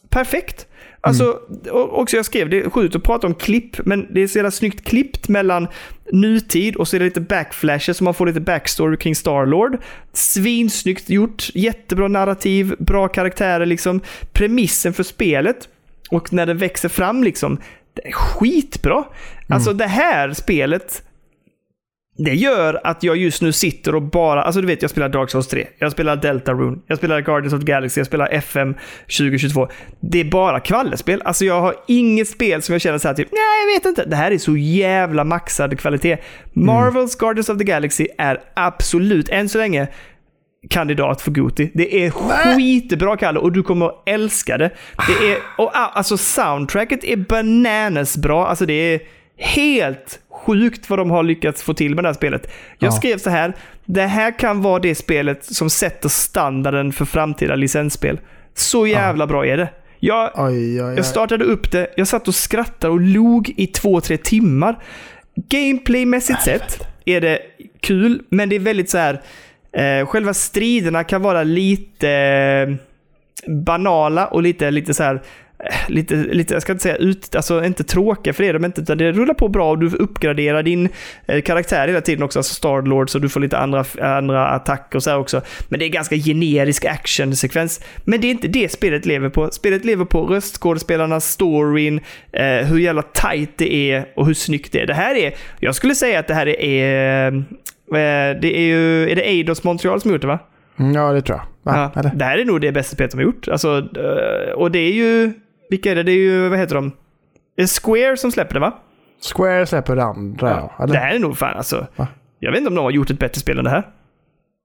perfekt. Alltså, och också jag skrev, det är sjukt att prata om klipp, men det är så jävla snyggt klippt mellan nutid och så är det lite backflashes så man får lite backstory kring Starlord. Svinsnyggt gjort, jättebra narrativ, bra karaktärer liksom. Premissen för spelet och när det växer fram liksom, det är skitbra. Alltså det här spelet det gör att jag just nu sitter och bara, alltså du vet jag spelar Dark Souls 3, jag spelar Deltarune, jag spelar Guardians of the Galaxy, jag spelar FM 2022. Det är bara kvallespel. Alltså jag har inget spel som jag känner så här typ, nej jag vet inte. Det här är så jävla maxad kvalitet. Marvels Guardians of the Galaxy är absolut, än så länge, kandidat för Goti. Det är skitbra Kalle och du kommer att älska det. Det är, och ah, alltså soundtracket är bananas bra. Alltså det är helt sjukt vad de har lyckats få till med det här spelet. Jag Ja. skrev så här, det här kan vara det spelet som sätter standarden för framtida licensspel. Så jävla bra är det. Jag, Oj, oj, oj. jag startade upp det, jag satt och skrattade och log i två, tre timmar. Gameplaymässigt sett är det kul, men det är väldigt så här. Eh, själva striderna kan vara lite eh, banala och lite, lite så här. Eh, Lite, lite, jag ska inte säga ut, alltså inte tråkiga för det är de inte, utan det rullar på bra och du uppgraderar din eh, karaktär hela tiden också, alltså Starlord, så du får lite andra, andra attacker och så här också. Men det är ganska generisk actionsekvens. Men det är inte det spelet lever på. Spelet lever på röstskådespelarnas storyn, eh, hur jävla tight det är och hur snyggt det är. Det här är, jag skulle säga att det här är, eh, det är ju, är det Eidos Montreal som gjort det va? Mm, Ja, det tror jag. Va? Ja, det här är nog det bästa spelet de har gjort. Alltså, eh, och det är ju... Vilka är det? Det är ju, vad heter de? Det är Square som släpper det va? Square släpper det andra, ja. Eller? Det här är nog fan alltså... Va? Jag vet inte om de har gjort ett bättre spel än det här.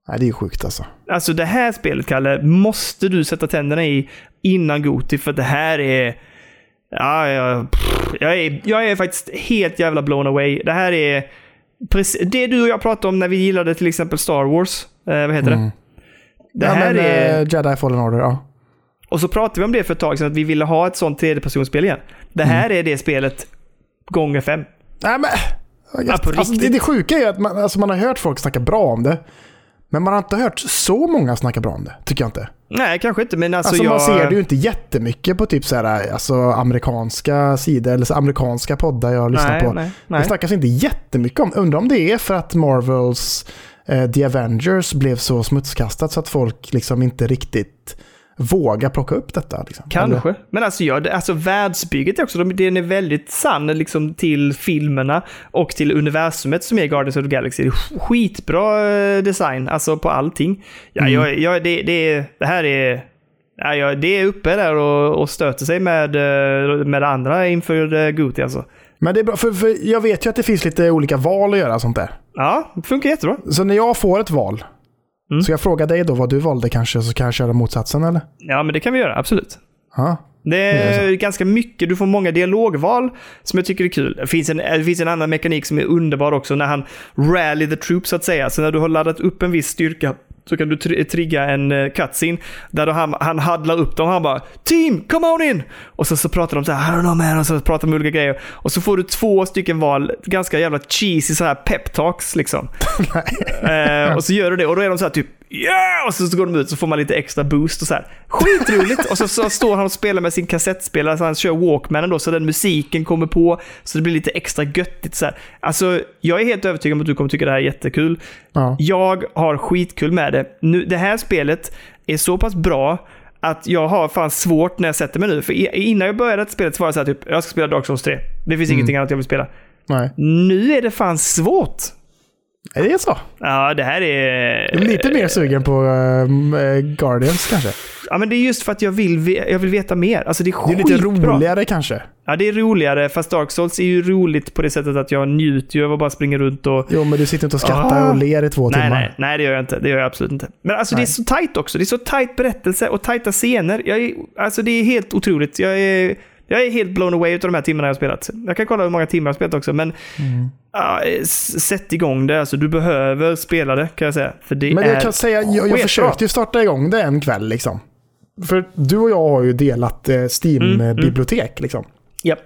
Nej, det är ju sjukt alltså. Alltså det här spelet, Kalle, måste du sätta tänderna i innan Goti, för det här är... Ja, ja, pff, jag, är, jag är faktiskt helt jävla blown away. Det här är... Precis, det du och jag pratade om när vi gillade till exempel Star Wars. Eh, vad heter det? Det ja, här men, är... eh, Jedi Fallen Order, ja. Och så pratade vi om det för ett tag sedan, att vi ville ha ett sånt tredjepersonsspel igen. Det här Mm. är det spelet gånger fem. Nej, men... Ja, alltså, det, det sjuka är att man, alltså, man har hört folk snacka bra om det. Men man har inte hört så många snacka bra om det, tycker jag inte. Nej, kanske inte, men alltså, Alltså, jag... man ser det ju inte jättemycket på typ så här, alltså, amerikanska sidor eller så amerikanska poddar jag lyssnar nej, på. Nej, Det nej. snackas inte jättemycket om. Undrar om det är för att Marvels eh, The Avengers blev så smutskastat så att folk liksom inte riktigt vågar plocka upp detta. Liksom. Kanske. Eller- Men alltså, ja, alltså världsbygget är också, de- den är väldigt sann liksom, till filmerna och till universumet som är Guardians of the Galaxy. Skitbra eh, design, alltså på allting. Ja, Mm. jag, jag, det, det, det här är... Ja, det är uppe där och, och stöter sig med, eh, med andra inför uh, Goti alltså. Men det är bra, för, för jag vet ju att det finns lite olika val att göra sånt där. Ja, det funkar jättebra. Så när jag får ett val, Mm. så jag frågar dig då vad du valde kanske, så kan jag köra motsatsen eller? Ja, men det kan vi göra, absolut. Ja. Det är ganska mycket, du får många dialogval som jag tycker är kul. Det finns, en, det finns en annan mekanik som är underbar också när han rally the troops så att säga. Så när du har laddat upp en viss styrka så kan du tri- trigga en uh, cutscene där han, han haddlar upp dem. Han bara “Team, come on in!” Och så, så pratar de så här “I don't know man” och så pratar de olika grejer. Och så får du två stycken val, ganska jävla cheesy så här pep talks liksom. Eh, och så gör du det och då är de så här typ yeah! Och så, så går de ut så får man lite extra boost och så här. Skitroligt! och så, så står han och spelar med sin kassettspelare, så han kör Walkmanen då, så den musiken kommer på, så det blir lite extra göttigt så här. Alltså, jag är helt övertygad om att du kommer tycka det här är jättekul. Ja. Jag har skitkul med det. Nu, det här spelet är så pass bra att jag har fan svårt när jag sätter mig nu. För innan jag började spelet så var det så här typ, jag ska spela Dark Souls 3. Det finns ingenting annat jag vill spela. Nej. Nu är det fan svårt. Är det så? Ja, det här är... Är lite mer sugen på eh, Guardians kanske. Ja, men det är just för att jag vill, jag vill veta mer. Alltså det är Det är lite skitbra. roligare kanske. Ja, det är roligare, fast Dark Souls är ju roligt på det sättet att jag njuter ju av att bara springa runt och... Jo, men du sitter inte och skrattar Ah. och ler i två Nej, timmar. nej, nej, det gör jag inte. Det gör jag absolut inte. Men alltså det Nej. är så tajt också. Det är så tajt berättelse och tajta scener. Jag är, alltså det är helt otroligt. Jag är, jag är helt blown away av de här timmarna jag har spelat. Jag kan kolla hur många timmar jag har spelat också, men Mm. s- sätt igång det. Alltså, du behöver spela det, kan jag säga. För det Men är jag kan säga, jag, jag försökte ju starta igång det en kväll liksom. För du och jag har ju delat eh, Mm, Steam-bibliotek liksom. Japp.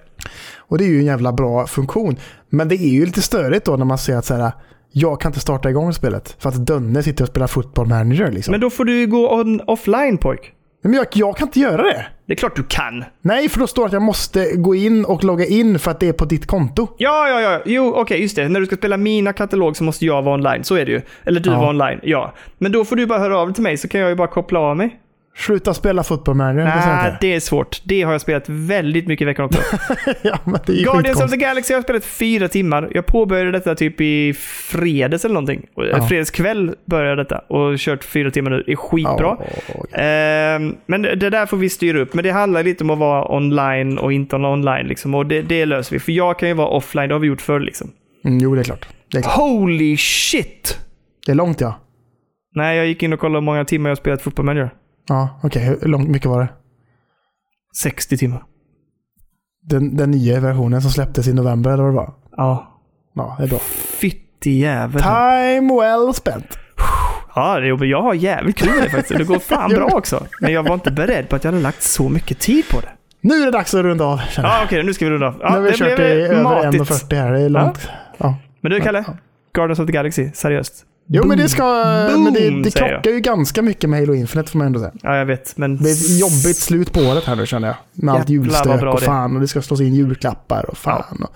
Och det är ju en jävla bra funktion. Men det är ju lite störigt då när man ser att så här, jag kan inte starta igång spelet. För att Dönne sitter och spelar football manager liksom. Men då får du gå on, offline, pojk. Men jag, jag kan inte göra det. Det är klart du kan. Nej, för då står det att jag måste gå in och logga in för att det är på ditt konto. Ja, ja, ja. Jo, okej, just det. När du ska spela mina katalog så måste jag vara online. Så är det ju. Eller du Ja. vara online. Ja. Men då får du bara höra av dig till mig så kan jag ju bara koppla av mig. Sluta spela football manager. Nej, det är svårt. Det har jag spelat väldigt mycket i veckan också. ja, Guardians of the Galaxy har jag spelat fyra timmar. Jag påbörjade detta typ i fredags eller någonting. Ja. Fredags kväll började jag detta och kört fyra timmar nu. Det är skitbra. Ja, Ehm, men det där får vi styra upp. Men det handlar lite om att vara online och inte online. Liksom. Och det, det löser vi. För jag kan ju vara offline, det har vi gjort förr. Liksom. Mm, jo, det är klart. Det är, klart. Holy shit! Det är långt ja. Nej, jag gick in och kollade hur många timmar jag har spelat Football Manager. Ja, okej. Hur långt mycket var det? 60 timmar. Den, den nya versionen som släpptes i november eller vad det var? Ja. Ja, det är bra. Fytti jävel. Time well spent. Ja, det, jag har jävligt kul med det faktiskt. Det går fan bra också. Men jag var inte beredd på att jag hade lagt så mycket tid på det. Nu är det dags att runda av. Ja, okej, nu ska vi runda av. nu Ja, har vi det kört i över matigt. 1.40 här. Det är långt. Ja. Men du, Kalle. Guardians of the Galaxy, seriöst. Jo, men det ska... men det, Boom, det krockar ju ganska mycket med Halo Infinite får man ändå säga. Ja, jag vet, men... Det är ett jobbigt slut på året här nu känner jag. Med allt Jävlar julstök och det fan och det ska slås in julklappar och fan. Och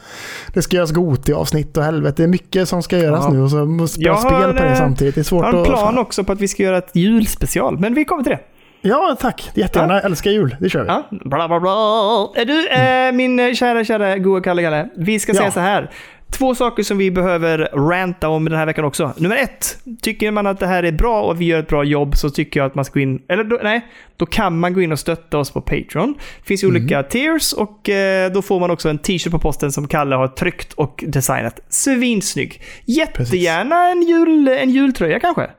det ska göras Goti-avsnitt och helvete. Det är mycket som ska göras Ja. nu och så måste Jag spela spel på det eh, samtidigt. Det är svårt Jag har en att... plan fan. också på att vi ska göra ett julspecial, men vi kommer till det. Ja, tack. Jättegärna. Jag älskar jul. Det kör vi. Ja, bla bla bla. Är du, eh, min eh, kära, kära goa Kalle Kalle. Vi ska Ja. säga så här. Två saker som vi behöver ranta om den här veckan också. Nummer ett. Tycker man att det här är bra och vi gör ett bra jobb så tycker jag att man ska gå in, eller nej, då kan man gå in och stötta oss på Patreon. Det finns ju olika tiers och eh, då får man också en t-shirt på posten som Kalle har tryckt och designat. Svinsnygg. Jättegärna en, jul, en jultröja kanske.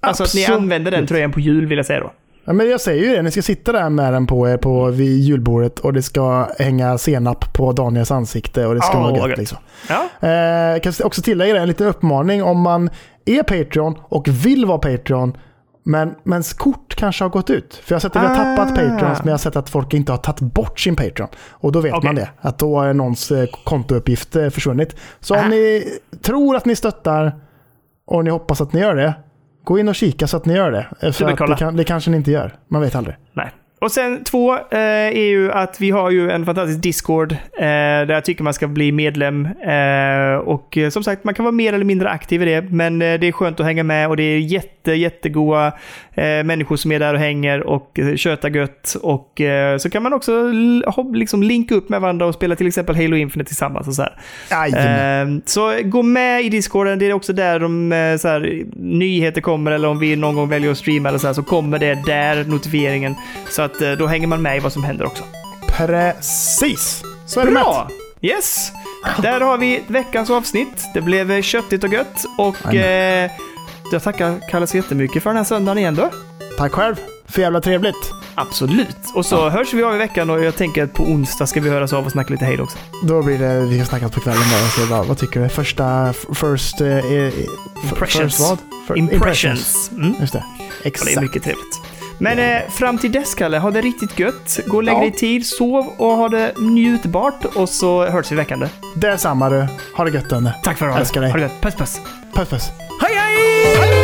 Alltså att ni använder den tröjan på jul vill jag säga då. Ja, men jag säger ju det, ni ska sitta där med den på er på, vid julbordet och det ska hänga senap på Daniels ansikte och det ska Åh, vara gött. Liksom. Ja, Eh, kan också tillägga en liten uppmaning om man är Patreon och vill vara Patreon men, men kort kanske har gått ut. För jag har sett att vi har tappat Ah. Patreons men jag har sett att folk inte har tagit bort sin Patreon. Och då vet Okej. man det. Att då är någons eh, kontouppgift eh, försvunnit. Så om Ah. ni tror att ni stöttar och ni hoppas att ni gör det. Gå in och kika så att ni gör det. Eh, För att det, kan, det kanske ni inte gör. Man vet aldrig. Nej. Och sen två eh, är ju att vi har ju en fantastisk Discord eh, där jag tycker man ska bli medlem. Eh, och eh, som sagt, man kan vara mer eller mindre aktiv i det, men eh, det är skönt att hänga med och det är jätte, jättegoda eh, människor som är där och hänger och tjötar gött. Och så kan man också liksom linka upp med varandra och spela till exempel Halo Infinite tillsammans och så här. Jajamän. Eh, så gå med i Discorden. Det är också där de så här, nyheter kommer eller om vi någon gång väljer att streama eller så här, så kommer det där notifieringen. Så att eh, då hänger man med i vad som händer också. Precis. Så är det med. Bra! Yes! Där har vi veckans avsnitt. Det blev eh, köttigt och gött och eh, jag tackar Kalle så jättemycket för den här söndagen igen då. Tack själv. För jävla trevligt. Absolut. Och så hörs vi av i veckan och jag tänker att på onsdag ska vi höras av och snacka lite hej också. Då blir det, vi har snackat på kvällen bara. Så vad, vad tycker du? Första, first... Eh, eh, Impressions. First vad? För- Impressions. Mm. Just det. Ja, det Exakt. är mycket trevligt. Men eh, fram till dess, Kalle, ha det riktigt gött. Gå och lägg Ja. dig i tid, sov och ha det njutbart. Och så hörs vi i veckan. Detsamma du. Ha det gött Dönne. Tack för att du Älskar dig. Ha det gött. Puss, puss. Puss puss. Hej, hej!